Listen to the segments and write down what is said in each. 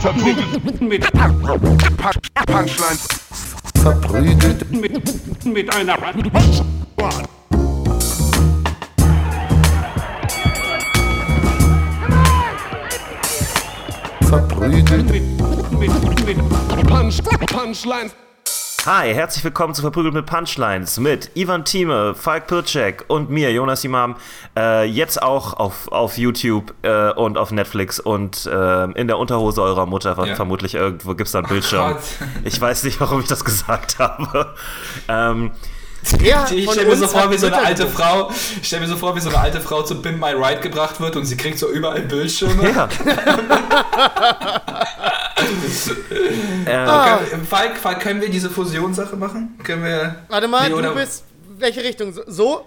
Verprügelt mit Punchlines. Verprügelt Mit, mit einer verprügelt mit, mit, mit Punch, Punchlines. Hi, herzlich willkommen zu Verprügelt mit Punchlines mit Ivan Thieme, Falk Pircek und mir, Jonas Imam. Äh, jetzt auch auf, auf YouTube äh, und auf Netflix und äh, in der Unterhose eurer Mutter Ja. vermutlich irgendwo gibt es da einen Bildschirm. Gott. ich weiß nicht, warum ich das gesagt habe. ähm, Ja, Ich stelle mir so vor, wie so eine alte. Frau, ich stelle mir so vor, wie so eine alte Frau zu Pin My Ride gebracht wird und sie kriegt so überall Bildschirme. ja. äh, Ah. Können, Falk, Falk, können wir diese Fusionssache machen? Können wir. Warte mal, Nee, du bist. Welche Richtung? So? so?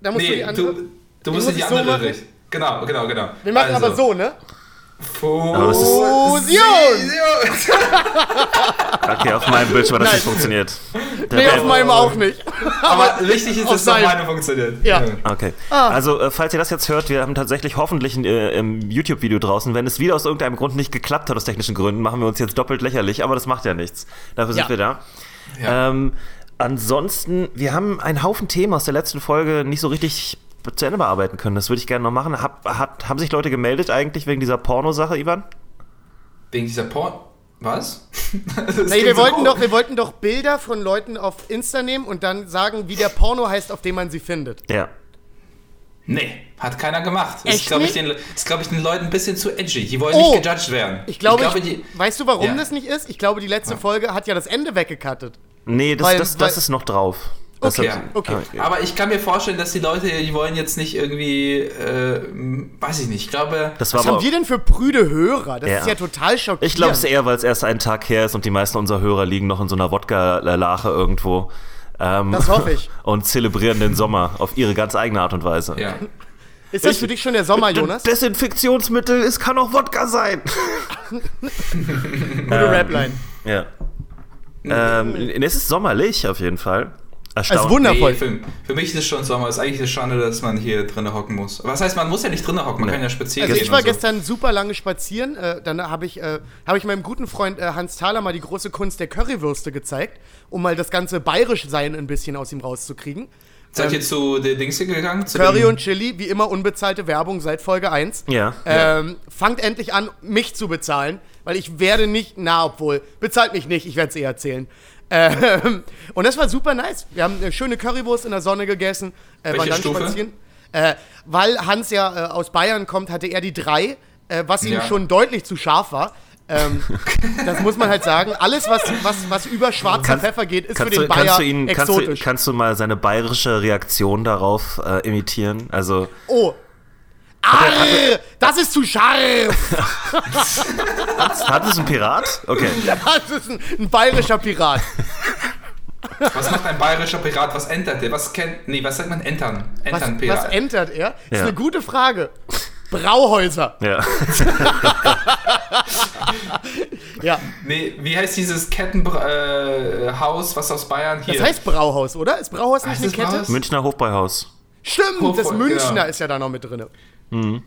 Da musst du Nee, die andere. du, du muss musst in die so andere machen? Richtung. Genau, genau, genau. Wir machen also, aber so, ne? Fusion! okay, auf meinem Bildschirm hat das Nein. nicht funktioniert. Der Nee, auf meinem auch nicht. Aber wichtig ist, auf dass das seinem. meine funktioniert. Ja. Okay. Ah. Also, äh, falls ihr das jetzt hört, wir haben tatsächlich hoffentlich ein äh, YouTube-Video draußen. Wenn es wieder aus irgendeinem Grund nicht geklappt hat, aus technischen Gründen, machen wir uns jetzt doppelt lächerlich, aber das macht ja nichts. Dafür sind Ja. wir da. Ja. Ähm, ansonsten, wir haben einen Haufen Themen aus der letzten Folge nicht so richtig zu Ende bearbeiten können. Das würde ich gerne noch machen. Hab, hat, haben sich Leute gemeldet eigentlich wegen dieser Pornosache, Ivan? Wegen dieser Porn. Was? Nee, klingt wir so wollten, doch, wir wollten doch Bilder von Leuten auf Insta nehmen und dann sagen, wie der Porno heißt, auf dem man sie findet. Ja. Nee, hat keiner gemacht. Das Echt ist, glaube ich, den, ist, glaub ich, den Leuten ein bisschen zu edgy. Die wollen Oh. nicht gejudged werden. Ich glaube, ich die, weißt du, warum Ja. das nicht ist? Ich glaube, die letzte Folge hat ja das Ende weggekattet. Nee, das, Weil- das, das weil- ist noch drauf. Das Okay, hat- okay. Aber ich kann mir vorstellen, dass die Leute, die wollen jetzt nicht irgendwie, äh, weiß ich nicht, ich glaube, Das war Was haben wir denn für prüde Hörer? Das Ja. ist ja total schockierend. ich glaube es ist eher, weil es erst einen Tag her ist und die meisten unserer Hörer liegen noch in so einer Wodka-Lache irgendwo. Ähm, Das hoffe ich. Und zelebrieren den Sommer auf ihre ganz eigene Art und Weise. ja. Ist das für dich schon der Sommer, Jonas? Desinfektionsmittel, es kann auch Wodka sein. Gute Rapline. Ja. Ähm, es ist sommerlich auf jeden Fall. Also Erstaunlich. wundervoll. Nee, für, für mich ist es schon Sommer. Ist eigentlich eine Schande, dass man hier drinnen hocken muss. Was heißt, man muss ja nicht drinnen hocken, man kann ja spazieren Also gehen ich war so. gestern super lange spazieren. Äh, dann habe ich, äh, hab ich meinem guten Freund äh, Hans Thaler mal die große Kunst der Currywürste gezeigt, um mal das ganze Bayerisch-Sein ein bisschen aus ihm rauszukriegen. Seid ihr zu den Dings hier gegangen? Zu Curry und Chili, wie immer unbezahlte Werbung seit Folge 1. Ja. Ähm, fangt endlich an, mich zu bezahlen, weil ich werde nicht, na obwohl, bezahlt mich nicht, ich werde es eh erzählen. Ähm, und das war super nice. Wir haben eine schöne Currywurst in der Sonne gegessen, äh, waren dann Stufe? spazieren. Äh, weil Hans ja äh, aus Bayern kommt, hatte er die drei, äh, was ihm Ja. schon deutlich zu scharf war. Ähm, das muss man halt sagen. Alles, was, was, was über schwarzen Kannst- Pfeffer geht, ist für den du, Bayer kannst, du ihn, kannst, du, exotisch. kannst du mal seine bayerische Reaktion darauf äh, imitieren? Also, oh. Arr, das ist zu scharf. hat es ein Pirat? Okay. Das ist ein, ein bayerischer Pirat. Was macht ein bayerischer Pirat? Was entert der? Was kennt. Nee, was sagt man? Entern. Was, Entern was Pirat. entert er? Das ist Ja. eine gute Frage. Brauhäuser. Ja. Ja. nee, wie heißt dieses Kettenhaus, äh, was aus Bayern hier? Das heißt Brauhaus, oder? Ist Brauhaus nicht Heißt eine Kette? Brauhaus? Münchner Hofbräuhaus. Stimmt, Hof- das Münchner genau. ist ja da noch mit drin.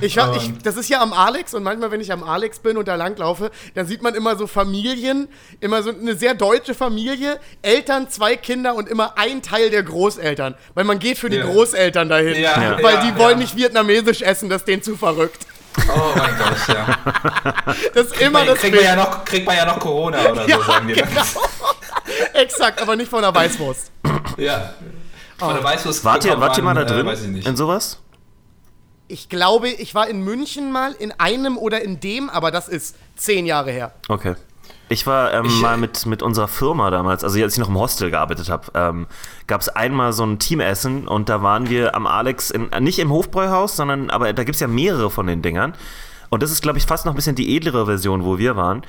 Ich, hab- ich, das ist ja am Alex und manchmal, wenn ich am Alex bin und da langlaufe, dann sieht man immer so Familien, immer so eine sehr deutsche Familie, Eltern, zwei Kinder und immer ein Teil der Großeltern. Weil man geht für die Ja. Großeltern dahin. Ja. Weil ja, die wollen ja. nicht vietnamesisch essen, das ist denen zu verrückt. Oh mein Gott, ja. Das ist immer Man, das kriegt, man Bild. ja noch, kriegt man ja noch Corona oder Ja, so, sagen die. dann. genau. Exakt, aber nicht von der Weißwurst. Ja. Oder weißt du, was Wart ihr, wart ihr mal da man, drin? Äh, weiß ich nicht. In sowas? Ich glaube, ich war in München mal in einem oder in dem, aber das ist zehn Jahre her. Okay. Ich war ähm, Ich, mal äh, mit, mit unserer Firma damals, also als ich noch im Hostel gearbeitet habe, ähm, gab es einmal so ein Teamessen und da waren wir am Alex, in, äh, nicht im Hofbräuhaus, sondern, aber da gibt es ja mehrere von den Dingern. Und das ist, glaube ich, fast noch ein bisschen die edlere Version, wo wir waren.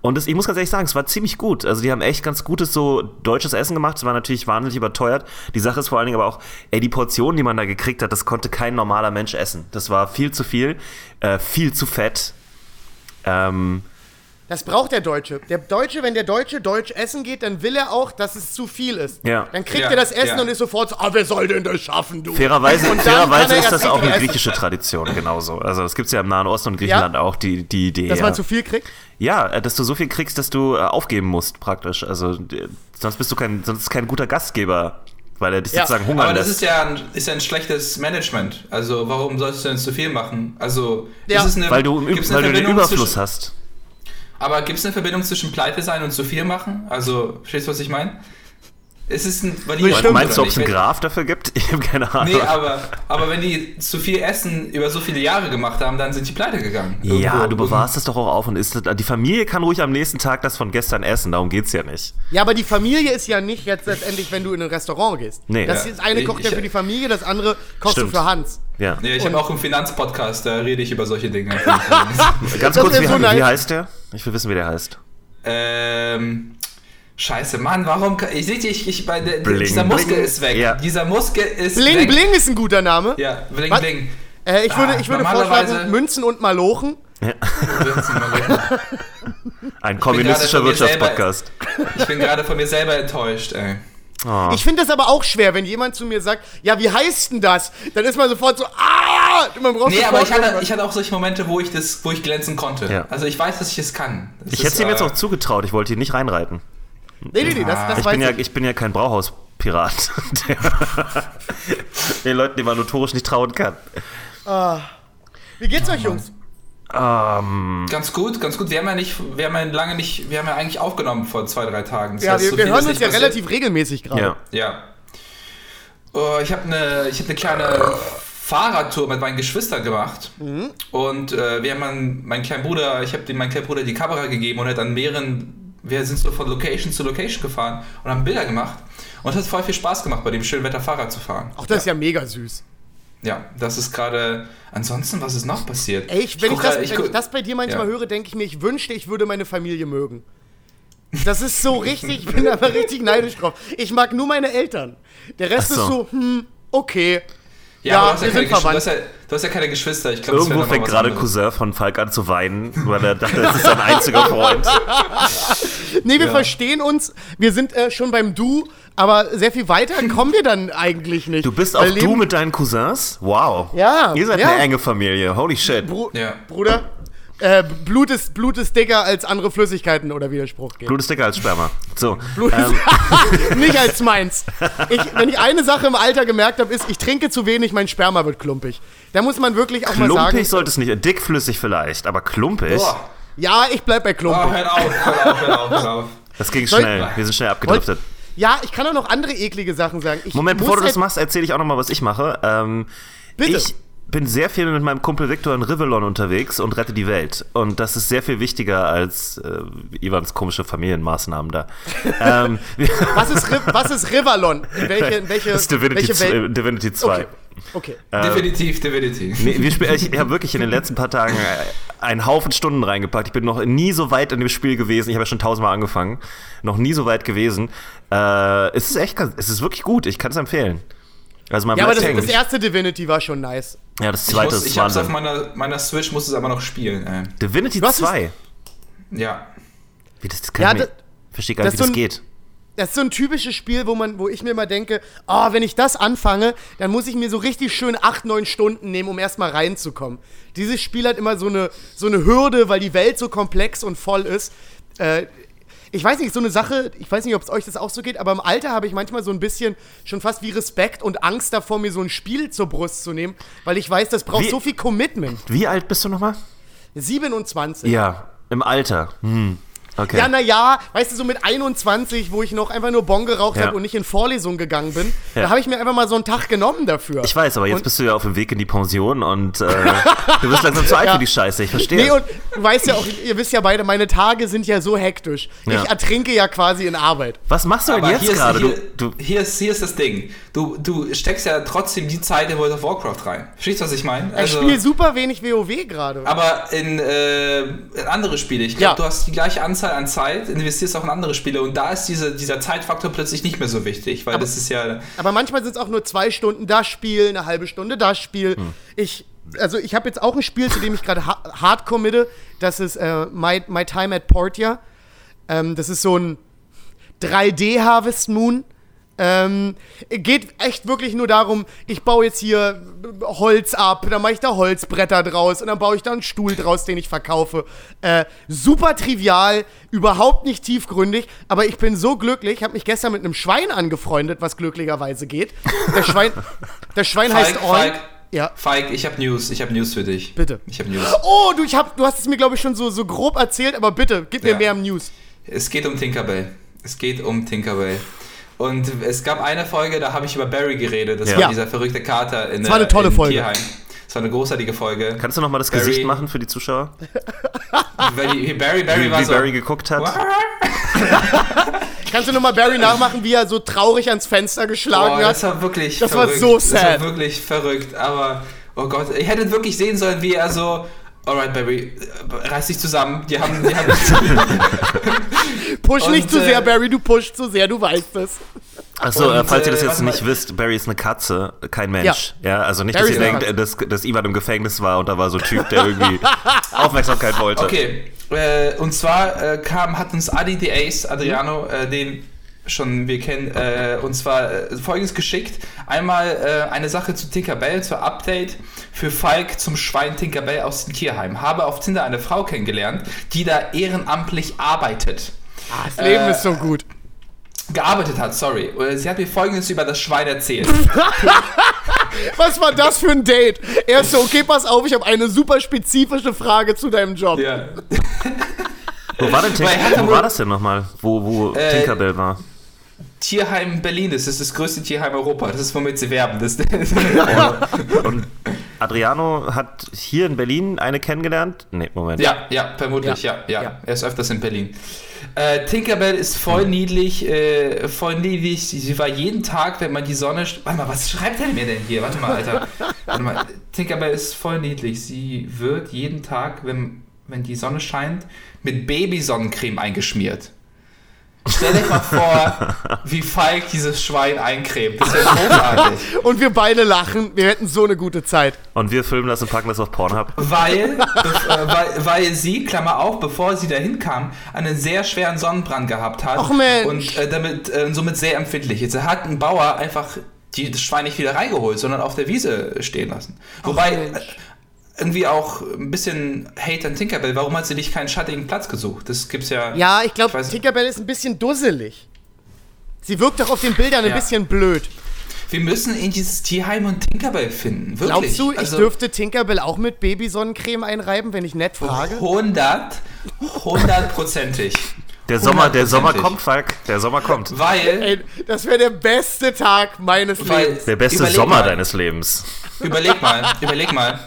Und das, ich muss ganz ehrlich sagen, es war ziemlich gut. Also die haben echt ganz gutes so deutsches Essen gemacht. Es war natürlich wahnsinnig überteuert. Die Sache ist vor allen Dingen aber auch, ey, die Portion, die man da gekriegt hat, das konnte kein normaler Mensch essen. Das war viel zu viel, äh, viel zu fett. Ähm, Das braucht der Deutsche. Der Deutsche, wenn der Deutsche deutsch essen geht, dann will er auch, dass es zu viel ist. Ja. Dann kriegt Ja, er das Essen ja. und ist sofort so, ah, wer soll denn das schaffen, du? Fairerweise, fairerweise er ist das auch eine griechische Tradition, genauso. Also es gibt ja im Nahen Osten und Griechenland auch die, die Idee. Dass ja. man zu viel kriegt? Ja, äh, dass du so viel kriegst, dass du äh, aufgeben musst, praktisch. Also sonst bist du kein, sonst kein guter Gastgeber, weil er dich Ja, sozusagen hungern Aber das lässt. ist ja, ein, ist ja ein schlechtes Management. Also warum sollst du denn zu viel machen? Also Ja. ist es eine, weil du, im weil eine du den Überfluss zwischen, hast. Aber gibt es eine Verbindung zwischen Pleite sein und zu viel machen? Also, verstehst du, was ich meine? Es ist ein valider Stimmt. Punkt, Meinst du, ob es einen? Graph dafür gibt? Ich habe keine Ahnung. Nee, aber, aber wenn die zu viel Essen über so viele Jahre gemacht haben, dann sind die pleite gegangen. ja, Irgendwo. du bewahrst es doch auch auf und isst es. Die Familie kann ruhig am nächsten Tag das von gestern essen, darum geht's ja nicht. Ja, aber die Familie ist ja nicht jetzt letztendlich, wenn du in ein Restaurant gehst. Nee. Das Ja. ist eine kocht ja für die Familie, das andere kochst Stimmt. du für Hans. Ja. Ja, ich habe auch einen Finanzpodcast, da rede ich über solche Dinge. Ganz kurz, wie, so wie heißt der? Ich will wissen, wie der heißt. ähm, scheiße, Mann, warum kann, ich sehe ich, ich bei der, Bling, dieser Muskel bling. ist weg. Ja. Dieser Muskel ist Bling weg. Bling ist ein guter Name. Ja, bling Was? bling. Äh, ich würde, Ah, ich würde vorschlagen, Münzen und Malochen. Ein kommunistischer Wirtschaftspodcast. Ich bin gerade von mir selber enttäuscht, ey. Oh. Ich finde das aber auch schwer, wenn jemand zu mir sagt, ja, wie heißt denn das? Dann ist man sofort so, ah! Man braucht Nee, aber ich hatte, ich hatte auch solche Momente, wo ich das, wo ich glänzen konnte. Ja. Also ich weiß, dass ich es kann. Das Ich hätte es ihm jetzt äh, auch zugetraut, ich wollte ihn nicht reinreiten. Nee, nee, nee, das, das Ich weiß bin, ja, ich. ich bin ja kein Brauhauspirat, der den Leuten, die man notorisch nicht trauen kann. Wie geht's euch, Jungs? Ähm, Ganz gut, ganz gut. Wir haben ja nicht, wir haben ja lange nicht, wir haben ja eigentlich aufgenommen vor zwei, drei Tagen. Das Ja, heißt, wir, so wir hören uns ja passiert. relativ regelmäßig gerade. ja. Ja. Oh, ich habe eine, ich habe eine kleine Fahrradtour mit meinen Geschwistern gemacht Mhm. und äh, wir haben meinen, meinen kleinen Bruder, ich habe dem meinen kleinen Bruder die Kamera gegeben und er hat an mehreren, wir sind so von Location zu Location gefahren und haben Bilder gemacht und es hat voll viel Spaß gemacht, bei dem schönen Wetter Fahrrad zu fahren. Auch das ist ja mega süß. Ja, das ist gerade. Ansonsten, was ist noch passiert? Ey, ich, wenn, ich, guck das, gerade- wenn ich das bei dir manchmal Ja. höre, denke ich mir, ich wünschte, ich würde meine Familie mögen. Das ist so richtig, ich bin da mal richtig neidisch drauf. Ich mag nur meine Eltern. Der Rest so. ist so, hm, okay. Ja, Ja, aber du hast ja, wir keine sind Gesch- du, verwandt. hast ja, du hast ja keine Geschwister. Ich glaube, das Irgendwo fängt gerade. Cousin von Falk an zu weinen, weil er dachte, das ist sein einziger Freund. Nee, wir Ja. verstehen uns. Wir sind äh, schon beim Du, aber sehr viel weiter kommen wir dann eigentlich nicht. Du bist auch Weil du mit deinen Cousins? Wow. Ja, Ihr seid ja. eine enge Familie. Holy shit. Bru Ja. Bruder, äh, Blut, ist, Blut ist dicker als andere Flüssigkeiten oder wie der Spruch geht. Blut ist dicker als Sperma. So. Blut ist nicht als meins. Ich, wenn ich eine Sache im Alter gemerkt habe, ist, ich trinke zu wenig, mein Sperma wird klumpig. Da muss man wirklich auch mal sagen, Klumpig sollte es nicht, dickflüssig vielleicht, aber klumpig, Boah. ja, ich bleib bei Oh, klumpig. hör auf, hör auf, hör auf, hör auf. das ging Soll- schnell. Wir sind schnell abgedriftet. Ja, ich kann auch noch andere eklige Sachen sagen. Ich Moment, bevor du das halt- machst, erzähle ich auch noch mal, was ich mache. Ähm, Bitte. Ich bin sehr viel mit meinem Kumpel Victor in Rivellon unterwegs und rette die Welt. Und das ist sehr viel wichtiger als äh, Ivans komische Familienmaßnahmen da. ähm, Was ist, was ist Rivalon? In welche, in welche, das ist Divinity, welche Welt? Divinity 2. Okay. okay. Definitiv, definitiv. Nee, wir spielen, ich habe wirklich in den letzten paar Tagen äh, einen Haufen Stunden reingepackt. Ich bin noch nie so weit in dem Spiel gewesen. Ich habe ja schon tausendmal angefangen. Noch nie so weit gewesen. Äh, es ist echt, es ist wirklich gut. Ich kann es empfehlen. Also man Ja, aber das, das erste Divinity war schon nice. ja, das Ich, zweite muss, ist ich hab's auf meiner, meiner Switch, muss es aber noch spielen. Ey. Divinity Was ist- 2. Ja. Wie das, das kann Ja, ich das- verstehe gar das nicht, wie das ist so ein- geht. Das ist so ein typisches Spiel, wo, man, wo ich mir immer denke, ah, wenn ich das anfange, dann muss ich mir so richtig schön 8, 9 Stunden nehmen, um erstmal reinzukommen. Dieses Spiel hat immer so eine, so eine Hürde, weil die Welt so komplex und voll ist. Äh, ich weiß nicht, so eine Sache, ich weiß nicht, ob es euch das auch so geht, aber im Alter habe ich manchmal so ein bisschen schon fast wie Respekt und Angst davor, mir so ein Spiel zur Brust zu nehmen, weil ich weiß, das braucht Wie- so viel Commitment. Wie alt bist du nochmal? 27. Ja, im Alter. Hm. Okay. Ja, naja, weißt du, so mit 21, wo ich noch einfach nur Bon geraucht Ja. habe und nicht in Vorlesungen gegangen bin, Ja. da habe ich mir einfach mal so einen Tag genommen dafür. ich weiß, aber jetzt Und- bist du ja auf dem Weg in die Pension und äh, du bist langsam zu alt Ja. für die Scheiße. Ich verstehe. Nee, und du weißt ja auch, ihr wisst ja beide, meine Tage sind ja so hektisch. Ja. Ich ertrinke ja quasi in Arbeit. Was machst du denn Aber jetzt hier, ist, gerade? hier, Du, du, hier, ist, hier ist das Ding. Du, du steckst ja trotzdem die Zeit in World of Warcraft rein. Verstehst du, was ich meine? Ich spiele super wenig WoW gerade. aber in, äh, in andere Spiele. Ich glaube, Ja. du hast die gleiche Anzahl an Zeit, investierst auch in andere Spiele und da ist diese, dieser Zeitfaktor plötzlich nicht mehr so wichtig, weil das ist ja. Aber manchmal sind es auch nur zwei Stunden das Spiel, eine halbe Stunde das Spiel. Hm. Ich also ich habe jetzt auch ein Spiel, zu dem ich gerade ha hart committe. Das ist äh, My, My Time at Portia. Ähm, das ist so ein 3D Harvest Moon. Ähm, geht echt wirklich nur darum, ich baue jetzt hier Holz ab, dann mache ich da Holzbretter draus und dann baue ich da einen Stuhl draus, den ich verkaufe. Äh, super trivial, überhaupt nicht tiefgründig, aber ich bin so glücklich. Ich habe mich gestern mit einem Schwein angefreundet, was glücklicherweise geht. Das Schwein, das Schwein Falk, heißt Orn. Falk, Ja. Falk, ich habe News. Ich habe News für dich. Bitte. Ich habe News. Oh, du, ich hab, du hast es mir, glaube ich, schon so, so grob erzählt, aber bitte, gib mir Ja. mehr News. Es geht um Tinkerbell. Es geht um Tinkerbell. Und es gab eine Folge, da habe ich über Barry geredet. Das Ja. war dieser verrückte Kater in Das war eine tolle Folge. Tierheim. Das war eine großartige Folge. Kannst du noch mal das Barry- Gesicht machen für die Zuschauer? Barry, Barry, Barry Wie, war wie so. Barry geguckt hat? Kannst du nochmal Barry nachmachen, wie er so traurig ans Fenster geschlagen Boah, hat? das war wirklich Das war verrückt. so Das sad. war wirklich verrückt. Aber, oh Gott, ihr hättet wirklich sehen sollen, wie er so. Alright, Barry, äh, reiß dich zusammen. Die haben, die haben Push Und, nicht zu äh, sehr, Barry, du pusht zu sehr, du weißt es. Achso, äh, falls ihr das äh, jetzt mal. nicht wisst, Barry ist eine Katze, kein Mensch. Ja, also nicht, Barry dass ihr denkt, äh, dass, dass Ivan im Gefängnis war und da war so ein Typ, der irgendwie Aufmerksamkeit wollte. Okay, äh, und zwar äh, kam, hat uns Adi the Ace, Adriano, Mhm. äh, den schon wir kennen, äh, und zwar äh, folgendes geschickt. Einmal äh, eine Sache zu Tinkerbell, zur Update für Falk zum Schwein Tinkerbell aus dem Tierheim. Habe auf Tinder eine Frau kennengelernt, die da ehrenamtlich arbeitet. Ah, das Leben Äh, ist so gut. Gearbeitet hat, sorry. Äh, Sie hat mir folgendes über das Schwein erzählt. Was war das für ein Date? Er ist so, okay, pass auf, ich habe eine super spezifische Frage zu deinem Job. ja. Wo war denn Tink Weil er- Wo war das denn nochmal? Wo, wo Äh, Tinkerbell war? Tierheim Berlin, das ist das größte Tierheim Europa. Das ist, womit sie werben. Das, Und Adriano hat hier in Berlin eine kennengelernt? Nee, Moment. Ja, ja, vermutlich, ja, ja. Ja. Er ist öfters in Berlin. Äh, Tinkerbell ist voll niedlich, äh, voll niedlich. Sie, war jeden Tag, wenn man die Sonne. Warte mal, was schreibt er mir denn hier? Warte mal, Alter. Warte mal. Tinkerbell ist voll niedlich. Sie wird jeden Tag, wenn, wenn die Sonne scheint, mit Babysonnencreme eingeschmiert. Stell dir mal vor, wie Falk dieses Schwein eincremt. Das wäre großartig. Und wir beide lachen, wir hätten so eine gute Zeit. Und wir filmen das und packen das auf Pornhub. Weil, äh, weil, weil sie, Klammer auf, bevor sie dahin kam, einen sehr schweren Sonnenbrand gehabt hat. Ach, Mensch. Und äh, damit äh, somit sehr empfindlich ist. Er hat ein Bauer einfach die, das Schwein nicht wieder reingeholt, sondern auf der Wiese stehen lassen. Wobei Mensch. Irgendwie auch ein bisschen Hate an Tinkerbell. Warum hat sie nicht keinen schattigen Platz gesucht? Das gibt's ja. Ja, ich glaube, Tinkerbell ist ein bisschen dusselig. Sie wirkt doch auf den Bildern ein Ja. bisschen blöd. Wir müssen in dieses Tierheim und Tinkerbell finden. Wirklich. Glaubst du, ich Also- dürfte Tinkerbell auch mit Babysonnencreme einreiben, wenn ich nett frage? 100, hundertprozentig. Der Sommer, der Sommer kommt, Falk. Der Sommer kommt. Weil, Ey, das wäre der beste Tag meines Lebens. Der beste Sommer mal, deines Lebens. Überleg mal, überleg mal.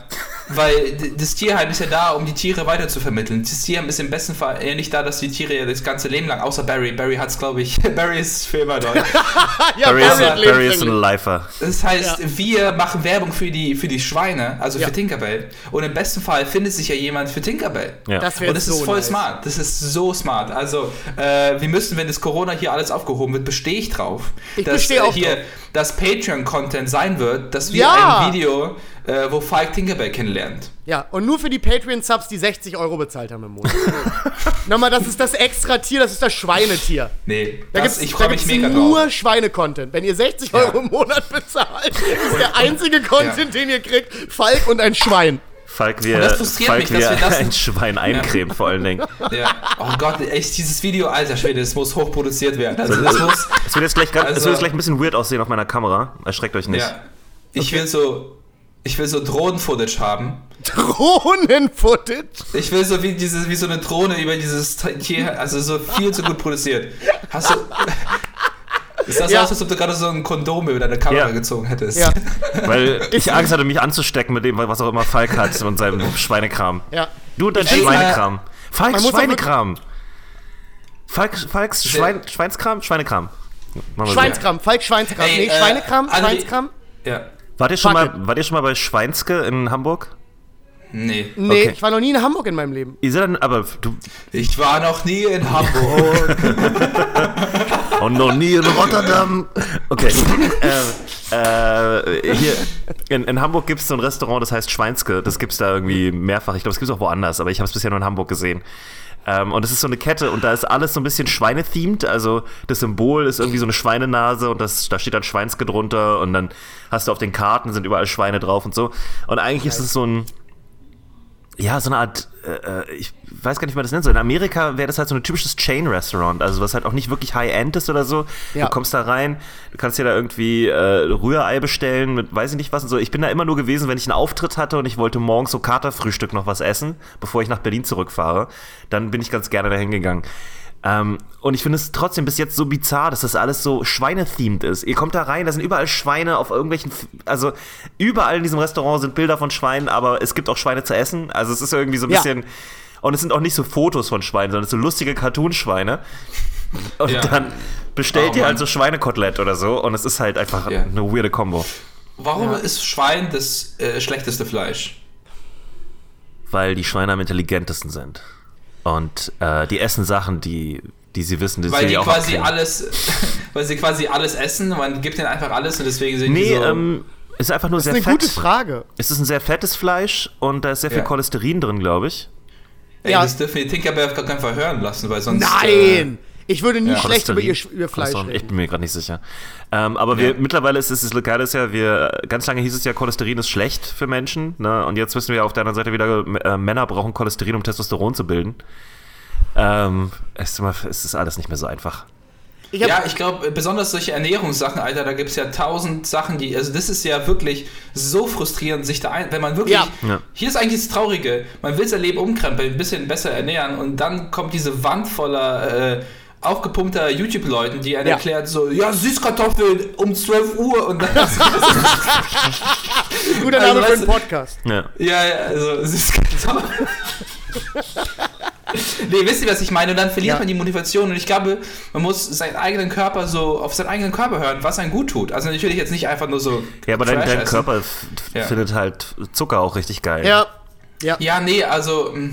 Weil das Tierheim ist ja da, um die Tiere weiter zu vermitteln. Das Tierheim ist im besten Fall eher nicht da, dass die Tiere ja das ganze Leben lang, außer Barry. Barry hat's, glaube ich, Barry ist für immer dort. ja, Barry ist, Barry ist ein. Lifer. Das heißt, wir machen Werbung für die, für die Schweine, also Ja. für Tinkerbell. Und im besten Fall findet sich ja jemand für Tinkerbell. Ja. Das wäre Und das so ist voll nice. smart. Das ist so smart. Also, äh, wir müssen, wenn das Corona hier alles aufgehoben wird, bestehe ich drauf, Ich dass bestehe auch äh, hier drauf. das Patreon-Content sein wird, dass wir Ja. ein Video, äh, wo Falk Tinkerbell kennenlernt. Ja, und nur für die Patreon-Subs, die 60 Euro bezahlt haben im Monat. Nochmal, das ist das Extra-Tier, das ist das Schweinetier. Nee, Da das, gibt's, ich freue mich mega nur drauf. Schweine-Content. Wenn ihr 60 Euro im Monat bezahlt, ist der einzige Content, den ihr kriegt, Falk und ein Schwein. Falk, wir, das frustriert Falk, mich, dass wir das- ein Schwein eincremen, vor allen Dingen. Ja. Oh Gott, echt, dieses Video, alter Schwede, das muss hochproduziert werden. Also, das muss, Es wird jetzt gleich, ganz- es Also- wird jetzt gleich ein bisschen weird aussehen auf meiner Kamera. Erschreckt euch nicht. ja. Ich will so, ich will so Drohnen-Footage haben. Drohnen-Footage. Ich will so wie, diese, wie so eine Drohne über dieses Tier, also so viel zu gut produziert. Hast du. Ist das Ja. aus, als ob du gerade so ein Kondom über deine Kamera Ja. gezogen hättest? Ja, Weil ich Angst hatte, mich anzustecken mit dem, was auch immer Falk hat und seinem Schweinekram. ja. Du und dein Ey, Schweinekram. Falks muss auch Schweinekram. Falk, Falks Schwein, Schweinskram? Schweinekram. Schweinskram, Falk Schweinskram. Ey, nee, äh, Schweinekram, André- Schweinskram. Ja. Wart ihr, schon Fuck mal, wart ihr schon mal bei Schweinske in Hamburg? Nee. Nee, Okay. ich war noch nie in Hamburg in meinem Leben. Ihr seid dann, aber du. Ich war noch nie in Hamburg. Und noch nie in Rotterdam. Okay. äh, Äh, hier in, in Hamburg gibt es so ein Restaurant, das heißt Schweinske. Das gibt es da irgendwie mehrfach. Ich glaube, es gibt es auch woanders, aber ich habe es bisher nur in Hamburg gesehen. Ähm, und es ist so eine Kette und da ist alles so ein bisschen Schweine-themed. Also das Symbol ist irgendwie so eine Schweinenase und das, da steht dann Schweinske drunter und dann hast du auf den Karten sind überall Schweine drauf und so. Und eigentlich ist es so ein, ja, so eine Art, äh, äh, ich weiß gar nicht, wie man das nennt. So in Amerika wäre das halt so ein typisches Chain-Restaurant, also was halt auch nicht wirklich High-End ist oder so. Ja. Du kommst da rein, du kannst dir da irgendwie äh, Rührei bestellen mit weiß ich nicht was und so. Ich bin da immer nur gewesen, wenn ich einen Auftritt hatte und ich wollte morgens so Katerfrühstück noch was essen, bevor ich nach Berlin zurückfahre. Dann bin ich ganz gerne dahin gegangen. Ähm, und ich finde es trotzdem bis jetzt so bizarr, dass das alles so Schweine-themed ist. Ihr kommt da rein, da sind überall Schweine auf irgendwelchen, also überall in diesem Restaurant sind Bilder von Schweinen, aber es gibt auch Schweine zu essen. Also es ist irgendwie so ein Ja. bisschen, und es sind auch nicht so Fotos von Schweinen, sondern es sind so lustige Cartoon-Schweine. Und Ja. dann bestellt Oh, ihr halt so Schweinekotelett oder so und es ist halt einfach Ja. eine weirde Kombo. Warum ist Schwein das äh, schlechteste Fleisch? Weil die Schweine am intelligentesten sind. Und äh, die essen Sachen, die, die sie wissen, die Weil sie die auch quasi abkriegen. alles, weil sie quasi alles essen, man gibt ihnen einfach alles und deswegen sind die Nee, so. ähm, ist einfach nur Das ist sehr eine fett. gute Frage. Es ist ein sehr fettes Fleisch und da ist sehr viel Ja. Cholesterin drin, glaube ich. ey, ja. das dürfen die Tinkerbell auf gar keinen Fall hören lassen, weil sonst. Nein! Ich würde nie Ja. schlecht über ihr, ihr Fleisch Cholesterin, Ich reden. bin mir gerade nicht sicher. Ähm, aber wir, Ja. mittlerweile ist es das Lokale ist ja, wir, ganz lange hieß es ja, Cholesterin ist schlecht für Menschen. Ne? Und jetzt wissen wir auf der anderen Seite wieder, äh, Männer brauchen Cholesterin, um Testosteron zu bilden. Ähm, es, ist alles nicht mehr so einfach. Ich Ja, ich glaube, besonders solche Ernährungssachen, Alter, da gibt es ja tausend Sachen, die, also das ist ja wirklich so frustrierend, sich da ein, wenn man wirklich, Ja. Ja. hier ist eigentlich das Traurige, man will sein Leben umkrempeln, ein bisschen besser ernähren und dann kommt diese Wand voller äh, aufgepumpter YouTube-Leuten, die einen Ja. erklärt so, ja, Süßkartoffeln um 12 Uhr und dann, guter also Name für weißt einen Podcast. Ja. ja, ja, also Süßkartoffeln. Nee, wisst ihr, was ich meine? Und dann verliert Ja. man die Motivation. Und ich glaube, man muss seinen eigenen Körper so auf seinen eigenen Körper hören, was einem gut tut. Also natürlich jetzt nicht einfach nur so. Ja, aber dein, dein. Körper Ja. findet halt Zucker auch richtig geil. Ja. Ja. Ja, nee, also mh,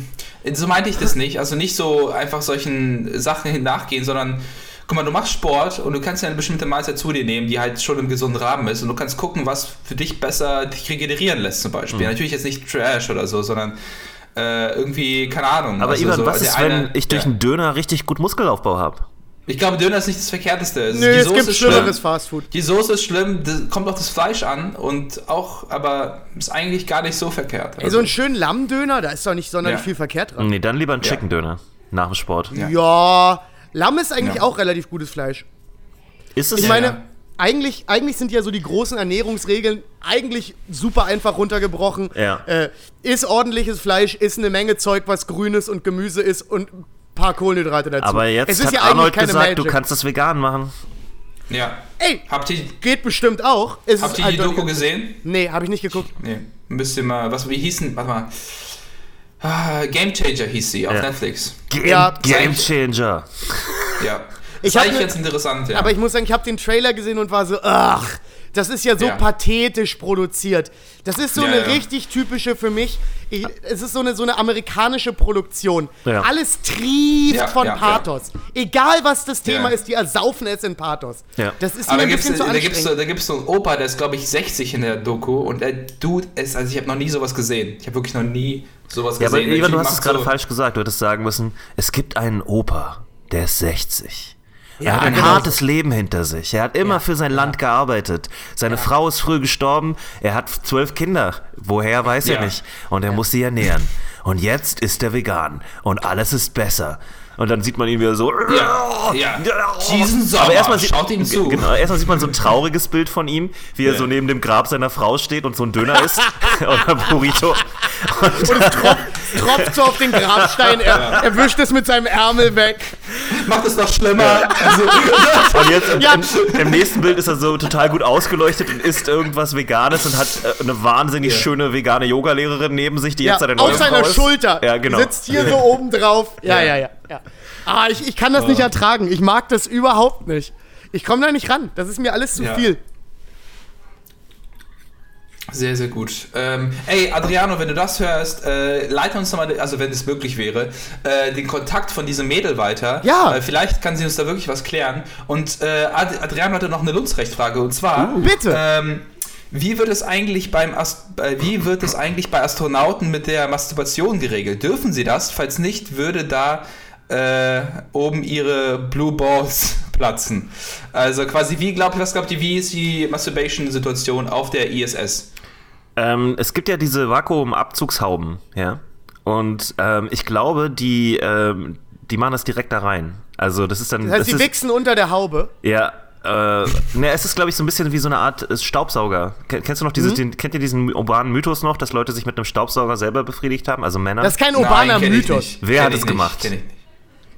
so meinte ich das nicht. Also nicht so einfach solchen Sachen nachgehen, sondern guck mal, du machst Sport und du kannst ja eine bestimmte Mahlzeit zu dir nehmen, die halt schon im gesunden Rahmen ist und du kannst gucken, was für dich besser dich regenerieren lässt zum Beispiel. Mhm. Natürlich jetzt nicht Trash oder so, sondern äh, irgendwie, keine Ahnung. Aber also Ivan, so was ist, wenn ich durch ja. einen Döner richtig gut Muskelaufbau habe? Ich glaube, Döner ist nicht das Verkehrteste. Es- Nö, die es gibt ist schlimmeres schlimm. Fastfood. Die Soße ist schlimm, das kommt auf das Fleisch an und auch, aber ist eigentlich gar nicht so verkehrt. Ey, so einen schönen Lammdöner, da ist doch nicht sonderlich Ja. viel verkehrt dran. Nee, dann lieber einen Chicken Döner nach dem Sport. Ja. Ja, Lamm ist eigentlich Ja. auch relativ gutes Fleisch. Ist es Ich Ja, meine, eigentlich, eigentlich sind ja so die großen Ernährungsregeln eigentlich super einfach runtergebrochen. Ja. Äh, ist ordentliches Fleisch, ist eine Menge Zeug, was grünes und Gemüse ist und ein paar Kohlenhydrate dazu. aber jetzt es ist hat ja Arnold eigentlich keine gesagt, Magic. du kannst das vegan machen. Ja. Ey, Habt ihr, geht bestimmt auch. Es habt ihr die eindeutig- Doku gesehen? Nee, habe ich nicht geguckt. Nee. Müsst ihr mal, was, wie hießen, warte mal. Ah, Game Changer hieß sie auf Ja. Netflix. Game, Ja, Game Changer. Ja. Ich Das hab ist eigentlich ne- jetzt interessant, ja. Aber ich muss sagen, ich habe den Trailer gesehen und war so, ach, das ist ja so Ja. pathetisch produziert. Das ist so Ja, eine ja. richtig typische für mich. Ich, es ist so eine, so eine amerikanische Produktion. Ja. Alles trieft Ja, von ja, ja. Pathos. Egal was das Thema Ja. ist, die ersaufen es in Pathos. Ja. Das ist Aber mir da ein gibt's, bisschen zu da, gibt's, da gibt's so einen Opa, der ist, glaube ich, 60 in der Doku und der Dude ist, also ich habe noch nie sowas gesehen. Ich habe wirklich noch nie sowas Ja, aber gesehen. Ivan, du hast es gerade so- falsch gesagt. Du hättest sagen müssen, es gibt einen Opa, der ist 60. Ja, er hat ein genau. hartes Leben hinter sich. Er hat immer für sein Land gearbeitet. Seine Frau ist früh gestorben. Er hat zwölf Kinder. Woher weiß er Ja. nicht. Und er muss sie ernähren. Und jetzt ist er vegan. Und alles ist besser. Und dann sieht man ihn wieder so. Ja, ja. Diesen Sommer, Aber erstmal sieht, schaut ihm zu. Genau, erstmal sieht man so ein trauriges Bild von ihm, wie er Ja. so neben dem Grab seiner Frau steht und so ein Döner isst. oder Burrito. Und, Tropft so auf den Grabstein, er, er wischt es mit seinem Ärmel weg. Macht es noch schlimmer. Also, Und jetzt im, Ja. im, im nächsten Bild ist er so total gut ausgeleuchtet und isst irgendwas Veganes und hat äh, eine wahnsinnig schöne vegane Yogalehrerin neben sich, die Ja, jetzt seine neue auf seiner Frau ist. Schulter. Ja, genau. Sitzt hier so oben drauf. Ja, ja, ja. ja. Ah, ich, ich kann das nicht ertragen. Ich mag das überhaupt nicht. Ich komme da nicht ran. Das ist mir alles zu Ja. viel. Sehr, sehr gut. Ähm, ey, Adriano, wenn du das hörst, äh, leite uns nochmal, also wenn es möglich wäre, äh, den Kontakt von diesem Mädel weiter. Ja. Äh, vielleicht kann sie uns da wirklich was klären. Und äh, Ad Adriano hatte noch eine Lunzrechtfrage und zwar. Bitte. Ähm, wie wird es eigentlich beim Ast wie wird es eigentlich bei Astronauten mit der Masturbation geregelt? Dürfen sie das? Falls nicht, würde da äh, oben ihre Blue Balls platzen. Also quasi, wie glaubt, was glaubt ihr, wie ist die Masturbation-Situation auf der ISS? Ähm, es gibt ja diese Vakuumabzugshauben, ja. Und ähm, ich glaube, die, ähm, die machen das direkt da rein. Also das ist dann. Das heißt, das die ist, wichsen unter der Haube. Ja. Äh, ne, es ist, glaube ich, so ein bisschen wie so eine Art äh, Staubsauger. Ken- Kennst du noch Mhm. dieses, den, kennt ihr diesen urbanen Mythos noch, dass Leute sich mit einem Staubsauger selber befriedigt haben, also Männer? Das ist kein urbaner Nein, Mythos. Wer Kenn hat es gemacht? Kenn ich nicht.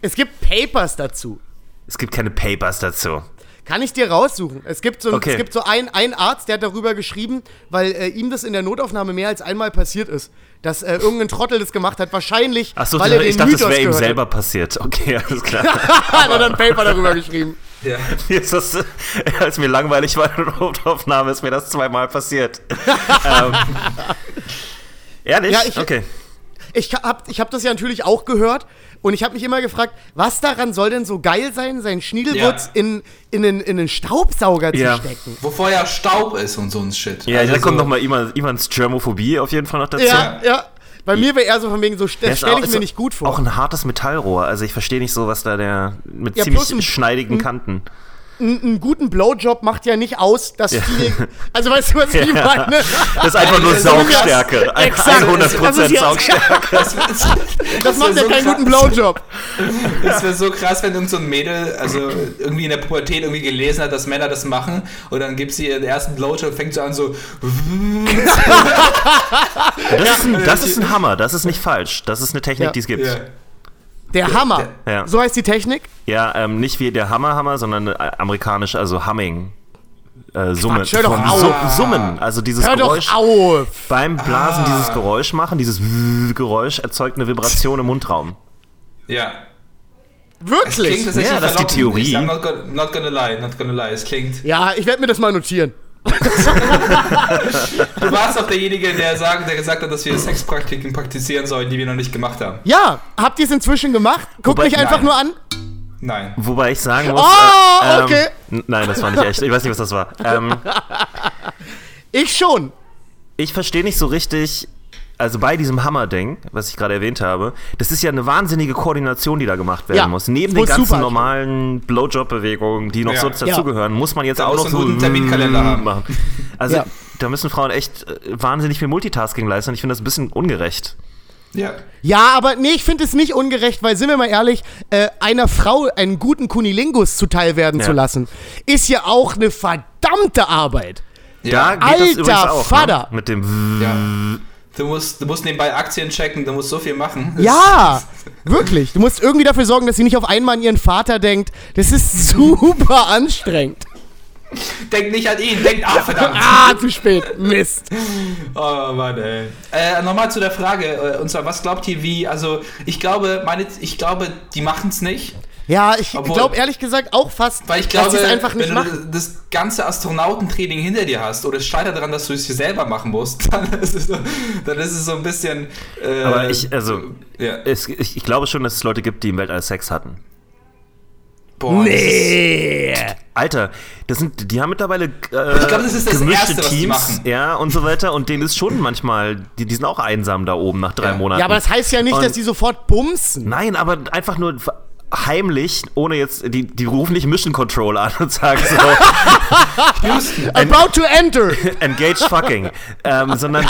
Es gibt Papers dazu. es gibt keine Papers dazu. Kann ich dir raussuchen. Es gibt so, Okay. es gibt so einen, einen Arzt, der hat darüber geschrieben, weil äh, ihm das in der Notaufnahme mehr als einmal passiert ist, dass äh, irgendein Trottel das gemacht hat. Wahrscheinlich, Achso, weil er den ich dachte, das Mythos wäre ihm selber passiert. Okay, alles klar. hat. hat er dann ein Paper darüber geschrieben. Ja. Das, als mir langweilig war in der Notaufnahme, ist mir das zweimal passiert. ähm, ehrlich? Ja, ich- okay. Ich hab, ich hab das ja natürlich auch gehört und ich habe mich immer gefragt, was daran soll denn so geil sein, seinen Schniedelwurz Ja. in, in, einen, in einen Staubsauger Ja. zu stecken? Wo vorher Staub ist und so ein Shit. Ja, Also da kommt so- nochmal Ivans Germophobie auf jeden Fall noch dazu. Ja, ja. Bei mir wäre eher so von wegen so, das stelle ich mir nicht gut vor. Auch ein hartes Metallrohr. Also ich verstehe nicht so, was da der mit Ja, ziemlich schneidigen Kanten. Ein, einen guten Blowjob macht ja nicht aus, dass Ja. viel. Also weißt du, was ich Ja. meine? Das ist einfach nur so. Saugstärke. Ein- Exakt. 100% Das ist ja- Saugstärke. Das, das, Das macht ja keinen guten Blowjob. Das wäre so krass, wenn irgend so ein Mädel, also irgendwie in der Pubertät irgendwie gelesen hat, dass Männer das machen und dann gibt sie ihren ersten Blowjob, fängt so an so. Das, ist ein, das ist ein Hammer. Das ist nicht falsch. Das ist eine Technik, Ja. die es gibt. Ja. Der Hammer. Ja. So heißt die Technik. Ja, ähm, nicht wie der Hammer-Hammer, sondern äh, amerikanisch, also Humming. Äh, Summen. Quatsch, hör doch auf. Su Summen. Also dieses Hör Geräusch. doch auf. Beim Blasen Ah. dieses Geräusch machen, dieses Geräusch erzeugt eine Vibration im Mundraum. ja. Es klingt Wirklich? tatsächlich Ja, das ist die. Theorie. Ich, I'm not gonna, not gonna lie, not gonna lie. Es klingt. Ja, ich werde mir das mal notieren. Du warst auch derjenige, der, sagen, der gesagt hat, dass wir Sexpraktiken praktizieren sollen, die wir noch nicht gemacht haben. Ja, habt ihr es inzwischen gemacht? Guckt Wobei- mich einfach Nein. nur an. Nein. Wobei ich sagen muss. Oh, äh, ähm, okay. n- Nein, das war nicht echt. Ich weiß nicht, was das war. Ähm, Ich schon. ich verstehe nicht so richtig. Also bei diesem Hammer-Ding, was ich gerade erwähnt habe, das ist ja eine wahnsinnige Koordination, die da gemacht werden Ja, muss. Neben den ganzen super. normalen Blowjob-Bewegungen, die noch Ja. so dazugehören, muss man jetzt Da auch noch so einen guten Terminkalender haben. machen. Also Ja. da müssen Frauen echt äh, wahnsinnig viel Multitasking leisten. Ich finde das ein bisschen ungerecht. Ja. Ja, aber nee, ich finde es nicht ungerecht, weil, sind wir mal ehrlich, äh, einer Frau einen guten Kunilingus zuteil werden Ja. zu lassen, ist ja auch eine verdammte Arbeit. Da Ja. Alter übrigens auch. Vater. Ne? Mit dem ja. Du musst, du musst nebenbei Aktien checken, du musst so viel machen. Ja, wirklich. Du musst irgendwie dafür sorgen, dass sie nicht auf einmal an ihren Vater denkt. Das ist super anstrengend. Denk nicht an ihn, denk, ah, verdammt. Ah, zu spät. Mist. Oh Mann, ey. Äh, Nochmal zu der Frage, äh, und zwar, was glaubt ihr, wie, also, ich glaube, meine, ich glaube, die machen es nicht. Ja, ich glaube ehrlich gesagt auch fast, Weil ich dass glaube, es einfach nicht wenn machen. du das ganze Astronautentraining hinter dir hast oder es scheitert daran, dass du es dir selber machen musst, dann ist es so, dann ist es so ein bisschen. Äh, Aber ich, also, Ja. es, ich, ich glaube schon, dass es Leute gibt, die im Weltall Sex hatten. Boah, das ist- Nee. Alter, das sind, die haben mittlerweile äh, Ich glaub, das ist das gemischte Erste, Teams, machen. ja und so weiter. Und denen ist schon manchmal, die, die sind auch einsam da oben nach drei Ja. Monaten. Ja, aber das heißt ja nicht, Und- dass die sofort bumsen. Nein, aber einfach nur heimlich, ohne jetzt, die, die rufen nicht Mission Control an und sagen so, Houston. About to enter. engage fucking, ähm, sondern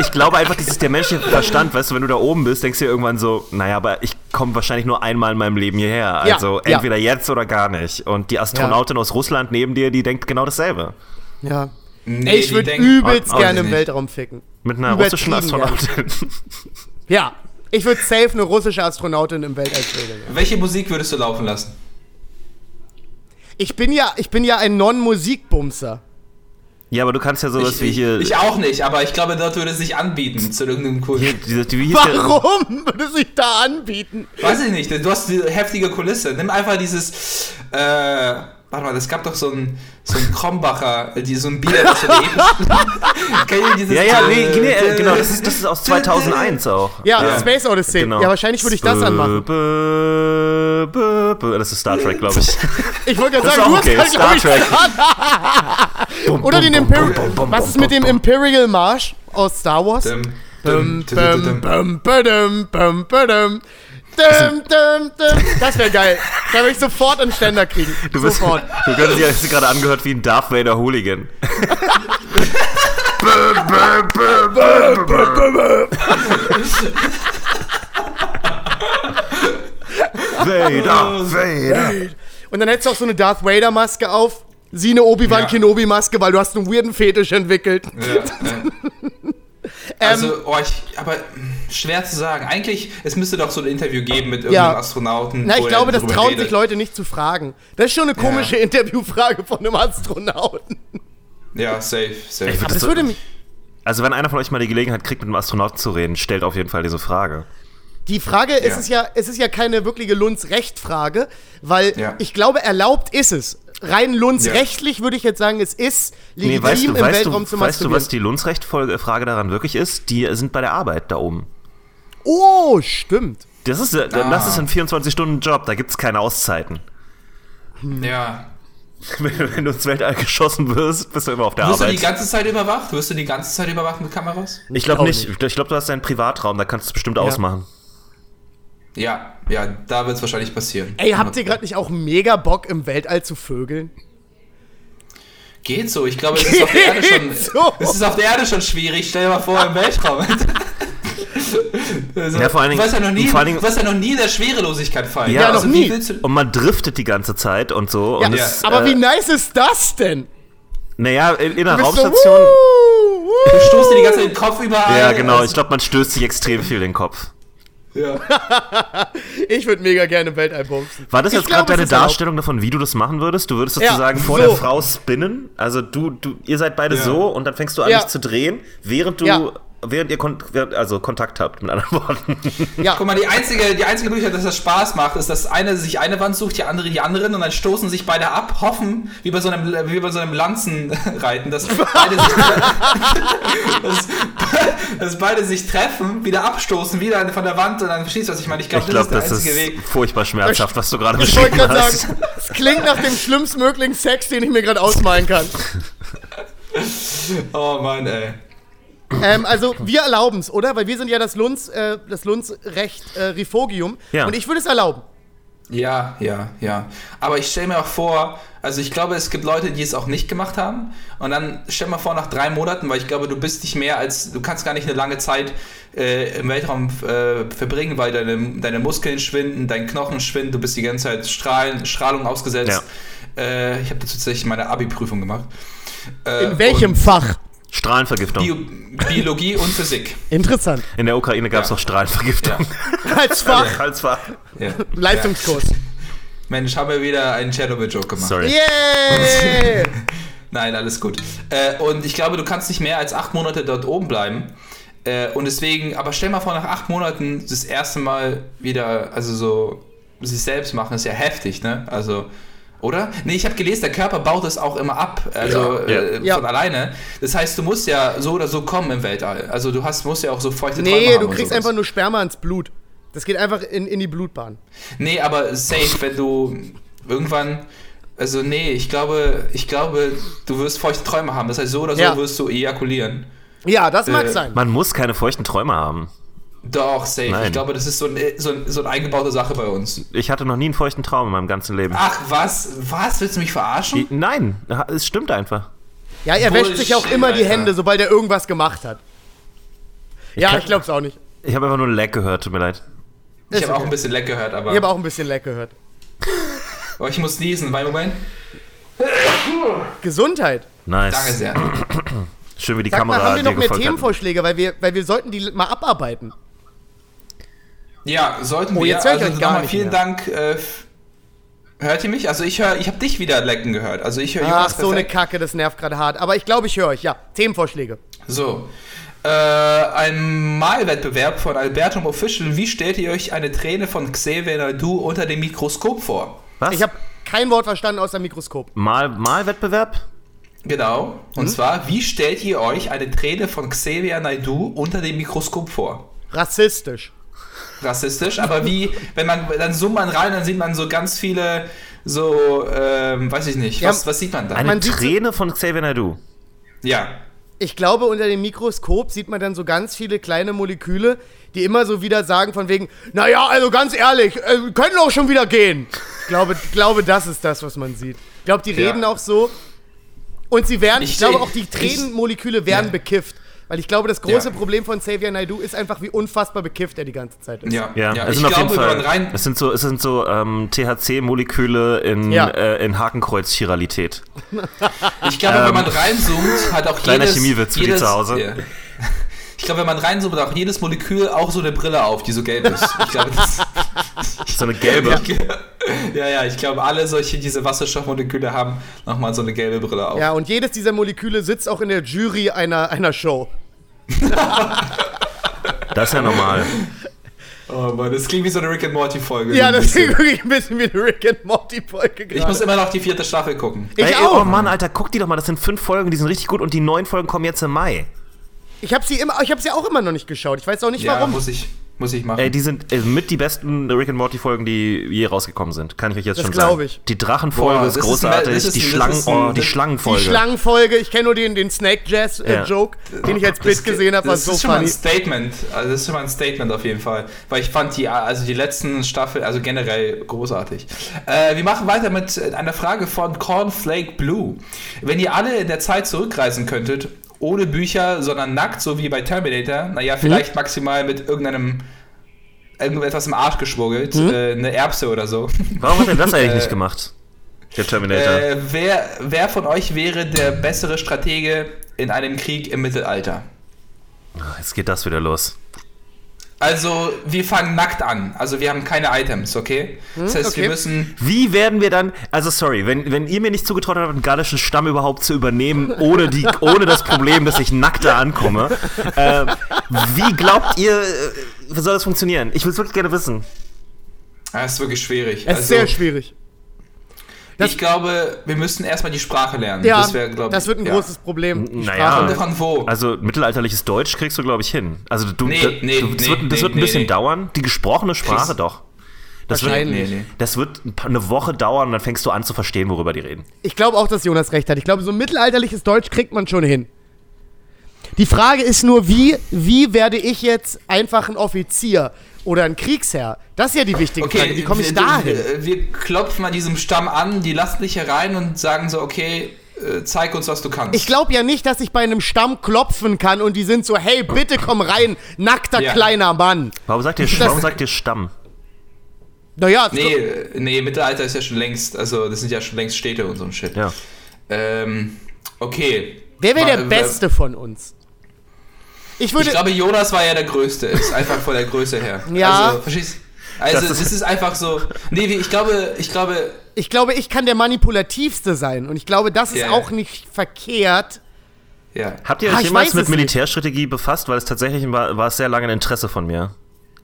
ich glaube einfach, das ist der menschliche Verstand, weißt du, wenn du da oben bist, denkst du dir irgendwann so, naja, aber ich komme wahrscheinlich nur einmal in meinem Leben hierher, Ja, also ja. entweder jetzt oder gar nicht. Und die Astronautin aus Russland neben dir, die denkt genau dasselbe. Ja. Nee, Ey, ich würde übelst Oh, gerne weiß im Weltraum ficken. Mit einer russischen gerne. Astronautin. Ja. Ich würde safe eine russische Astronautin im Weltall regeln. Welche Musik würdest du laufen lassen? Ich bin ja, ich bin ja ein Non-Musikbumser. Ja, aber du kannst ja sowas Ich, wie hier. ich, auch nicht, aber ich glaube, dort würde es sich anbieten zu irgendeinem der- Warum würde sich da anbieten? Weiß ich nicht, du hast die heftige Kulisse. Nimm einfach dieses. Äh, Warte mal, es gab doch so ein, so ein Krombacher, die, so ein Bier, das so eine Kennt ihr dieses Ja, ja, nee, nee, äh, genau, das ist, das ist aus 2001 auch. Ja, ja. Space Odyssey. Genau. Ja, wahrscheinlich würde ich das anmachen. Das ist Star Trek, glaube ich. Ich wollte gerade sagen, du okay. hast Star Trek. Oder den Imperial. Was ist mit dem Imperial Marsch aus Star Wars? Bum, bum, bum, bum, bum, bum, Dum, dum, dum. Das wäre geil. Da würde ich sofort einen Ständer kriegen. Du bist, sofort. Du könntest dich gerade angehört wie ein Darth Vader Hooligan. Vader, Vader. Und dann hättest du auch so eine Darth Vader Maske auf. Sie eine Obi-Wan ja. Kenobi Maske, weil du hast einen weirden Fetisch entwickelt. Ja, ja. Also, ähm, oh, ich, aber schwer zu sagen. Eigentlich, es müsste doch so ein Interview geben mit irgendeinem ja. Astronauten. Na, ich glaube, das trauen redet. sich Leute nicht zu fragen. Das ist schon eine komische ja. Interviewfrage von einem Astronauten. Ja, safe, safe. Aber das würde mich also, wenn einer von euch mal die Gelegenheit kriegt, mit einem Astronauten zu reden, stellt auf jeden Fall diese Frage. Die Frage, ja. es, ist ja, es ist ja keine wirkliche Lunds-Recht-Frage, weil ja. ich glaube, erlaubt ist es rein Lundsrechtlich ja. würde ich jetzt sagen, es ist legitim nee, weißt du, im weißt Weltraum du, zu Weißt du, was die Lundsrecht-Frage daran wirklich ist? Die sind bei der Arbeit da oben. Oh, stimmt. Das ist, ah. das ist ein 24-Stunden-Job, da gibt es keine Auszeiten. Hm. Ja. Wenn, wenn, du ins Weltall geschossen wirst, bist du immer auf der wirst Arbeit. Wirst du die ganze Zeit überwacht? Wirst du die ganze Zeit überwacht mit Kameras? Ich glaube nicht. nicht. Ich glaube, du hast deinen Privatraum, da kannst du es bestimmt ja. ausmachen. Ja, ja, da wird es wahrscheinlich passieren. Ey, habt ihr gerade nicht auch mega Bock im Weltall zu vögeln? Geht so, ich glaube, es ist, auf der Erde schon, so. es ist auf der Erde schon schwierig. Stell dir mal vor, im Weltraum. also, ja, vor allen Dingen, du warst ja noch nie, vor allen Dingen, du warst ja noch nie in der Schwerelosigkeit fallen. Ja, ja also, noch nie. Und man driftet die ganze Zeit und so. Ja, und ja. Es, aber äh, wie nice ist das denn? Naja, in, in der Raumstation. So, wuh, wuh. Du stoßt dir die ganze Zeit den Kopf überall. Ja, genau. Also, ich glaube, man stößt sich extrem viel den Kopf. Ja. ich würde mega gerne Weltall bumsen. War das jetzt gerade deine Darstellung davon, wie du das machen würdest? Du würdest sozusagen ja, vor so. der Frau spinnen. Also du, du, ihr seid beide ja. so und dann fängst du an, ja. dich zu drehen, während du während ihr kon also Kontakt habt, mit anderen Worten. Ja. Guck mal, die einzige, die einzige Möglichkeit, dass das Spaß macht, ist, dass eine sich eine Wand sucht, die andere die anderen und dann stoßen sich beide ab, hoffen, wie bei so einem, wie bei so einem Lanzenreiten, dass beide, sich, dass, dass, beide sich treffen, wieder abstoßen, wieder von der Wand und dann verstehst du, was ich meine. Ich glaube, das, glaub, ist der das einzige ist Weg. furchtbar schmerzhaft, was du gerade beschrieben hast. Sagen, es klingt nach dem schlimmstmöglichen Sex, den ich mir gerade ausmalen kann. oh Mann, ey. Ähm, also wir erlauben es, oder? Weil wir sind ja das Lunds, äh, das Lunds-Recht äh, Refogium. Ja. Und ich würde es erlauben. Ja, ja, ja. Aber ich stelle mir auch vor, also ich glaube, es gibt Leute, die es auch nicht gemacht haben. Und dann stell mir vor, nach drei Monaten, weil ich glaube, du bist nicht mehr als, du kannst gar nicht eine lange Zeit äh, im Weltraum äh, verbringen, weil deine, deine Muskeln schwinden, dein Knochen schwinden, du bist die ganze Zeit Strahlen, Strahlung ausgesetzt. Ja. Äh, ich habe tatsächlich meine Abi-Prüfung gemacht. Äh, In welchem Fach? Strahlenvergiftung. Bio Biologie und Physik. Interessant. In der Ukraine gab es ja. auch Strahlenvergiftung. Ja. Als Fach. Als Fach. Ja. Leistungskurs. Mensch, haben wir wieder einen Chernobyl-Joke gemacht. Sorry. Yeah! Nein, alles gut. Äh, und ich glaube, du kannst nicht mehr als acht Monate dort oben bleiben. Äh, und deswegen, aber stell mal vor, nach acht Monaten das erste Mal wieder, also so sich selbst machen, ist ja heftig, ne? Also oder? Nee, ich habe gelesen, der Körper baut es auch immer ab, also ja. Äh, ja. von alleine. Das heißt, du musst ja so oder so kommen im Weltall. Also du hast, musst ja auch so feuchte nee, Träume haben. Nee, du kriegst einfach nur Sperma ins Blut. Das geht einfach in, in die Blutbahn. Nee, aber safe, wenn du irgendwann. Also nee, ich glaube, ich glaube, du wirst feuchte Träume haben. Das heißt, so oder so ja. wirst du ejakulieren. Ja, das mag äh, sein. Man muss keine feuchten Träume haben. Doch, safe. Nein. Ich glaube, das ist so, ein, so, ein, so eine eingebaute Sache bei uns. Ich hatte noch nie einen feuchten Traum in meinem ganzen Leben. Ach, was? Was? Willst du mich verarschen? Nein, es stimmt einfach. Ja, er Bullshit, wäscht sich auch immer Alter. die Hände, sobald er irgendwas gemacht hat. Ich ja, kann, ich glaub's auch nicht. Ich habe einfach nur Leck gehört, tut mir leid. Ich habe okay. auch ein bisschen Leck gehört, aber. Ich habe auch ein bisschen Leck gehört. oh, ich muss niesen, weil Moment. Gesundheit. Nice. Danke sehr. Schön, wie die Sag Kamera mal, haben wir noch mehr Themenvorschläge, weil wir, weil wir sollten die mal abarbeiten. Ja, sollten oh, wir. Jetzt höre ich also euch gar nicht vielen mehr. Dank. Äh, hört ihr mich? Also ich höre, ich habe dich wieder lecken gehört. Also ich höre Ach, so eine Kacke, das nervt gerade hart. Aber ich glaube, ich höre euch. Ja, Themenvorschläge. So. Äh, ein Malwettbewerb von Albertum Official. Wie stellt ihr euch eine Träne von Xavier Naidu unter dem Mikroskop vor? Was? Ich habe kein Wort verstanden außer Mikroskop. Mal, Malwettbewerb? Genau. Und Hm? zwar, wie stellt ihr euch eine Träne von Xavier Naidoo unter dem Mikroskop vor? Rassistisch. Rassistisch, aber wie, wenn man, dann zoomt man rein, dann sieht man so ganz viele, so, ähm, weiß ich nicht, Ja, was, was sieht man da? Eine Man Träne von Xavier Naidoo. ja. Ich glaube, unter dem Mikroskop sieht man dann so ganz viele kleine Moleküle, die immer so wieder sagen von wegen, naja, also ganz ehrlich, äh, wir können auch schon wieder gehen. Ich glaube, glaube, das ist das, was man sieht. Ich glaube, die Ja. reden auch so. Und sie werden, ich, Ich glaube auch, die Tränenmoleküle werden Ja. bekifft. Weil ich glaube, das große Ja. Problem von Xavier Naidoo ist einfach, wie unfassbar bekifft er die ganze Zeit ist. Ja, Ja, ja. es ich sind auf glaube, jeden wenn Fall. man rein, es sind so, es sind so ähm, THC-Moleküle in, Ja. äh, in Hakenkreuz-Chiralität. Ich glaube, wenn man reinzoomt, hat auch Ähm, Kleiner jedes... Chemiewitz für die zu Hause. Ja. Ich glaube, wenn man reinzoomt, hat auch jedes Molekül auch so eine Brille auf, die so gelb ist. Ich glaube, das, So eine gelbe. ja, ja, ich glaube, alle solche, diese Wasserstoffmoleküle haben nochmal so eine gelbe Brille auf. Ja, und jedes dieser Moleküle sitzt auch in der Jury einer, einer Show. Das ist ja normal. Oh Mann, das klingt wie so eine Rick and Morty Folge. Ja, das ist wirklich ein bisschen wie eine Rick and Morty Folge Ich muss immer noch die vierte Staffel gucken. Ich Ey, auch. Oh Mann, Alter, guck die doch mal. Das sind fünf Folgen, die sind richtig gut und die neun Folgen kommen jetzt im Mai. Ich habe sie immer, ich habe sie auch immer noch nicht geschaut. Ich weiß auch nicht Ja, warum. muss ich, muss ich machen. Ey, die sind äh, mit die besten Rick and Morty Folgen, die je rausgekommen sind. Kann ich euch jetzt Das schon sagen. glaub ich. Die Drachenfolge Boah, ist großartig. ein- ist die ein- das Schlangen, ein- oh, die Schlangenfolge. Die Schlangenfolge, ich kenne nur den, den Snake Jazz äh, Ja. Joke, den ich als Bild Das- gesehen habe, das so ist schon mal funny. ein Statement. Also das ist schon mal ein Statement auf jeden Fall. Weil ich fand die, also die letzten Staffel, also generell großartig. Äh, wir machen weiter mit einer Frage von Cornflake Blue. Wenn ihr alle in der Zeit zurückreisen könntet, ohne Bücher, sondern nackt, so wie bei Terminator, naja, vielleicht maximal mit irgendeinem irgendetwas im Arsch geschmuggelt, äh, eine Erbse oder so. Warum hat er das eigentlich Äh, nicht gemacht? Der Terminator. Äh, wer, wer von euch wäre der bessere Stratege in einem Krieg im Mittelalter? Jetzt geht das wieder los. Also, wir fangen nackt an. Also, wir haben keine Items, okay? Das heißt, okay. wir müssen. Wie werden wir dann, also sorry, wenn, wenn ihr mir nicht zugetraut habt, einen gallischen Stamm überhaupt zu übernehmen, ohne, die, ohne das Problem, dass ich nackt da ankomme, äh, wie glaubt ihr, äh, wie soll das funktionieren? Ich will es wirklich gerne wissen. Das Ah, ist wirklich schwierig. Es ist sehr schwierig. Das- ich glaube, wir müssen erstmal die Sprache lernen. Ja, das, das, wär, glaub, wird ein ja. großes Problem. Naja. Sprache. Von wo? Also mittelalterliches Deutsch kriegst du, glaube ich, hin. Also du, Nee, da- nee, du, das nee, wird, das nee, wird ein bisschen nee. dauern. Die gesprochene Sprache Kriegst- doch. Das Wahrscheinlich. Nee, nee. das wird eine Woche dauern und dann fängst du an zu verstehen, worüber die reden. Ich glaube auch, dass Jonas recht hat. Ich glaube, so mittelalterliches Deutsch kriegt man schon hin. Die Frage ist nur, wie, wie werde ich jetzt einfach ein Offizier oder ein Kriegsherr? Das ist ja die wichtige Frage. Wie komme ich wir, dahin? Wir, klopfen an diesem Stamm an, die lassen dich herein und sagen so, okay, äh, zeig uns, was du kannst. Ich glaube ja nicht, dass ich bei einem Stamm klopfen kann und die sind so, hey, bitte komm rein, nackter Ja. kleiner Mann. Warum sagt ihr, warum sagt ihr Stamm? Naja, Nee, äh, nee, Mittelalter ist ja schon längst, also das sind ja schon längst Städte und so ein Shit. Ja. Ähm, okay. wer wäre der Beste von uns? Ich würde. Ich glaube, Jonas war ja der Größte, ist einfach von der Größe her. Ja. Also, verstehst Also, Das das ist- ist, einfach so. Nee, wie- ich glaube, ich glaube, Ich glaube, ich kann der manipulativste sein. Und ich glaube, das ist Ja. auch nicht verkehrt. ja. Habt ihr Ah, euch ich jemals mit es nicht. Militärstrategie befasst? Weil es tatsächlich war, war es sehr lange ein Interesse von mir.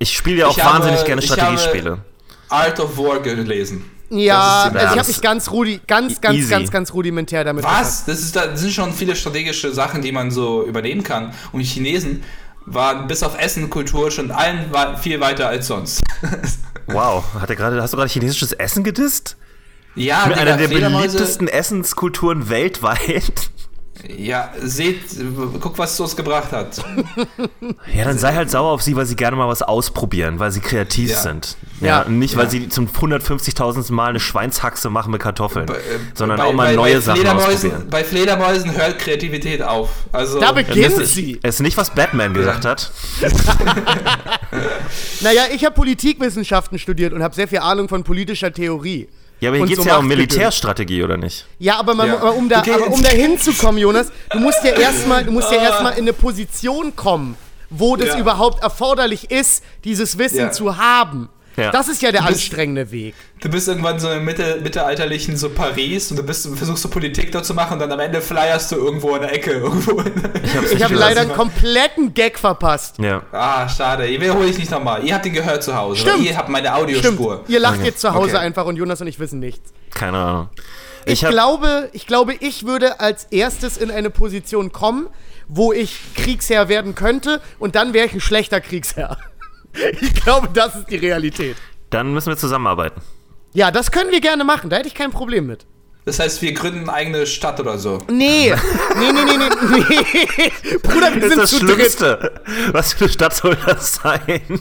Ich spiele ja auch Ich habe- wahnsinnig gerne ich habe- Strategiespiele. Art of War gelesen. Ja, also ich habe mich ganz rudi, ganz, ganz, Easy. ganz, ganz rudimentär damit befasst. Was? Das, ist, da- das sind schon viele strategische Sachen, die man so übernehmen kann. Und die Chinesen waren bis auf Essen, Kultur schon allen viel weiter als sonst. Wow, hat er gerade, hast du gerade chinesisches Essen gedisst? ja, Mit Digga, einer der beliebtesten Essenskulturen weltweit. Ja, seht, guck, was es uns gebracht hat. Ja, dann sei halt sauer auf sie, weil sie gerne mal was ausprobieren, weil sie kreativ Ja. sind. Ja, Ja. und nicht, weil Ja. sie zum 150.000. Mal eine Schweinshaxe machen mit Kartoffeln, Bei- äh, sondern bei- auch mal bei- neue bei Sachen Fledermäusen, ausprobieren. Bei Fledermäusen hört Kreativität auf. Also, Da beginnt ist, sie. ist nicht, was Batman gesagt hat. Naja, ich habe Politikwissenschaften studiert und habe sehr viel Ahnung von politischer Theorie. Ja, aber hier geht es so ja um. Militärstrategie, oder nicht? Ja, aber, man, Ja. aber um da, Okay. aber um da hinzukommen, Jonas, du musst ja erstmal, du musst ja erstmal in eine Position kommen, wo das Ja. überhaupt erforderlich ist, dieses Wissen Ja. zu haben. Ja. Das ist ja der bist- anstrengende Weg. Du bist irgendwann so im Mitte, mittelalterlichen so Paris und du bist, versuchst so Politik dort zu machen und dann am Ende flyerst du irgendwo in der Ecke. Irgendwo Ich hab's Ich habe gehört. leider einen kompletten Gag verpasst. Ja. ah, schade. Ich wiederhole ich nicht nochmal. Ihr habt den gehört zu Hause. Stimmt. Ihr habt meine Stimmt. Audiospur. Ihr lacht jetzt zu Hause Okay. einfach und Jonas und ich wissen nichts. keine Ahnung. Ich, hab- glaube, ich glaube, ich würde als erstes in eine Position kommen, wo ich Kriegsherr werden könnte und dann wäre ich ein schlechter Kriegsherr. Ich glaube, das ist die Realität. Dann müssen wir zusammenarbeiten. Ja, das können wir gerne machen, da hätte ich kein Problem mit. Das heißt, wir gründen eine eigene Stadt oder so. Nee, nee, nee, nee, nee, nee. Bruder, wir Das ist sind das zu dritt. Schlimmste. Was für eine Stadt soll das sein?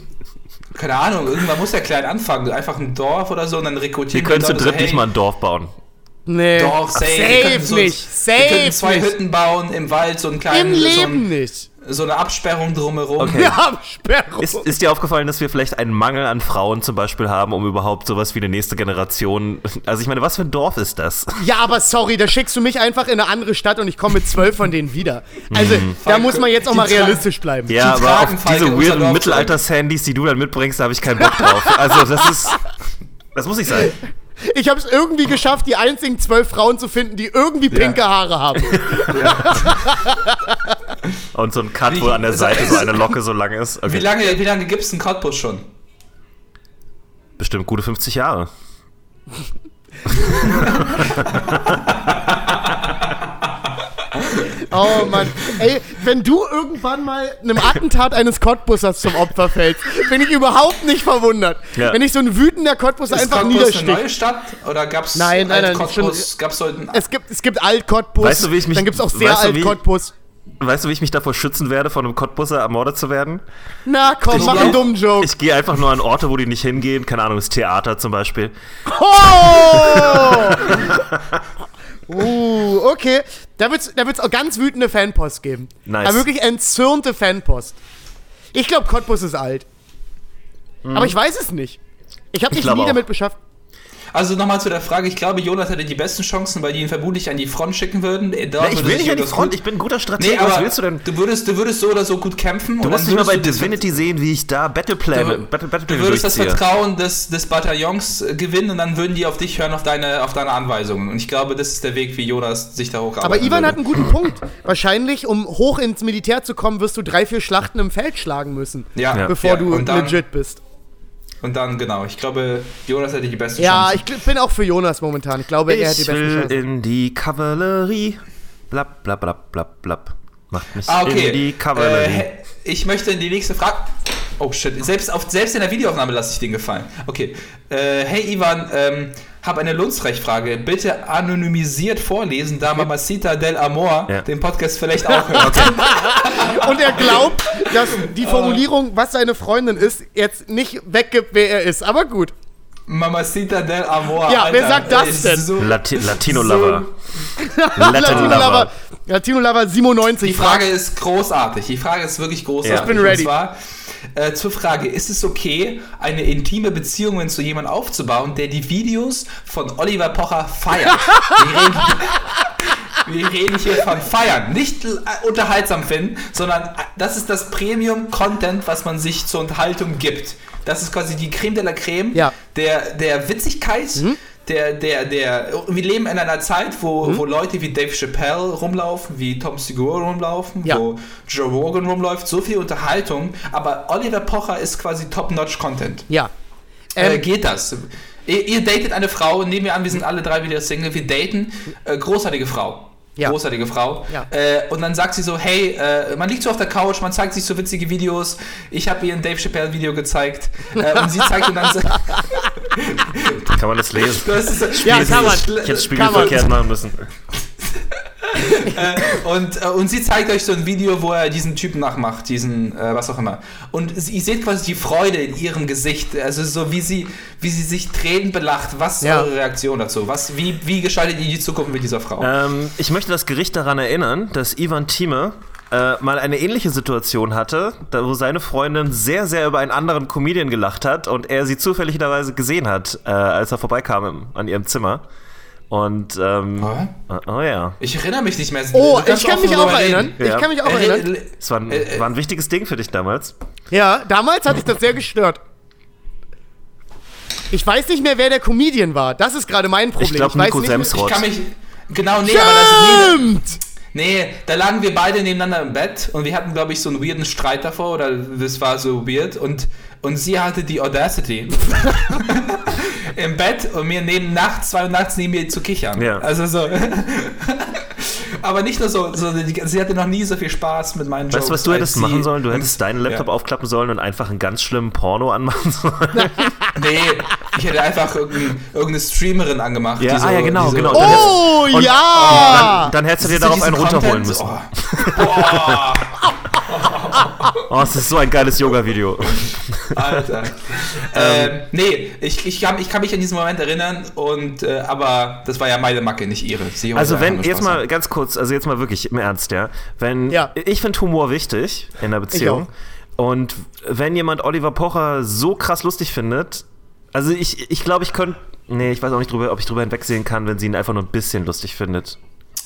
Keine Ahnung, irgendwann muss der klein anfangen. Einfach ein Dorf oder so und dann Wir rekrutieren können zu dritt so, nicht hey, mal ein Dorf bauen. Nee. Doch, safe. wir safe könnten so, nicht. Wir könnten Safe zwei nicht. Hütten bauen im Wald, so einen Im kleinen, so, Leben ein, nicht. So eine Absperrung drumherum. Okay. Wir haben Sperrung. Ist, ist dir aufgefallen, dass wir vielleicht einen Mangel an Frauen zum Beispiel haben, um überhaupt sowas wie eine nächste Generation. Also ich meine, was für ein Dorf ist das? Ja, aber sorry, da schickst du mich einfach in eine andere Stadt und ich komme mit zwölf von denen wieder. Also, da Falk, muss man jetzt auch die mal realistisch bleiben. Ja, Die aber auf diese weirden Mittelalter-Sandys, die du dann mitbringst, da habe ich keinen Bock drauf. Also das ist. Das muss nicht sein. Ich habe es irgendwie geschafft, die einzigen zwölf Frauen zu finden, die irgendwie pinke Haare haben. Und so ein Cut, Wie- wo an der Seite so eine Locke so lang ist. Wie Okay. lange, wie lange gibt es einen Cottbus schon? Bestimmt gute 50 Jahre. Oh Mann. Ey, wenn du irgendwann mal einem Attentat eines Cottbussers zum Opfer fällst, bin ich überhaupt nicht verwundert. Ja. wenn ich so ein wütender Cottbusser Ist einfach Cottbus eine niedersticht. neue Stadt? Oder gab es Nein, nein, nein, Cottbus? Gab es heute Es gibt, es gibt Alt-Cottbus, Weißt du, wie ich mich- dann gibt es auch sehr weißt du, wie- Alt-Cottbus. Weißt du, wie ich mich davor schützen werde, von einem Cottbusser ermordet zu werden? Na komm, mach einen dummen Joke. Ich gehe einfach nur an Orte, wo die nicht hingehen. Keine Ahnung, das Theater zum Beispiel. Oh! uh, okay. Da wird es da wird's auch ganz wütende Fanpost geben. Nice. Aber wirklich entzürnte Fanpost. Ich glaube, Cottbus ist alt. Aber ich weiß es nicht. Ich habe mich nie auch. damit beschäftigt. Also nochmal zu der Frage, ich glaube, Jonas hätte die besten Chancen, weil die ihn vermutlich an die Front schicken würden. Da ich würde will nicht an die Front, gut- ich bin ein guter Stratege. Nee, aber Was willst du denn? Du würdest, du würdest so oder so gut kämpfen. Du musst nicht mal bei Divinity sehen, wie ich da Battlepläne, Du, Battle, du Battlepläne würdest das. Vertrauen des, des Bataillons äh, gewinnen und dann würden die auf dich hören, auf deine, auf deine Anweisungen. Und ich glaube, das ist der Weg, wie Jonas sich da hocharbeiten Aber Ivan würde. hat einen guten Punkt. Wahrscheinlich, um hoch ins Militär zu kommen, wirst du drei, vier Schlachten im Feld schlagen müssen. ja. Bevor ja, du legit bist. Und dann, genau, ich glaube, Jonas hätte die besten Ja, Chancen. ich gl- bin auch für Jonas momentan. Ich glaube, er hat die Ich besten will Chancen. in die Kavallerie. Blab, blab, blab, blab, blab. Macht mich Ah, okay. in die Kavallerie. Äh, ich möchte in die nächste Frage. Oh shit, selbst, auf, selbst in der Videoaufnahme lasse ich den gefallen. Okay. Äh, hey Ivan, ähm, habe eine Lunzrecht-Frage. Bitte anonymisiert vorlesen, da Mamacita del Amor Ja. den Podcast vielleicht auch hört. Und er glaubt, dass die Formulierung, was seine Freundin ist, jetzt nicht weggibt, wer er ist. Aber gut. Mamacita del Amor. Ja, wer sagt das ist denn? So, Lati Latino so- Lover. Latino Latin Lover. Latino Lover 97. Die Frage ist großartig. Die Frage ist wirklich großartig. Ja. Ich bin ready. Und zwar äh, zur Frage: Ist es okay, eine intime Beziehung zu jemandem aufzubauen, der die Videos von Oliver Pocher feiert? Wir reden, hier von feiern, nicht äh, unterhaltsam finden, sondern äh, das ist das Premium-Content, was man sich zur Unterhaltung gibt. Das ist quasi die Creme de la Creme Ja. der, der Witzigkeit. Der, der, der, wir leben in einer Zeit, wo, wo Leute wie Dave Chappelle rumlaufen, wie Tom Segura rumlaufen, Ja. wo Joe Rogan rumläuft, so viel Unterhaltung, aber Oliver Pocher ist quasi Top-Notch-Content. Ja. äh, Ähm, geht das? Ihr, ihr datet eine Frau, nehmen wir an, wir sind alle drei wieder Single, wir daten, äh, großartige Frau. Ja. Großartige Frau. Ja. Äh, und dann sagt sie so, hey, äh, man liegt so auf der Couch, man zeigt sich so witzige Videos. Ich habe ihr ein Dave Chappelle Video gezeigt. Äh, und sie zeigt und dann so, Kann man das lesen? das ist, Ja, das kann man. Ich hätte spiegelverkehrt machen müssen. Und, äh, und sie zeigt euch so ein Video, wo er diesen Typen nachmacht, diesen, äh, was auch immer. Und ihr seht quasi die Freude in ihrem Gesicht, also so wie sie, wie sie sich Tränen belacht. Was ist Ja. eure Reaktion dazu? Was, wie, wie gestaltet ihr die Zukunft mit dieser Frau? Ähm, ich möchte das Gericht daran erinnern, dass Ivan Thieme äh, mal eine ähnliche Situation hatte, da, wo seine Freundin sehr, sehr über einen anderen Comedian gelacht hat und er sie zufälligerweise gesehen hat, äh, als er vorbeikam im, an ihrem Zimmer. Und, ähm, oh, oh ja, Ich erinnere mich nicht mehr. oh, ich kann mich auch erinnern. Ja. Ich kann mich auch Äh, erinnern. äh, es war ein, war ein wichtiges Ding für dich damals. Ja, damals hat ich das sehr gestört. Ich weiß nicht mehr, wer der Comedian war. Das ist gerade mein Problem. Ich glaube, weiß Nico nicht mehr- Ich Semsrott. kann mich. Genau, nee, aber das. Nee, Stimmt! Nee, da lagen wir beide nebeneinander im Bett und wir hatten, glaube ich, so einen weirden Streit davor oder das war so weird und und sie hatte die Audacity im Bett und mir neben nachts, zwei Uhr nachts neben mir zu kichern. Ja. Also so. Aber nicht nur so, so sie hatte noch nie so viel Spaß mit meinen Jokes. Weißt du, was du hättest machen sollen? Du und- hättest deinen Laptop ja. aufklappen sollen und einfach einen ganz schlimmen Porno anmachen sollen. Nee, ich hätte einfach irgendein, irgendeine Streamerin angemacht. Ja, die so, ah ja, genau, die so, genau. Oh, Und- ja! Dann, dann hättest du dir darauf einen runterholen Content, müssen. Oh, boah, Oh, es ist so ein geiles Yoga-Video. Alter. ähm, nee, ich, ich, kann, ich kann mich an diesen Moment erinnern, und, äh, aber das war ja meine Macke, nicht ihre. Sie Also wenn, jetzt mal ganz kurz, also jetzt mal wirklich im Ernst, ja. Wenn, Ja. ich finde Humor wichtig in der Beziehung. Und wenn jemand Oliver Pocher so krass lustig findet, also ich, ich glaube, ich könnte, nee, ich weiß auch nicht drüber, ob ich drüber hinwegsehen kann, wenn sie ihn einfach nur ein bisschen lustig findet.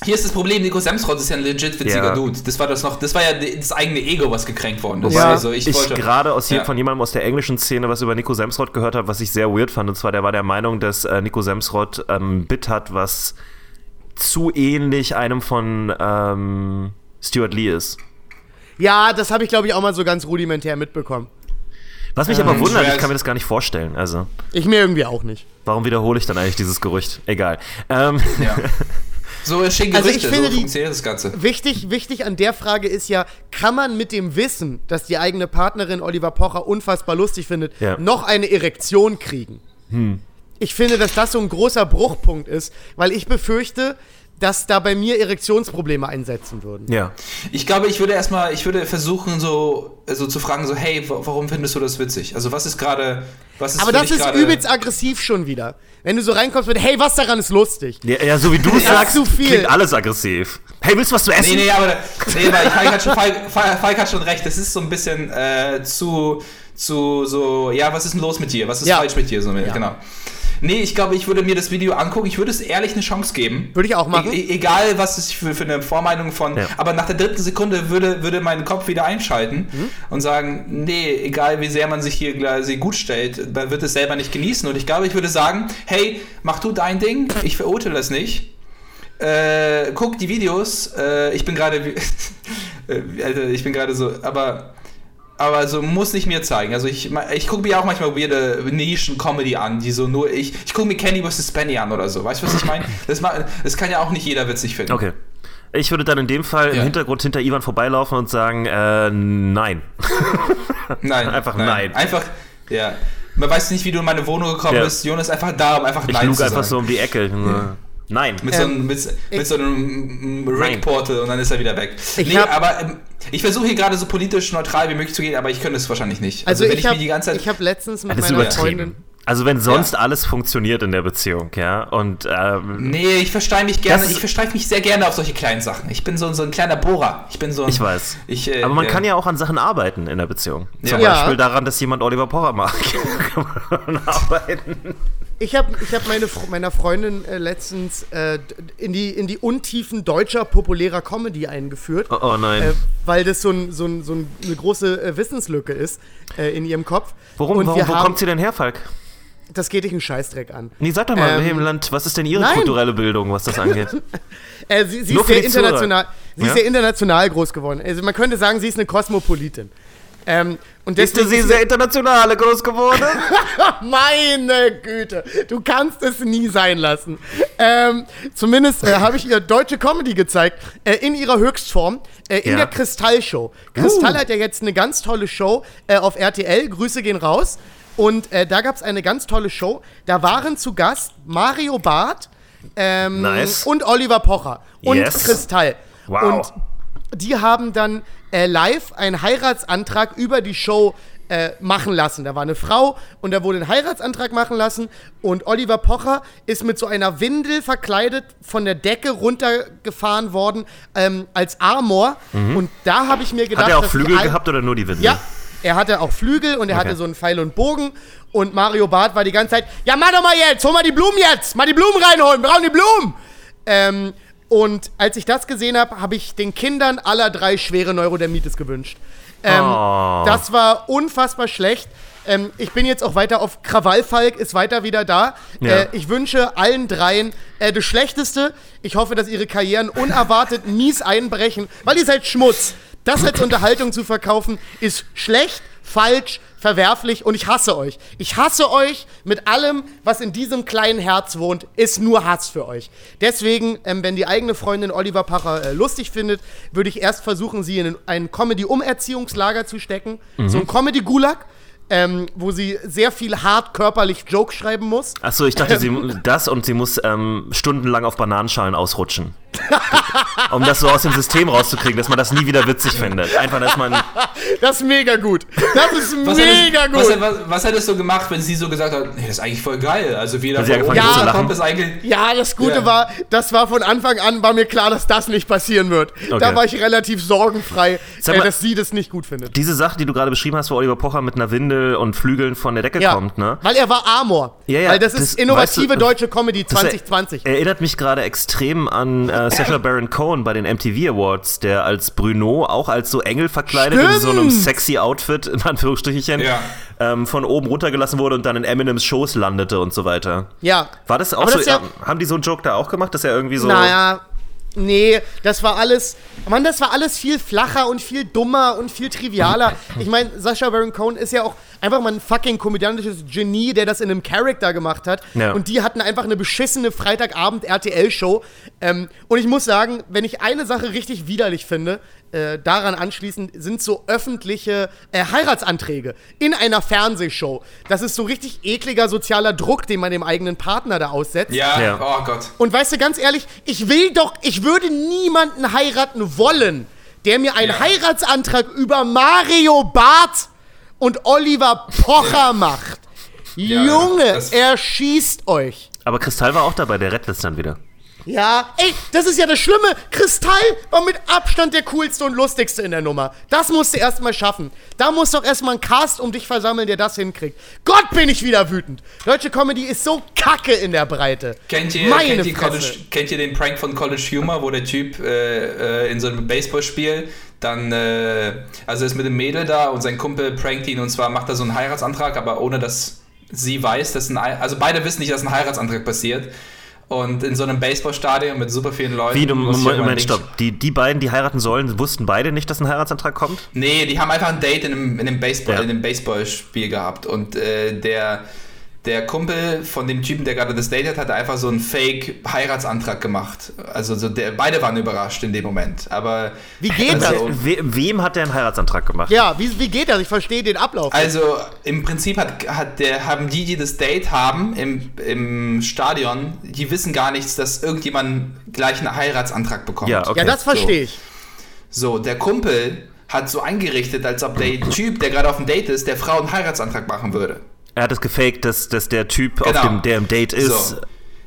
Hier ist das Problem, Nico Semsrott ist ja ein legit witziger Ja. Dude. Das war das noch, das war ja das eigene Ego, was gekränkt worden ist. Ja. Also ich, ich wollte, gerade aus Ja. von jemandem aus der englischen Szene was über Nico Semsrott gehört habe, was ich sehr weird fand. Und zwar, der war der Meinung, dass äh, Nico Semsrott ähm, ein Bit hat, was zu ähnlich einem von ähm, Stuart Lee ist. Ja, das habe ich, glaube ich, auch mal so ganz rudimentär mitbekommen. Was mich Ähm, aber wundert, ich kann mir das gar nicht vorstellen. Also, Ich mir irgendwie auch nicht. warum wiederhole ich dann eigentlich dieses Gerücht? Egal. Ähm, Ja. So entstehen Also Gerüchte, ich finde so die- funktioniert das Ganze. Wichtig, wichtig an der Frage ist ja, kann man mit dem Wissen, dass die eigene Partnerin Oliver Pocher unfassbar lustig findet, Ja. noch eine Erektion kriegen? Ich finde, dass das so ein großer Bruchpunkt ist, weil ich befürchte, dass da bei mir Erektionsprobleme einsetzen würden. ja. Ich glaube, ich würde erstmal, ich würde versuchen, so, so zu fragen, so, hey, wa- warum findest du das witzig? Also was ist gerade, was ist Aber das ist übelst aggressiv schon wieder. Wenn du so reinkommst mit, hey, was daran ist lustig? Ja, ja, so wie du sagst, zu viel. klingt alles aggressiv. Hey, willst du was zu essen? Nee, nee, aber nee, weil Falk hat schon, Falk, Falk hat schon recht. Das ist so ein bisschen äh, zu, zu so, ja, was ist denn los mit dir? Was ist Ja. falsch mit dir? So, Ja. Genau. Nee, ich glaube, ich würde mir das Video angucken. Ich würde es ehrlich eine Chance geben. Würde ich auch machen. E e- egal, was es für, für eine Vormeinung von. Ja. Aber nach der dritten Sekunde würde, würde mein Kopf wieder einschalten Mhm. und sagen: Nee, egal wie sehr man sich hier quasi gut stellt, man wird es selber nicht genießen. Und ich glaube, ich würde sagen: Hey, mach du dein Ding. Ich verurteile das nicht. Äh, guck die Videos. Äh, ich bin gerade. äh, Alter, ich bin gerade so. Aber. Aber so muss nicht mir zeigen. Also ich, ich gucke mir auch manchmal weirde Nischen-Comedy an, die so nur ich. Ich gucke mir Kenny vs. Spenny an oder so. Weißt du, was ich meine? Das, das kann ja auch nicht jeder witzig finden. Okay. Ich würde dann in dem Fall im Ja. Hintergrund hinter Ivan vorbeilaufen und sagen, äh, nein. Nein. Einfach nein. Einfach, ja. Man weiß nicht, wie du in meine Wohnung gekommen Ja. bist. Jonas ist einfach da, um einfach Ich nein lug zu einfach sagen. so um die Ecke. Nein. Mit, so Ähm, einem, mit, mit ich- so einem mm, Rick-Portal und dann ist er wieder weg. Ich nee, hab- aber ähm, ich versuche hier gerade so politisch neutral wie möglich zu gehen, aber ich könnte es wahrscheinlich nicht. Also, wenn ich habe mir die ganze Zeit. hab letztens mit meiner übertrieben. Freundin. Also wenn sonst alles funktioniert in der Beziehung, ja, und ähm, Nee, ich versteige mich gerne, ich versteife mich sehr gerne auf solche kleinen Sachen. Ich bin so, so ein kleiner Bohrer. Ich bin so ein, ich weiß. Ich, äh, Aber man äh, kann ja auch an Sachen arbeiten in der Beziehung. Zum Ja. Beispiel daran, dass jemand Oliver Pocher mag. kann man arbeiten. Ich habe ich hab meine, meiner Freundin äh, letztens äh, in, die, in die Untiefen deutscher populärer Comedy eingeführt. Oh, oh nein. Äh, weil das so, ein, so, ein, so ein, eine große äh, Wissenslücke ist äh, in ihrem Kopf. Worum, Und warum, wo haben, kommt sie denn her, Falk? Das geht dich einen Scheißdreck an. Nee, sag doch mal, Ähm, Land, was ist denn ihre nein. kulturelle Bildung, was das angeht? Äh, sie sie ist sehr die Zuhörer. international, sie Ja? ist sehr international groß geworden. Also man könnte sagen, sie ist eine Kosmopolitin. Ähm, und Ist deswegen sie sehr international groß geworden? Meine Güte, du kannst es nie sein lassen. Ähm, zumindest äh, habe ich ihr deutsche Comedy gezeigt, äh, in ihrer Höchstform, äh, in Ja. der Kristall-Show. Kristall hat ja jetzt eine ganz tolle Show äh, auf RTL, Grüße gehen raus. Und äh, da gab es eine ganz tolle Show. Da waren zu Gast Mario Barth ähm, Nice. und Oliver Pocher und Yes. Kristall. Wow. Und die haben dann äh, live einen Heiratsantrag über die Show äh, machen lassen. Da war eine Frau und da wurde ein Heiratsantrag machen lassen und Oliver Pocher ist mit so einer Windel verkleidet von der Decke runtergefahren worden ähm, als Armor und da habe ich mir gedacht, Hat er auch Flügel gehabt oder nur die Windel? ja, er hatte auch Flügel und er Okay. hatte so einen Pfeil und Bogen. Und Mario Barth war die ganze Zeit, ja, mach doch mal jetzt, hol mal die Blumen jetzt, mal die Blumen reinholen, wir brauchen die Blumen. Ähm, und als ich das gesehen habe, habe ich den Kindern aller drei schwere Neurodermitis gewünscht. Ähm, Oh. Das war unfassbar schlecht. Ähm, ich bin jetzt auch weiter auf Krawallfalk, ist weiter wieder da. Ja. Äh, ich wünsche allen dreien äh, das Schlechteste. Ich hoffe, dass ihre Karrieren unerwartet mies einbrechen, weil ihr seid Schmutz. Das als Unterhaltung zu verkaufen, ist schlecht, falsch, verwerflich und ich hasse euch. Ich hasse euch mit allem, was in diesem kleinen Herz wohnt, ist nur Hass für euch. Deswegen, ähm, wenn die eigene Freundin Oliver Pacher äh, lustig findet, würde ich erst versuchen, sie in ein Comedy-Umerziehungslager zu stecken. So ein Comedy-Gulag. Ähm, wo sie sehr viel hart körperlich Jokes schreiben muss. Achso, ich dachte, sie, das und sie muss ähm, stundenlang auf Bananenschalen ausrutschen. Um das so aus dem System rauszukriegen, dass man das nie wieder witzig findet. Einfach, dass man. Das ist mega gut. Das ist Was mega hättest, gut. was, was, was hättest du gemacht, wenn sie so gesagt hat, nee, das ist eigentlich voll geil. Also wie da hat zu lachen? kommt, ist eigentlich. Ja, das Gute Ja. war, das war von Anfang an, war mir klar, dass das nicht passieren wird. Da Okay. war ich relativ sorgenfrei, äh, mal- dass sie das nicht gut findet. Diese Sache, die du gerade beschrieben hast, wo Oliver Pocher mit einer Windel und Flügeln von der Decke Ja, kommt, ne? weil er war Amor. Ja, ja, weil das, das- ist innovative weißt du, deutsche Comedy Das 2020. er- erinnert mich gerade extrem an äh, Sacha Baron Cohen bei den MTV Awards, der als Bruno auch als so Engel verkleidet in so einem Stimmt. sexy Outfit, in Anführungsstrichen, Ja. ähm, von oben runtergelassen wurde und dann in Eminems Shows landete und so weiter. ja. War das auch Aber so? das ja- äh, haben die so einen Joke da auch gemacht, dass er irgendwie so. Naja, nee, das war alles, Mann, das war alles viel flacher und viel dummer und viel trivialer. Ich meine, Sascha Baron Cohen ist ja auch einfach mal ein fucking komödiantisches Genie, der das in einem Charakter gemacht hat. Ja. Und die hatten einfach eine beschissene Freitagabend-RTL-Show. Ähm, und ich muss sagen, wenn ich eine Sache richtig widerlich finde, äh, daran anschließend sind so öffentliche äh, Heiratsanträge in einer Fernsehshow. Das ist so richtig ekliger sozialer Druck, den man dem eigenen Partner da aussetzt. Ja, Ja. oh Gott. Und weißt du, ganz ehrlich, ich will doch, ich würde niemanden heiraten wollen, der mir einen Ja. Heiratsantrag über Mario Barth und Oliver Pocher macht. Ja, Junge, das- er schießt euch. Aber Kristall war auch dabei, der rettet es dann wieder. Ja, ey, das ist ja das Schlimme. Kristall war mit Abstand der coolste und lustigste in der Nummer. Das musst du erstmal schaffen. Da muss doch erstmal ein Cast um dich versammeln, der das hinkriegt. Gott, bin ich wieder wütend. Deutsche Comedy ist so kacke in der Breite. Kennt ihr, Meine kennt, ihr. College, kennt ihr den Prank von College Humor, wo der Typ äh, äh, in so einem Baseballspiel dann, äh, also ist mit dem Mädel da und sein Kumpel prankt ihn und zwar macht er so einen Heiratsantrag, aber ohne dass sie weiß, dass ein, Ei- also beide wissen nicht, dass ein Heiratsantrag passiert. Und in so einem Baseballstadion mit super vielen Leuten. Wie, du, Moment, stopp. Die, die beiden, die heiraten sollen, wussten beide nicht, dass ein Heiratsantrag kommt? Nee, die haben einfach ein Date in einem, in einem, Baseball, Ja. in einem Baseballspiel gehabt und äh, der, der Kumpel von dem Typen, der gerade das Date hat, hat einfach so einen Fake-Heiratsantrag gemacht. Also so der, beide waren überrascht in dem Moment. Aber Wie geht also, We wem hat der einen Heiratsantrag gemacht? Ja, wie, wie geht das? Ich verstehe den Ablauf. Also im Prinzip hat, hat der, haben die, die das Date haben im, im Stadion, die wissen gar nichts, dass irgendjemand gleich einen Heiratsantrag bekommt. Ja, okay. ja, das verstehe ich. So, der Kumpel hat so eingerichtet, als ob der Typ, der gerade auf dem Date ist, der Frau einen Heiratsantrag machen würde. Er hat es gefaked, dass, dass der Typ, auf Genau. dem, der im Date ist, So.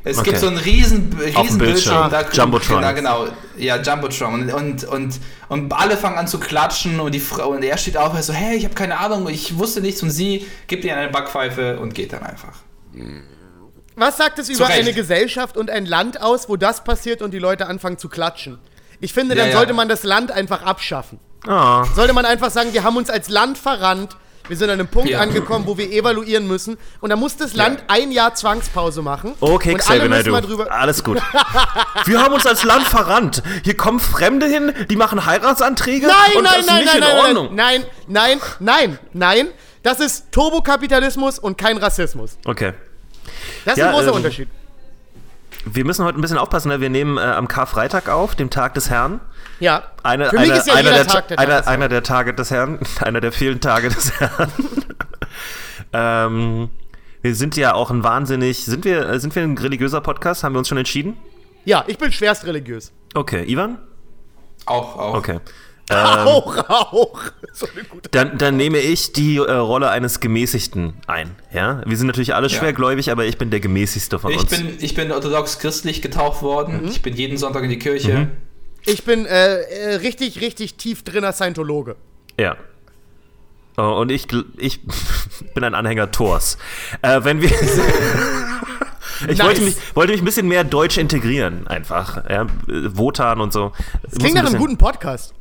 Es Okay. gibt so einen riesen, riesen Bildschirm. Bildschirm, da Jumbotron. Genau, genau. Ja, Jumbotron. Und, und, und, und alle fangen an zu klatschen und die Frau und er steht auf und so, hey, ich habe keine Ahnung, ich wusste nichts und sie gibt ihr eine Backpfeife und geht dann einfach. Was sagt es über eine Gesellschaft und ein Land aus, wo das passiert und die Leute anfangen zu klatschen? Ich finde, Ja, dann ja. sollte man das Land einfach abschaffen. Ah, Sollte man einfach sagen, wir haben uns als Land verrannt, wir sind an einem Punkt Ja. angekommen, wo wir evaluieren müssen und dann muss das Land ein Jahr Zwangspause machen. okay, und alle Xavier mal Naidoo. drüber. Alles gut. Wir haben uns als Land verrannt. Hier kommen Fremde hin, die machen Heiratsanträge Nein, und nein, das ist nein, nicht nein, in nein, Ordnung. nein, nein, nein, nein. Das ist Turbokapitalismus und kein Rassismus. Okay. Das ist Ja, ein großer ähm, Unterschied. Wir müssen heute ein bisschen aufpassen, ne? wir nehmen äh, am Karfreitag auf, dem Tag des Herrn. Ja. Eine, Für mich eine, ist ja einer, jeder der, Tag der einer, Tag des einer der Tage des Herrn, einer der vielen Tage des Herrn. ähm, wir sind ja auch ein wahnsinnig, sind wir, äh, sind wir ein religiöser Podcast? Haben wir uns schon entschieden? Ja, ich bin schwerst religiös. Okay, Ivan? Auch, auch. Okay. Auch, auch. So eine gute. Dann, dann nehme ich die äh, Rolle eines Gemäßigten ein. Ja? Wir sind natürlich alle Ja. schwergläubig, aber ich bin der Gemäßigste von Ich uns. bin, ich bin orthodox christlich getauft worden. Mhm. Ich bin jeden Sonntag in die Kirche. Ich bin äh, äh, richtig, richtig tief drinner Scientologe. Ja. Oh, und ich, ich bin ein Anhänger Thors. Äh, wenn wir. ich Nice. wollte, mich, wollte mich ein bisschen mehr deutsch integrieren, einfach. Ja? Wotan und so. Das klingt nach einem guten Podcast.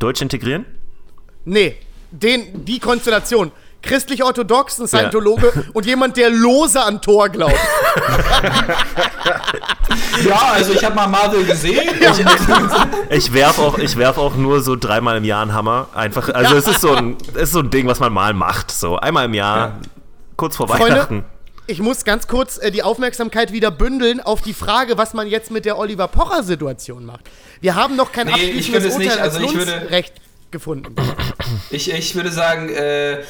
Deutsch integrieren? Nee, den, die Konstellation. christlich-orthodox, ein Scientologe und jemand, der lose an Thor glaubt. Ja, also ich habe mal Marvel gesehen. Ich werf auch, ich werf auch nur so dreimal im Jahr einen Hammer. Einfach, also es ist so ein, es ist so ein Ding, was man mal macht. So einmal im Jahr, Ja. kurz vor Freunde, Weihnachten. Ich muss ganz kurz äh, die Aufmerksamkeit wieder bündeln auf die Frage, was man jetzt mit der Oliver Pocher-Situation macht. Wir haben noch kein Nee, abschließendes Urteil als also Lundsrecht gefunden. Ich, ich würde sagen, äh, äh,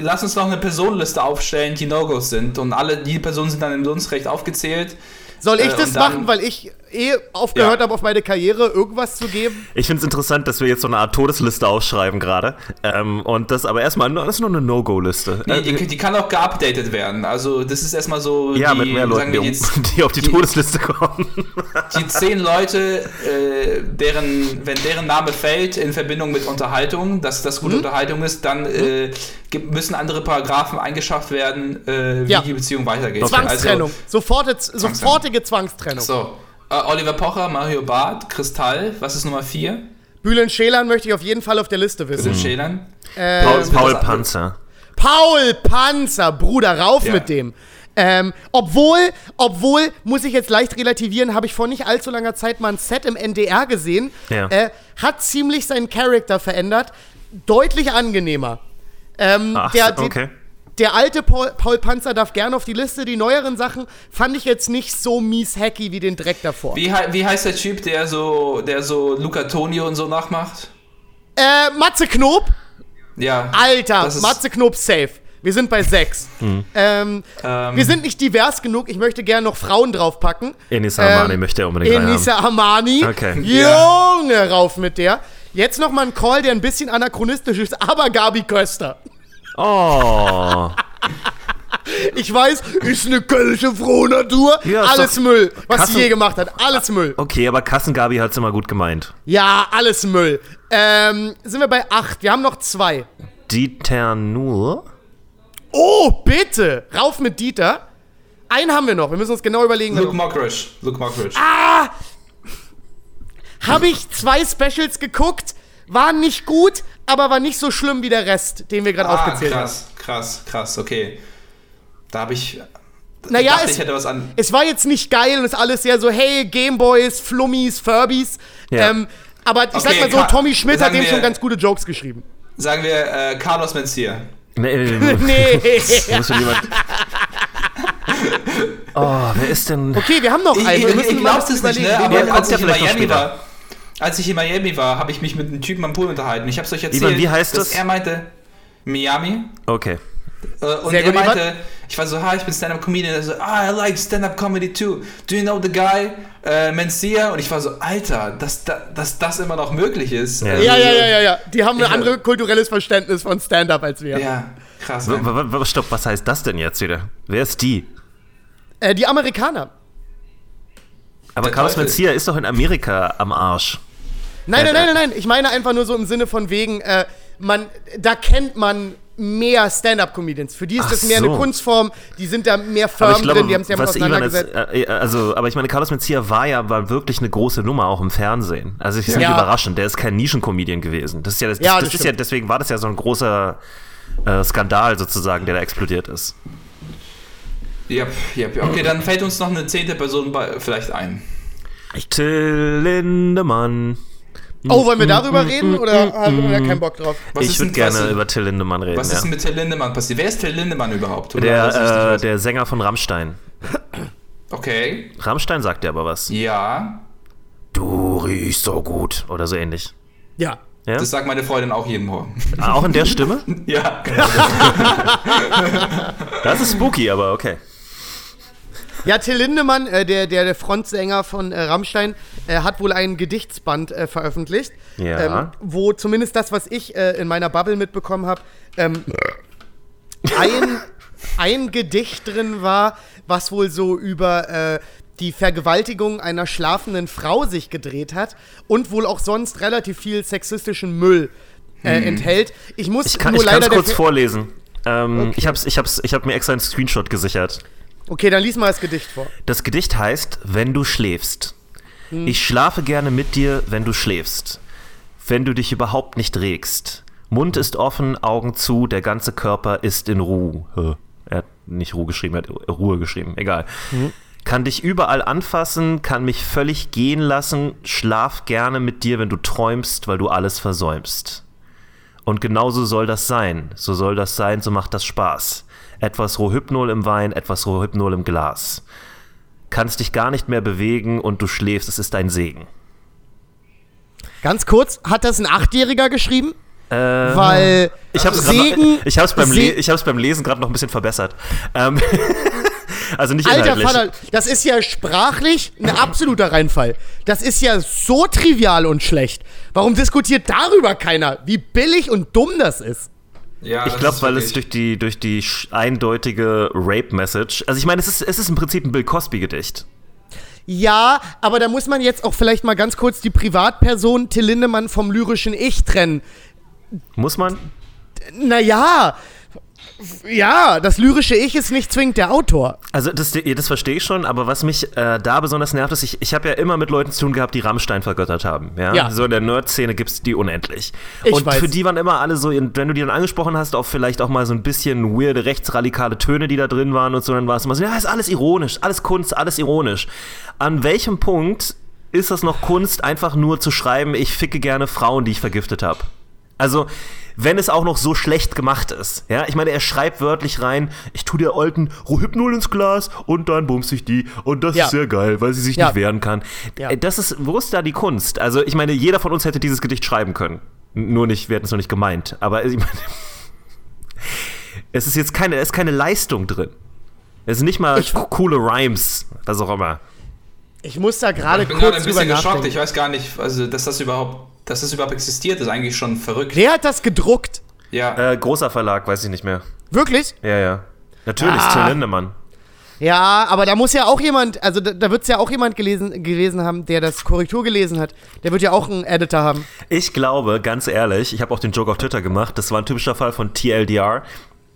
lass uns noch eine Personenliste aufstellen, die No-Gos sind. Und alle die Personen sind dann im Lundsrecht aufgezählt. Soll ich Äh, das machen, weil ich eh aufgehört Ja. habe, auf meine Karriere irgendwas zu geben? Ich finde es interessant, dass wir jetzt so eine Art Todesliste aufschreiben gerade. Ähm, und das aber erstmal, nur- das ist nur eine No-Go-Liste. Nee, Äh, die, die kann auch geupdatet werden. Also das ist erstmal so ja, die, mit mehr sagen Leuten, die, wir jetzt, die auf die, die- Todesliste kommen. die zehn Leute, äh, deren, wenn deren Name fällt in Verbindung mit Unterhaltung, dass das Mhm. gute Unterhaltung ist, dann äh, gibt, müssen andere Paragraphen eingeschafft werden, äh, wie Ja. die Beziehung weitergeht. Zwangstrennung. Sofortige, sofortige Zwangstrennung. Also, so. Äh, Oliver Pocher, Mario Barth, Kristall, was ist Nummer 4? Bülent Schälern möchte ich auf jeden Fall auf der Liste wissen. Bitte Schälern. Äh, Paul, Paul Panzer. Paul Panzer, Bruder, rauf Ja. mit dem. Ähm, obwohl, obwohl, muss ich jetzt leicht relativieren, habe ich vor nicht allzu langer Zeit mal ein Set im NDR gesehen. Ja. Äh, hat ziemlich seinen Charakter verändert. Deutlich angenehmer. Ähm, Ach, der, der- okay. Der alte Paul, Paul Panzer darf gerne auf die Liste. Die neueren Sachen fand ich jetzt nicht so mies hacky wie den Dreck davor. Wie, wie heißt der Typ, der so, der so Luca Tonio und so nachmacht? Äh, Matze Knob. Ja. Alter, Matze Knob safe. Wir sind bei sechs. Ähm, Ähm, wir sind nicht divers genug. Ich möchte gerne noch Frauen draufpacken. Enisa Armani möchte er unbedingt Enisa Armani. Okay. Junge, rauf mit der. Jetzt noch mal ein Call, der ein bisschen anachronistisch ist, aber Gabi Köster. Oh. Ich weiß, ist eine kölsche Frohnatur. Ja, alles doch- Müll, was Kassen- sie je gemacht hat. Alles Müll. Okay, aber Kassengabi hat es immer gut gemeint. Ja, alles Müll. Ähm, sind wir bei acht. Wir haben noch zwei. Dieter Nuhr? Oh, bitte. Rauf mit Dieter. Einen haben wir noch. Wir müssen uns genau überlegen. Luke Mockridge. Luke Mockridge. Ah! Habe ich zwei Specials geguckt, waren nicht gut, aber war nicht so schlimm wie der Rest, den wir gerade Ah, aufgezählt haben. krass, krass, krass, okay. Da habe ich. Naja, dachte, es, ich hätte was an. es war jetzt nicht geil und ist alles sehr so, hey, Gameboys, Flummis, Furbies. Ja. Ähm, aber ich sag Okay, mal so, Ka- Tommy Schmidt hat dem wir- schon ganz gute Jokes geschrieben. Sagen wir äh, Carlos Mencia. Nee, nee, nee. Nee. Muss schon jemand. Oh, wer ist denn. Okay, wir haben noch Ich, einen. ich, Wir müssen ich mal glaub's es nicht, ne? Aber wir- als ja ich in vielleicht noch Miami später. war, als ich in Miami war, habe ich mich mit einem Typen am Pool unterhalten. Ich habe es euch erzählt. Ivan, wie heißt dass das? Er meinte Miami. Okay. Äh, und Sehr er gut, meinte, ich war so, hi, ich bin Stand-Up-Comedian. Er so, ah, I like Stand-Up-Comedy too. Do you know the guy, äh, Mencia? Und ich war so, Alter, dass, da- dass das immer noch möglich ist. Ja. Also, Ja, ja, ja, ja, ja. Die haben ein anderes kulturelles Verständnis von Stand-Up als wir. Ja, krass. W- stopp, was heißt das denn jetzt wieder? Wer ist die? Äh, die Amerikaner. Aber Der Carlos Teufel. Mencia ist doch in Amerika am Arsch. Nein, nein, nein, nein, nein. Ich meine einfach nur so im Sinne von wegen, äh, man, da kennt man mehr Stand-Up-Comedians. Für die ist Ach das mehr so. eine Kunstform. Die sind da mehr firm ich glaube, drin, die haben es ja mal was Ivan jetzt, auseinandergesetzt. äh, äh, also, aber ich meine, Carlos Mencia war ja war wirklich eine große Nummer auch im Fernsehen. Also, ich ist nicht Ja. überraschend. Der ist kein Nischencomedian gewesen. Das ist ja, das, Ja, das, das ist ja, deswegen war das ja so ein großer äh, Skandal sozusagen, der da explodiert ist. Yep, yep. Okay, dann fällt uns noch eine zehnte Person bei, vielleicht ein. Till Lindemann. Oh, wollen wir darüber reden oder haben wir da keinen Bock drauf? Was ich würde gerne über Till Lindemann reden. Was ist denn mit Till Lindemann passiert? Wer ist Till Lindemann überhaupt? Der, äh, der Sänger von Rammstein. okay, Rammstein sagt dir aber was. ja. Du riechst so gut. Oder so ähnlich. Ja. Ja? Das sagt meine Freundin auch jeden Morgen. Ah, auch in der Stimme? ja. Das ist spooky, aber okay. Ja, Till Lindemann, äh, der, der, der Frontsänger von äh, Rammstein, äh, hat wohl ein Gedichtsband äh, veröffentlicht, Ja. ähm, wo zumindest das, was ich äh, in meiner Bubble mitbekommen habe, ähm, ein, ein Gedicht drin war, was wohl so über äh, die Vergewaltigung einer schlafenden Frau sich gedreht hat und wohl auch sonst relativ viel sexistischen Müll äh, enthält. Ich muss. Ich kann nur es leider der kurz vorlesen. Ähm, ich, hab's, ich, hab's, ich hab mir extra einen Screenshot gesichert. Okay, dann lies mal das Gedicht vor. Das Gedicht heißt Wenn du schläfst. Hm. Ich schlafe gerne mit dir, wenn du schläfst. Wenn du dich überhaupt nicht regst. Mund ist offen, Augen zu, der ganze Körper ist in Ruhe. Er hat nicht Ruhe geschrieben, er hat Ruhe geschrieben, egal. Kann dich überall anfassen, kann mich völlig gehen lassen, schlaf gerne mit dir, wenn du träumst, weil du alles versäumst. Und genauso soll das sein. So soll das sein, so macht das Spaß. Etwas Rohypnol im Wein, etwas Rohypnol im Glas. Kannst dich gar nicht mehr bewegen und du schläfst, es ist dein Segen. Ganz kurz, hat das ein Achtjähriger geschrieben? Äh, Weil Ich habe es Segen, ich hab's beim, Se- ich hab's beim Lesen gerade noch ein bisschen verbessert. Ähm, also nicht Alter inhaltlich. Vater, das ist ja sprachlich ein absoluter Reinfall. Das ist ja so trivial und schlecht. Warum diskutiert darüber keiner, wie billig und dumm das ist? Ja, Ich glaube, weil es durch die, durch die eindeutige Rape-Message. Also ich meine, es ist, es ist im Prinzip ein Bill Cosby-Gedicht. Ja, aber da muss man jetzt auch vielleicht mal ganz kurz die Privatperson Till Lindemann vom lyrischen Ich trennen. Muss man? Naja, ja, das lyrische Ich ist nicht zwingend der Autor. Also das, das verstehe ich schon, aber was mich äh, da besonders nervt, ist, ich, ich habe ja immer mit Leuten zu tun gehabt, die Rammstein vergöttert haben. Ja? Ja. So in der Nerd-Szene gibt es die unendlich. Ich Und weiß. für die waren immer alle so, wenn du die dann angesprochen hast, auch vielleicht auch mal so ein bisschen weirde rechtsradikale Töne, die da drin waren und so, dann war es immer so, ja, ist alles ironisch, alles Kunst, alles ironisch. An welchem Punkt ist das noch Kunst, einfach nur zu schreiben, ich ficke gerne Frauen, die ich vergiftet habe? Also, wenn es auch noch so schlecht gemacht ist. Ja, ich meine, er schreibt wörtlich rein, ich tu der alten Rohypnol ins Glas und dann bumst ich die und das Ja. ist sehr geil, weil sie sich Ja. nicht wehren kann. Ja. Äh, Das ist, wo ist da die Kunst? Also, ich meine, jeder von uns hätte dieses Gedicht schreiben können. Nur nicht, wir hätten es noch nicht gemeint. Aber ich meine, es ist jetzt keine, es ist keine Leistung drin. Es sind nicht mal Ich- coole Rhymes, was auch immer. Ich muss da gerade Ich bin gerade kurz ein bisschen geschockt. nachdenken. Ich weiß gar nicht, also dass das überhaupt, dass das überhaupt existiert, ist eigentlich schon verrückt. Wer hat das gedruckt? Ja. Äh, großer Verlag, weiß ich nicht mehr. Wirklich? Ja, ja. Natürlich, Ah. Till Lindemann. Ja, aber da muss ja auch jemand, also da, da wird es ja auch jemand gelesen, gewesen haben, der das Korrektur gelesen hat. Der wird ja auch einen Editor haben. Ich glaube, ganz ehrlich, ich habe auch den Joke auf Twitter gemacht, das war ein typischer Fall von TLDR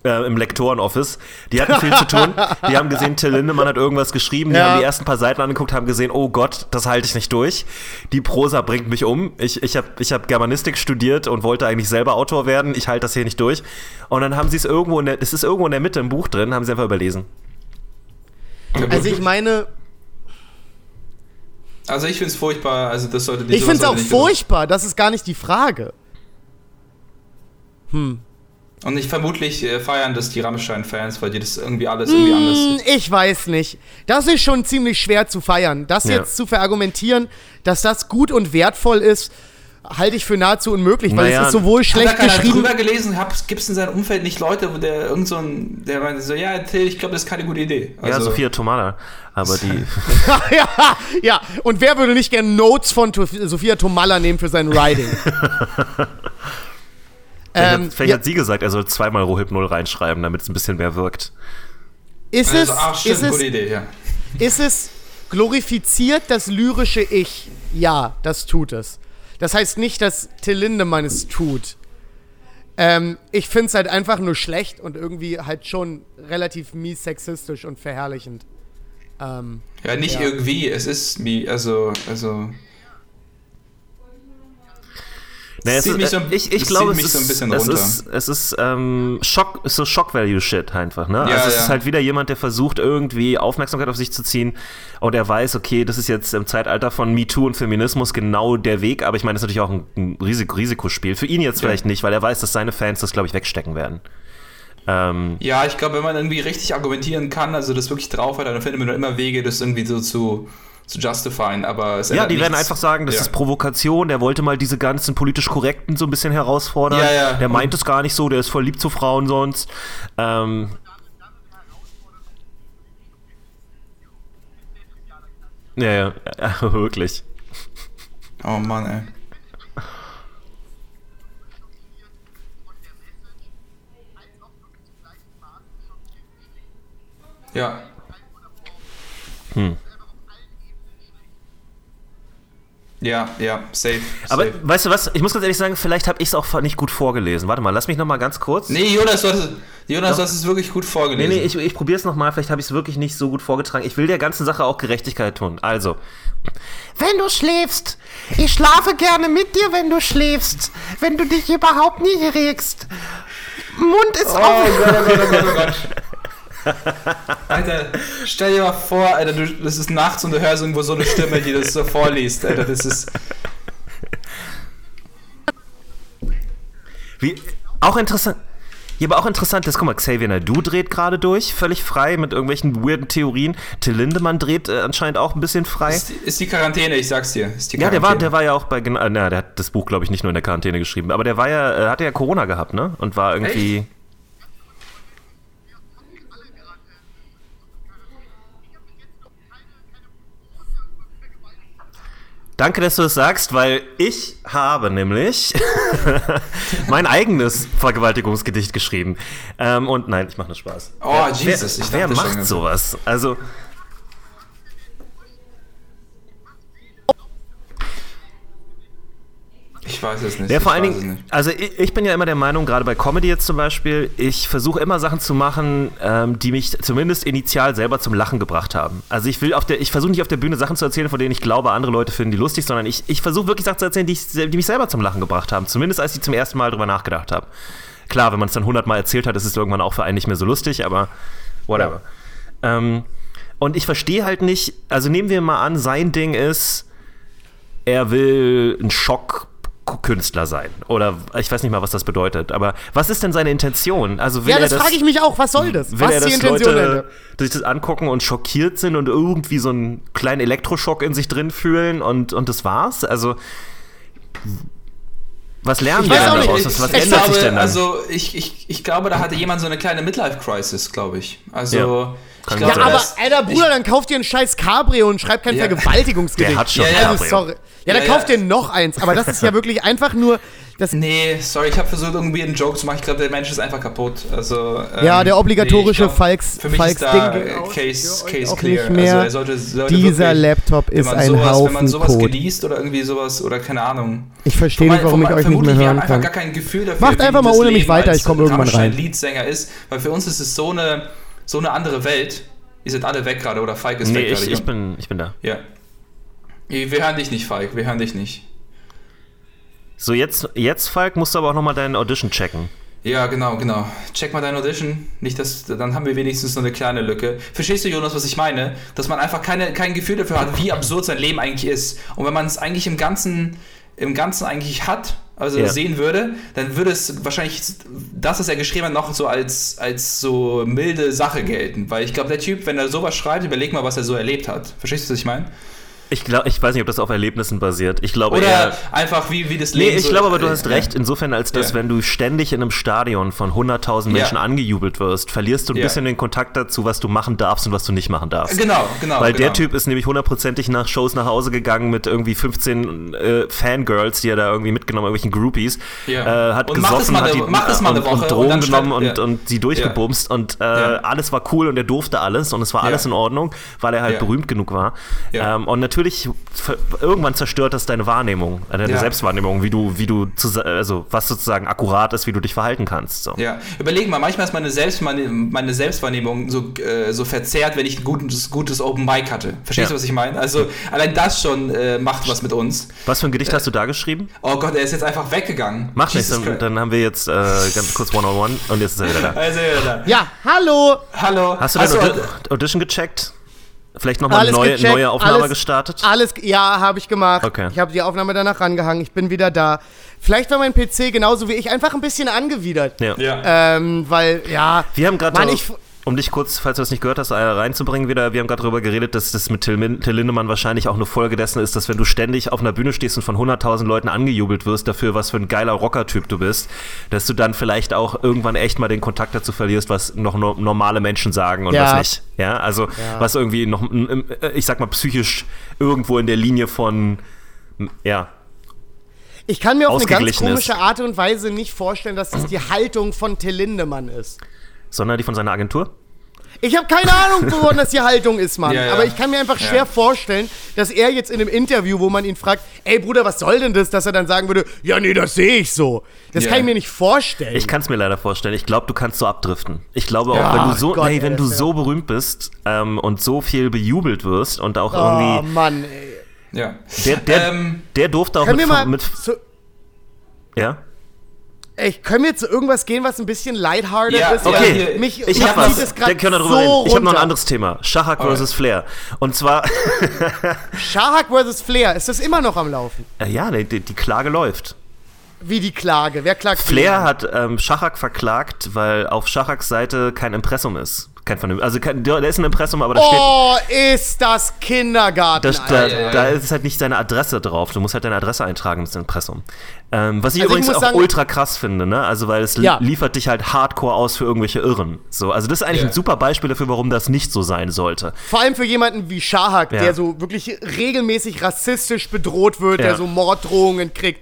äh, im Lektorenoffice. Die hatten viel zu tun. Die haben gesehen, Till Lindemann hat irgendwas geschrieben. Die Ja. haben die ersten paar Seiten angeguckt, haben gesehen, oh Gott, das halte ich nicht durch. Die Prosa bringt mich um. Ich, ich habe ich hab Germanistik studiert und wollte eigentlich selber Autor werden. Ich halte das hier nicht durch. Und dann haben sie es irgendwo in der, es ist irgendwo in der Mitte im Buch drin, haben sie einfach überlesen. Also ich meine, Also ich finde es furchtbar, also das sollte nicht ich finde es auch furchtbar, das ist gar nicht die Frage. Und ich vermutlich äh, feiern das die Rammstein-Fans, weil die das irgendwie alles irgendwie anders Hm, sieht. Ich weiß nicht. Das ist schon ziemlich schwer zu feiern. Das Ja. jetzt zu verargumentieren, dass das gut und wertvoll ist, halte ich für nahezu unmöglich, weil Naja, es ist sowohl Hat da schlecht geschrieben. drüber gelesen? Gibt es in seinem Umfeld nicht Leute, wo der irgend so ein, der meinte so, ja, Till, ich glaube, das ist keine gute Idee. ja, Also, Sophia Tomala. Aber die. ja, ja, und wer würde nicht gerne Notes von Sophia Tomalla nehmen für sein Riding? Vielleicht, ähm, hat, vielleicht ja, hat sie gesagt, er soll zweimal Rohypnol reinschreiben, damit es ein bisschen mehr wirkt. ist, es, also, ach, stimmt, ist, es, Idee, ja. ist es glorifiziert das lyrische Ich? Ja, das tut es. Das heißt nicht, dass Till Lindemann es tut. Ähm, ich finde es halt einfach nur schlecht und irgendwie halt schon relativ mies sexistisch und verherrlichend. Ähm, Ja, nicht Ja. irgendwie, es ist wie, also, also, Nee, es zieht mich so- äh, ich ich es glaube, es so ein ist, bisschen es runter. ist, es ist ähm, Schock, so Shock-Value-Shit einfach, ne? Ja, also es ja. ist halt wieder jemand, der versucht, irgendwie Aufmerksamkeit auf sich zu ziehen und er weiß, okay, das ist jetzt im Zeitalter von MeToo und Feminismus genau der Weg, aber ich meine, das ist natürlich auch ein, ein Risik Risikospiel. Für ihn jetzt vielleicht nicht, weil er weiß, dass seine Fans das, glaube ich, wegstecken werden. Ähm, ja, ich glaube, wenn man irgendwie richtig argumentieren kann, also das wirklich drauf hat, dann findet man immer Wege, das irgendwie so zu, zu justifieren, aber es ja, die werden nichts. einfach sagen, das ja. ist Provokation, der wollte mal diese ganzen politisch Korrekten so ein bisschen herausfordern. Ja, ja. Der meint es gar nicht so, der ist voll lieb zu Frauen sonst. Ähm, ja, ja, wirklich. Oh Mann, ey. Ja. Ja, ja, safe. Aber safe. weißt du was? Ich muss ganz ehrlich sagen, vielleicht habe ich es auch nicht gut vorgelesen. Warte mal, lass mich noch mal ganz kurz. Nee, Jonas, du hast, es- Jonas, du hast es wirklich gut Nee, vorgelesen. nee, ich, ich probiere es nochmal. Vielleicht habe ich es wirklich nicht so gut vorgetragen. Ich will der ganzen Sache auch Gerechtigkeit tun. Also. Wenn du schläfst. Ich schlafe gerne mit dir, wenn du schläfst. Wenn du dich überhaupt nicht regst. Mund ist Oh Gott, oh Gott, oh Gott, oh Gott. Alter, stell dir mal vor, Alter, du, das ist nachts und du hörst irgendwo so eine Stimme, die das so vorliest, Alter, das ist... Wie, auch interessant. Ja, aber auch interessant ist, guck mal, Xavier Nadu dreht gerade durch, völlig frei mit irgendwelchen weirden Theorien. Till Lindemann dreht äh, anscheinend auch ein bisschen frei. Ist, ist die Quarantäne, ich sag's dir. Ist die Ja, der war, der war ja auch bei, genau, äh, na, der hat das Buch, glaube ich, nicht nur in der Quarantäne geschrieben, aber der war ja, äh, hatte ja Corona gehabt, ne? Und war irgendwie. Danke, dass du das sagst, weil ich habe nämlich mein eigenes Vergewaltigungsgedicht geschrieben. Ähm, und nein, ich mache nur Spaß. Oh, wer, Jesus, ich wer, wer dachte schon, macht sowas? Also, Ich weiß es nicht. Ja, ich vor allen Dingen, also ich, ich bin ja immer der Meinung, gerade bei Comedy jetzt zum Beispiel, ich versuche immer Sachen zu machen, ähm, die mich zumindest initial selber zum Lachen gebracht haben. Also ich will auf der, ich versuche nicht auf der Bühne Sachen zu erzählen, von denen ich glaube, andere Leute finden die lustig, sondern ich, ich versuche wirklich Sachen zu erzählen, die, ich, die mich selber zum Lachen gebracht haben. Zumindest als ich zum ersten Mal drüber nachgedacht habe. Klar, wenn man es dann hundertmal erzählt hat, ist es irgendwann auch für einen nicht mehr so lustig, aber whatever. Ähm, und ich verstehe halt nicht, also nehmen wir mal an, sein Ding ist, er will ein Schockkünstler sein. Oder ich weiß nicht mal, was das bedeutet. Aber was ist denn seine Intention? Also will Ja, er das frage ich mich auch. Was soll das? Will Was er, ist die dass Intention Leute sich das angucken und schockiert sind und irgendwie so einen kleinen Elektroschock in sich drin fühlen und, und das war's? Also, was lernen Ich wir denn daraus? ich, Was, was ich ändert glaube, sich denn dann? Also ich, ich, ich glaube, da hatte jemand so eine kleine Midlife-Crisis, glaube ich. Also Ja, ich kann Ja, aber, Alter, Bruder, dann kauft ihr ein scheiß Cabrio und schreibt kein Ja. Vergewaltigungsgedicht. Der hat schon Ja, ja. Also, Cabrio. sorry. Ja, dann Ja, ja. kauft ihr noch eins. Aber das ist ja wirklich einfach nur. Das, Nee, sorry, ich habe versucht, irgendwie einen Joke zu machen. Ich glaube, der Mensch ist einfach kaputt. Also, Ja, ähm, der obligatorische ich glaub, Falks- Für mich Falks ist da Ding. Case, Case clear. nicht mehr. Also, er sollte, sollte dieser wirklich, Laptop ist ein sowas, Wenn man Haufen sowas Code. geliest oder irgendwie sowas, oder keine Ahnung. Ich verstehe nicht, warum ich euch nicht mehr wir hören haben einfach kann. gar kein Gefühl dafür, Macht einfach mal ohne mich weiter, ich komm irgendwann rein. Ist, weil für uns ist es so eine, so eine andere Welt. Ihr seid alle weg gerade, oder Falk ist Nee, weg ich, gerade. ich, bin, ich bin da. Ja. Wir hören dich nicht, Falk, wir hören dich nicht. So, jetzt, jetzt, Falk, musst du aber auch nochmal deine Audition checken. Ja, genau, genau. Check mal deine Audition. Nicht, dass, dann haben wir wenigstens so eine kleine Lücke. Verstehst du, Jonas, was ich meine? Dass man einfach keine, kein Gefühl dafür hat, wie absurd sein Leben eigentlich ist. Und wenn man es eigentlich im Ganzen, im Ganzen eigentlich hat, also Ja. sehen würde, dann würde es wahrscheinlich das, was er geschrieben hat, noch so als, als so milde Sache gelten. Weil ich glaube, der Typ, wenn er sowas schreibt, überleg mal, was er so erlebt hat. Verstehst du, was ich meine? Ich, glaub, ich weiß nicht, ob das auf Erlebnissen basiert. Ich glaube Oder eher. einfach, wie, wie das Nee, Leben ich so- glaube aber, du hast ja. recht, insofern, als dass, Ja. wenn du ständig in einem Stadion von 100.000 Ja. Menschen angejubelt wirst, verlierst du ein Ja. bisschen den Kontakt dazu, was du machen darfst und was du nicht machen darfst. Genau, genau. Weil genau. der Typ ist nämlich hundertprozentig nach Shows nach Hause gegangen mit irgendwie 15 äh, Fangirls, die er da irgendwie mitgenommen, irgendwelchen Groupies, Ja. äh, hat Und gesoffen, hat eine- die, macht es mal eine und, Woche und und Drogen dann genommen und, ja. und sie durchgebumst und äh, Ja. alles war cool und er durfte alles und es war Ja. alles in Ordnung, weil er halt Ja. berühmt genug war. Ja. Ähm, und natürlich, ver- irgendwann zerstört das deine Wahrnehmung, äh, deine Ja. Selbstwahrnehmung, wie du, wie du, zu, also was sozusagen akkurat ist, wie du dich verhalten kannst. So. Ja, überleg mal, manchmal ist meine, Selbstwahrnehmung, meine Selbstwahrnehmung so, äh, so verzerrt, wenn ich ein gutes, gutes Open Mic hatte. Verstehst Ja. du, was ich meine? Also, allein das schon äh, macht was mit uns. Was für ein Gedicht hast du da geschrieben? Oh Gott, er ist jetzt einfach weggegangen. Mach nichts, dann, dann haben wir jetzt äh, ganz kurz One-on-One und jetzt ist er wieder da. Also, ja, da. Ja, hallo. Hallo. Hast du Hast deine du- Audi Audition gecheckt? Vielleicht nochmal eine neue, gecheckt, neue Aufnahme alles- gestartet? Alles, ja, habe ich gemacht. Okay. Ich habe die Aufnahme danach rangehangen. Ich bin wieder da. Vielleicht war mein PC genauso wie ich einfach ein bisschen angewidert. Ja. Ja. Ähm, weil, ja. Wir haben gerade, um dich kurz, falls du das nicht gehört hast, äh, reinzubringen wieder, wir haben gerade darüber geredet, dass das mit Till, Till Lindemann wahrscheinlich auch eine Folge dessen ist, dass wenn du ständig auf einer Bühne stehst und von 100.000 Leuten angejubelt wirst dafür, was für ein geiler Rockertyp du bist, dass du dann vielleicht auch irgendwann echt mal den Kontakt dazu verlierst, was noch no normale Menschen sagen und Ja. was nicht. Ja, also was irgendwie noch, mm, ich sag mal, psychisch irgendwo in der Linie von, ja, ich kann mir auf eine ganz komische. Art und Weise nicht vorstellen, dass das die Haltung von Till Lindemann ist. Sondern die von seiner Agentur? Ich habe keine Ahnung, woran das die Haltung ist, Mann. Ja, ja. Aber ich kann mir einfach schwer Ja. vorstellen, dass er jetzt in einem Interview, wo man ihn fragt, ey Bruder, was soll denn das, dass er dann sagen würde, ja, nee, das sehe ich so. Das Ja. kann ich mir nicht vorstellen. Ich kann es mir leider vorstellen. Ich glaube, du kannst so abdriften. Ich glaube Ja, auch, wenn du so, Gott, hey, wenn ey, du so berühmt bist ähm, und so viel bejubelt wirst und auch oh, irgendwie. Mann, ey. Ja. Der, der, Ähm, der durfte auch mit, mal mit. Ja? Ey, können wir zu irgendwas gehen, was ein bisschen lighthearted Ja, ist? Okay, mich, ich mich hab was. Wir können darüber so reden. Ich habe noch ein anderes Thema. Alright. versus Flair. Und zwar, Shahak vs. Flair, ist das immer noch am Laufen? äh, ja, die, die Klage läuft. Wie die Klage? Wer klagt Flair hat ähm, Schachak verklagt, weil auf Schachaks Seite kein Impressum ist. Kein von dem, also kein, da ist ein Impressum, aber da steht. Oh, ist das Kindergarten, Da, da, da ist halt nicht deine Adresse drauf. Du musst halt deine Adresse eintragen mit dem Impressum. Ähm, was ich Also ich übrigens muss auch sagen- ultra krass finde, ne? Also weil es Ja. liefert dich halt hardcore aus für irgendwelche Irren. So, also das ist eigentlich Ja. ein super Beispiel dafür, warum das nicht so sein sollte. Vor allem für jemanden wie Shahak, Ja. der so wirklich regelmäßig rassistisch bedroht wird, Ja. der so Morddrohungen kriegt.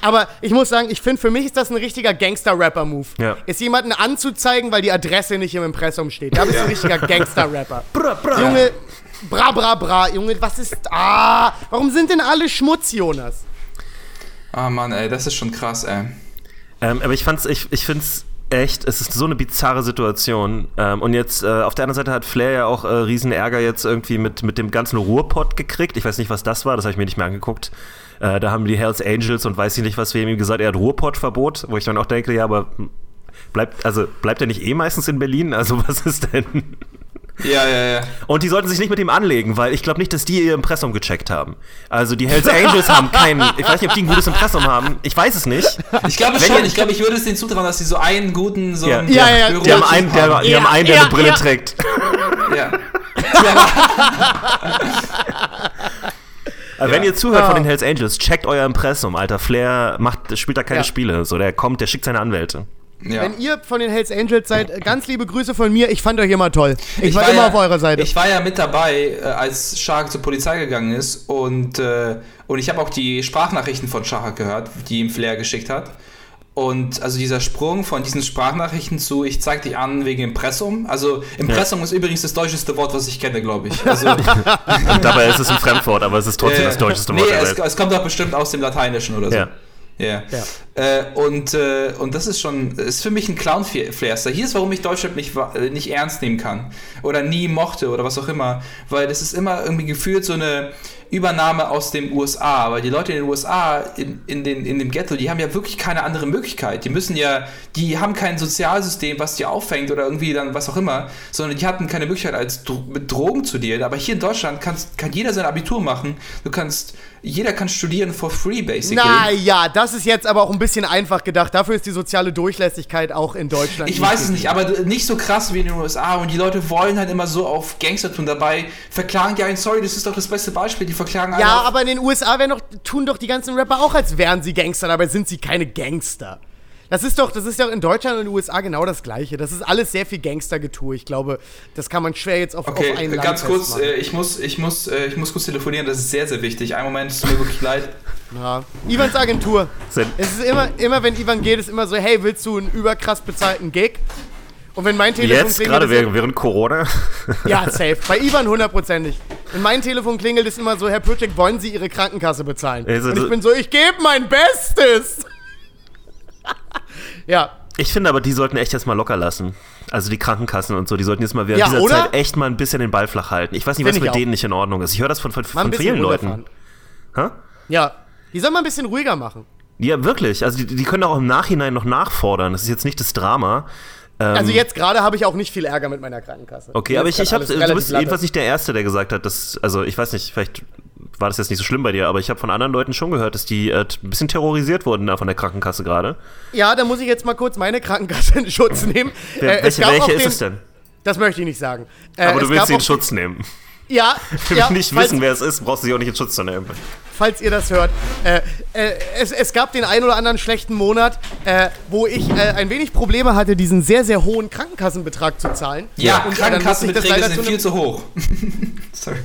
Aber ich muss sagen, ich finde, für mich ist das ein richtiger Gangster-Rapper-Move. Ja. Ist jemanden anzuzeigen, weil die Adresse nicht im Impressum steht. Da bist du ein richtiger Gangster-Rapper. Junge, bra, bra, bra. Junge, was ist. Ah, warum sind denn alle Schmutz, Jonas? ah, Mann, ey, das ist schon krass, ey. Ähm, aber ich fand's, ich, ich find's echt, es ist so eine bizarre Situation. Ähm, und jetzt, äh, auf der anderen Seite hat Flair ja auch äh, riesen Ärger jetzt irgendwie mit, mit dem ganzen Ruhrpott gekriegt. Ich weiß nicht, was das war, das habe ich mir nicht mehr angeguckt. Äh, da haben die Hells Angels und weiß ich nicht, was wir ihm gesagt, er hat Ruhrpott-Verbot, wo ich dann auch denke, ja, aber bleibt, also bleibt er nicht eh meistens in Berlin? Also was ist denn? Ja, ja, ja. Und die sollten sich nicht mit ihm anlegen, weil ich glaube nicht, dass die ihr Impressum gecheckt haben. Also die Hells Angels haben kein, ich weiß nicht, ob die ein gutes Impressum haben. Ich weiß es nicht. Ich glaube Wenn schon, ihr- ich glaube, ich würde es denen zutrauen, dass sie so einen guten, so Ja. einen Ja, ja, Büro- Die haben einen, der, die Ja, haben einen, der ja, eine Brille ja. trägt. Ja. Wenn ihr zuhört Ja. von den Hells Angels, checkt euer Impressum, Alter. Flair macht, spielt da keine Ja. Spiele. So, der kommt, der schickt seine Anwälte. ja. Wenn ihr von den Hells Angels seid, ganz liebe Grüße von mir. Ich fand euch immer toll. Ich, war, war immer ja, auf eurer Seite. Ich war ja mit dabei, äh, als Shark zur Polizei gegangen ist und, äh, und ich habe auch die Sprachnachrichten von Shark gehört, die ihm Flair geschickt hat. Und also dieser Sprung von diesen Sprachnachrichten zu ich zeig dich an wegen Impressum. Also Impressum ist übrigens das deutscheste Wort, was ich kenne, glaube ich. Also, Und dabei ist es ein Fremdwort, aber es ist trotzdem das deutscheste Wort nee, der es, Welt. es kommt doch bestimmt aus dem Lateinischen oder so. Ja. Ja. Ja. Äh, und, äh, und das ist schon, ist für mich ein Clown-Flairster. Hier ist, warum ich Deutschland nicht, äh, nicht ernst nehmen kann. Oder nie mochte oder was auch immer. Weil das ist immer irgendwie gefühlt so eine Übernahme aus den USA. Weil die Leute in den USA, in, in, den, in dem Ghetto, die haben ja wirklich keine andere Möglichkeit. Die müssen ja, die haben kein Sozialsystem, was die auffängt oder irgendwie dann was auch immer, sondern die hatten keine Möglichkeit, als Dro mit Drogen zu dealen. Aber hier in Deutschland kannst, kann jeder sein Abitur machen. Du kannst, jeder kann studieren for free, basically. Naja, das ist jetzt aber auch ein bisschen einfach gedacht. Dafür ist die soziale Durchlässigkeit auch in Deutschland. Ich weiß es nicht, aber nicht so krass wie in den USA. Und die Leute wollen halt immer so auf Gangster tun. Dabei verklagen die einen, sorry, das ist doch das beste Beispiel. Die verklagen einen. Ja, aber in den USA doch, tun doch die ganzen Rapper auch, als wären sie Gangster, dabei sind sie keine Gangster. Das ist doch, das ist doch in Deutschland und in den USA genau das Gleiche. Das ist alles sehr viel Gangstergetue. Ich glaube, das kann man schwer jetzt auf, Okay, auf einen Land ganz kurz, äh, ich, muss, ich, muss, äh, ich muss kurz telefonieren, das ist sehr, sehr wichtig. Einen Moment, es tut mir wirklich leid. Ja. Ivans Agentur. Sind- Es ist immer, immer, wenn Ivan geht, ist immer so, hey, willst du einen überkrass bezahlten Gig? Und wenn mein Telefon Jetzt, klingelt, gerade während, während Corona. Ja, safe. Bei Ivan hundertprozentig. Wenn mein Telefon klingelt, ist immer so, Herr Pötschek, wollen Sie Ihre Krankenkasse bezahlen? Also, Und ich bin so, ich gebe mein Bestes. Ja. Ich finde aber, die sollten echt jetzt mal locker lassen. Also die Krankenkassen und so, die sollten jetzt mal während Ja, dieser oder? Zeit echt mal ein bisschen den Ball flach halten. Ich weiß nicht, was mit auch. denen nicht in Ordnung ist. Ich höre das von, von, von vielen Leuten. Hä? Ja. Die soll mal ein bisschen ruhiger machen. Ja, wirklich. Also die, die können auch im Nachhinein noch nachfordern. Das ist jetzt nicht das Drama. Also jetzt gerade habe ich auch nicht viel Ärger mit meiner Krankenkasse. Ähm. Okay, aber ich, ich alles du bist jedenfalls nicht der Erste, der gesagt hat, dass, also ich weiß nicht, vielleicht war das jetzt nicht so schlimm bei dir, aber ich habe von anderen Leuten schon gehört, dass die äh, ein bisschen terrorisiert wurden da von der Krankenkasse gerade. Ja, da muss ich jetzt mal kurz meine Krankenkasse in Schutz nehmen. Wer- Äh, welche welche ist den- es denn? Das möchte ich nicht sagen. Äh, Aber du willst sie in Schutz nehmen. Ja, Wenn ja wir nicht falls, wissen, wer es ist, brauchst du sie auch nicht in Schutz zu nehmen. falls ihr das hört. Äh, äh, es, es gab den einen oder anderen schlechten Monat, äh, wo ich äh, ein wenig Probleme hatte, diesen sehr, sehr hohen Krankenkassenbetrag zu zahlen. Ja, Und, dann musste ich das Krankenkassenbeträge leider sind zu viel zu hoch. Sorry.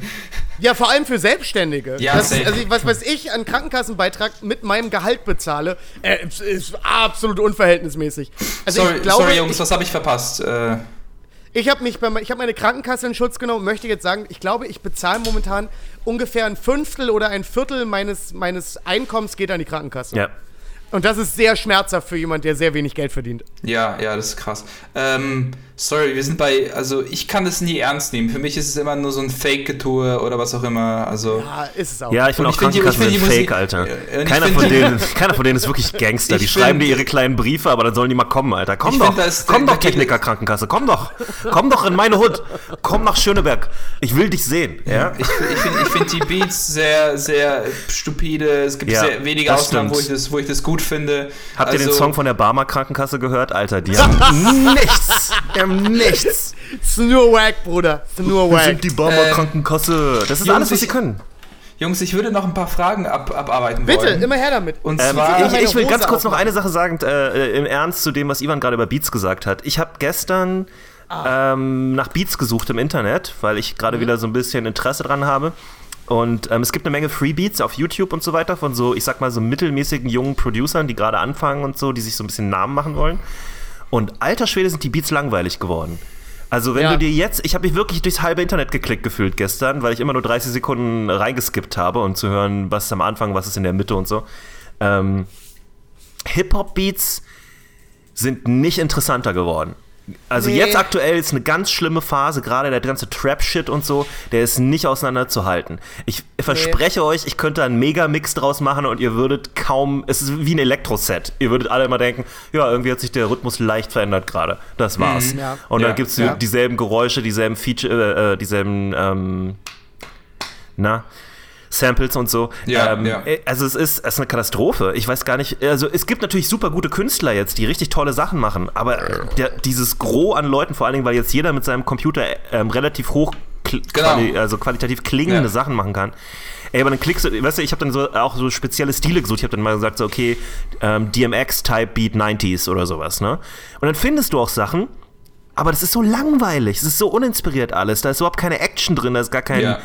Ja, vor allem für Selbstständige. Ja, das, also ich- was, was ich an Krankenkassenbeitrag mit meinem Gehalt bezahle, äh, ist- ist absolut unverhältnismäßig. Also Sorry, ich glaube, sorry, Jungs, ich, was habe ich verpasst? Äh, Ich habe mich bei, ich habe meine Krankenkasse in Schutz genommen und möchte jetzt sagen, ich glaube, ich bezahle momentan ungefähr ein Fünftel oder ein Viertel meines, meines Einkommens geht an die Krankenkasse. Ja. Und das ist sehr schmerzhaft für jemand, der sehr wenig Geld verdient. Ja, ja, das ist krass. Ähm, sorry, wir sind bei, also ich kann das nie ernst nehmen. Für mich ist es immer nur so ein Fake-Getue oder was auch immer. Also Ja, ist es auch. Ja, ich finde auch Krankenkassen sind fake, Musik- Alter. Keiner von, denen, keiner von denen ist wirklich Gangster. Die schreiben dir ihre kleinen Briefe, aber dann sollen die mal kommen, Alter. Komm Ich doch, find, das- komm doch, Techniker Krankenkasse, komm doch. Komm doch in meine Hut. Komm nach Schöneberg. Ich will dich sehen, ja? ich, ich finde ich find die Beats sehr, sehr stupide. Es gibt Ja, sehr wenige Ausnahmen, wo ich, das, wo ich das gut finde. Habt ihr den Also- Song von der Barmer Krankenkasse gehört, Alter? Die haben nichts. Die haben nichts. ist nur wack, Bruder. Ist nur Wir wack. sind die Barmer Ähm, Krankenkasse. Das ist Jungs, alles, was sie können. Jungs, ich würde noch ein paar Fragen ab, abarbeiten Bitte, wollen. immer her damit. Und Ähm, zwar, ich, ich will ganz kurz noch eine Sache sagen, äh, im Ernst zu dem, was Ivan gerade über Beats gesagt hat. Ich habe gestern ähm, nach Beats gesucht im Internet, weil ich gerade wieder so ein bisschen Interesse dran habe. Und ähm, es gibt eine Menge Freebeats auf YouTube und so weiter von so, ich sag mal, so mittelmäßigen jungen Producern, die gerade anfangen und so, die sich so ein bisschen Namen machen wollen. Und alter Schwede sind die Beats langweilig geworden. Also wenn Ja. du dir jetzt, ich habe mich wirklich durchs halbe Internet geklickt gefühlt gestern, weil ich immer nur 30 Sekunden reingeskippt habe, um zu hören, was ist am Anfang, was ist in der Mitte und so. Ähm, Hip-Hop-Beats sind nicht interessanter geworden. Also Nee. jetzt aktuell ist eine ganz schlimme Phase, gerade der ganze Trap-Shit und so, der ist nicht auseinanderzuhalten. Ich verspreche euch, ich könnte einen Megamix draus machen und ihr würdet kaum, es ist wie ein Elektroset. Ihr würdet alle immer denken, ja, irgendwie hat sich der Rhythmus leicht verändert gerade. Das war's. Ja. Und Ja, dann gibt es ja. dieselben Geräusche, dieselben Feature, äh, äh, dieselben, ähm, na, Samples und so. Ja, ähm, ja. äh, Also es ist, es ist eine Katastrophe. Ich weiß gar nicht, also es gibt natürlich super gute Künstler jetzt, die richtig tolle Sachen machen, aber der, dieses Gros an Leuten, vor allen Dingen, weil jetzt jeder mit seinem Computer ähm, relativ hoch, Genau. quali also qualitativ klingende Ja. Sachen machen kann. Ey, aber dann klickst du, weißt du, ich habe dann so auch so spezielle Stile gesucht. Ich habe dann mal gesagt, so, okay, ähm, DMX-Type Beat 90s oder sowas, ne? Und dann findest du auch Sachen, aber das ist so langweilig, es ist so uninspiriert alles. Da ist überhaupt keine Action drin, da ist gar kein. Ja.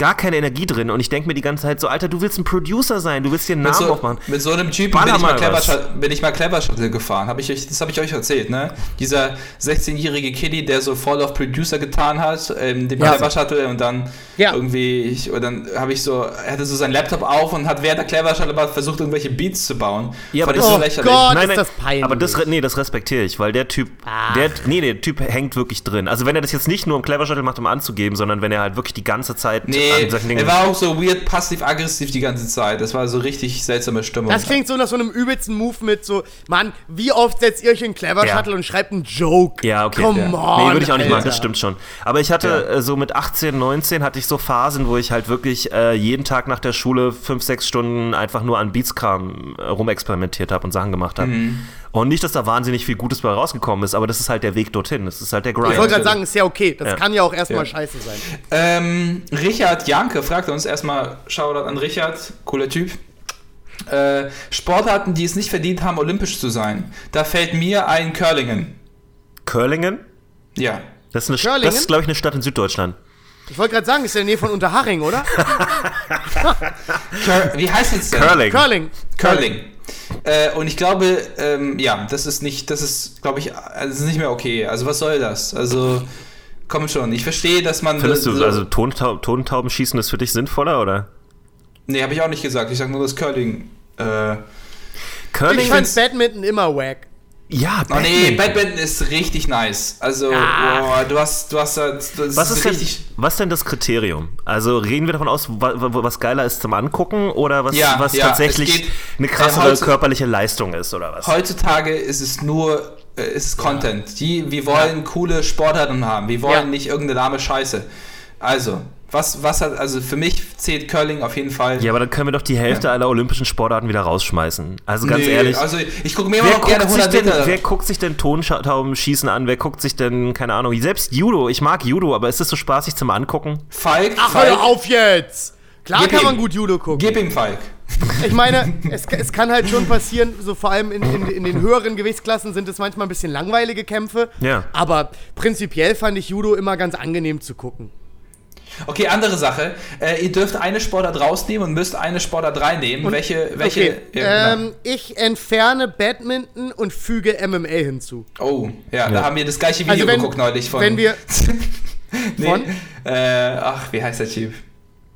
Gar keine Energie drin und ich denke mir die ganze Zeit so, Alter, du willst ein Producer sein, du willst dir einen mit Namen so, aufmachen. mit so einem Typen Baller bin ich, mal clever bin ich mal Clever Shuttle gefahren. Hab ich euch, das habe ich euch erzählt, ne? Dieser 16-jährige Kiddie, der so voll auf Producer getan hat, ähm, dem Ja. Clever Shuttle und dann Ja. irgendwie, ich, und dann habe ich so, er hatte so seinen Laptop auf und hat während der Clever Shuttle versucht, irgendwelche Beats zu bauen. Ja, aber Fand das- so Oh lächerlich. Gott. ist das peinlich. Aber das, nee, das respektiere ich, weil der Typ, der, nee, der Typ hängt wirklich drin. Also wenn er das jetzt nicht nur im Clever Shuttle macht, um anzugeben, sondern wenn er halt wirklich die ganze Zeit Nee, an solchen Dingen er war auch so weird passiv-aggressiv die ganze Zeit. Das war so richtig seltsame Stimmung. Das klingt so nach so einem übelsten Move mit so, Mann, wie oft setzt ihr euch in Clever Ja. Shuttle und schreibt einen Joke? Ja, okay. Come ja. on, nee, würde ich auch nicht machen, Alter. das stimmt schon. Aber ich hatte Ja. äh, so mit 18, 19 hatte ich so Phasen, wo ich halt wirklich äh, jeden Tag nach der Schule fünf, sechs Stunden einfach nur an Beatskram äh, rumexperimentiert habe und Sachen gemacht habe. Mhm. Und nicht, dass da wahnsinnig viel Gutes bei rausgekommen ist, aber das ist halt der Weg dorthin. Das ist halt der Grind. Ich wollte gerade sagen, ist ja okay. Das Ja. kann ja auch erstmal Ja. scheiße sein. Ähm, Richard Janke fragt uns erstmal, Shoutout an Richard, cooler Typ. Äh, Sportarten, die es nicht verdient haben, olympisch zu sein. Da fällt mir ein Curlingen. Curlingen? Ja. Das ist, eine, das ist glaube ich, eine Stadt in Süddeutschland. Ich wollte gerade sagen, ist in der Nähe von Unterhaching, oder? Wie heißt es denn? Curling. Curling. Curling. Äh, und ich glaube, ähm, ja, das ist nicht, das ist, glaube ich, also das ist nicht mehr okay. Also was soll das? Also, komm schon. Ich verstehe, dass man. Findest du, so- also Tontau Tontaubenschießen ist für dich sinnvoller, oder? Nee, habe ich auch nicht gesagt. Ich sage nur das Curling. Äh, Curling? Ich fand Badminton immer wack. Ja, Oh nee, Badminton. Badminton ist richtig nice. Also, boah, du hast, du hast da, das Was ist, denn, richtig. was denn das Kriterium? Also reden wir davon aus, wa- wa- was geiler ist zum Angucken oder was, Ja, was ja, tatsächlich geht- eine krassere äh, körperliche Leistung ist oder was? Heutzutage ist es nur, äh, ist es Content. Die, wir wollen coole Sportarten haben. Wir wollen Ja. nicht irgendeine lahme Scheiße. Also, was, was hat, also für mich zählt Curling auf jeden Fall. Ja, aber dann können wir doch die Hälfte aller olympischen Sportarten wieder rausschmeißen. Also ganz Nee, ehrlich. Also, ich gucke mir immer Wer noch gerne guckt, sich 100 denn, Meter. wer guckt sich denn Tontaubenschießen an? Wer guckt sich denn, keine Ahnung, selbst Judo? Ich mag Judo, aber ist das so spaßig zum Angucken? Falk, Ach, Falk, hör auf jetzt! Klar Gib kann ihm. man gut Judo gucken. gib ihm Falk. Ich meine, es, es kann halt schon passieren, so vor allem in, in, in den höheren Gewichtsklassen sind es manchmal ein bisschen langweilige Kämpfe. Ja. Aber prinzipiell fand ich Judo immer ganz angenehm zu gucken. Okay, andere Sache. Äh, ihr dürft eine Sportart rausnehmen und müsst eine Sportart reinnehmen. welche, welche. Okay, ja, ähm, ich entferne Badminton und füge MMA hinzu. oh, ja, da Ja. haben wir das gleiche Video Also wenn- geguckt neulich von. wenn wir- nee, Von? Äh, ach, wie heißt der Typ?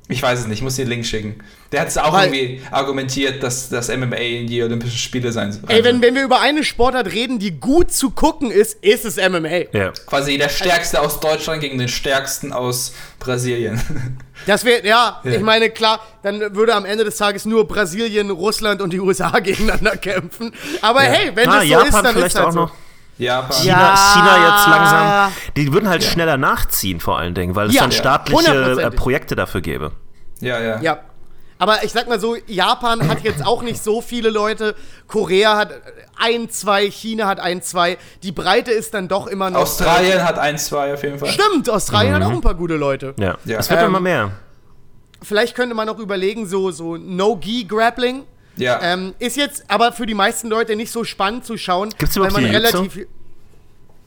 Ich weiß es nicht, ich muss dir den Link schicken. Der hat es auch Weil- irgendwie argumentiert, dass das MMA in die Olympischen Spiele sein soll. Ey, wenn, wenn wir über eine Sportart reden, die gut zu gucken ist, ist es MMA. Ja. Quasi der Stärkste aus Deutschland gegen den Stärksten aus Brasilien. Das wäre, ja, Ja. ich meine, klar, dann würde am Ende des Tages nur Brasilien, Russland und die USA gegeneinander kämpfen. Aber hey, wenn Ah, das so Japan ist, dann ist halt auch so. noch. Japan. China, Ja. China jetzt langsam. Die würden halt schneller nachziehen, vor allen Dingen, weil es Ja, dann ja, staatliche äh. Projekte dafür gäbe. Ja, ja. Ja. Aber ich sag mal so, Japan hat jetzt auch nicht so viele Leute. Korea hat ein, zwei, China hat ein, zwei. Die Breite ist dann doch immer noch. Australien hat ein, zwei auf jeden Fall. Stimmt, Australien hat auch ein paar gute Leute. Ja. Ja. Es wird Ähm, immer mehr. Vielleicht könnte man auch überlegen, so, so No-Gi-Grappling. Ja. Ähm, ist jetzt aber für die meisten Leute nicht so spannend zu schauen. Gibt's weil man relativ.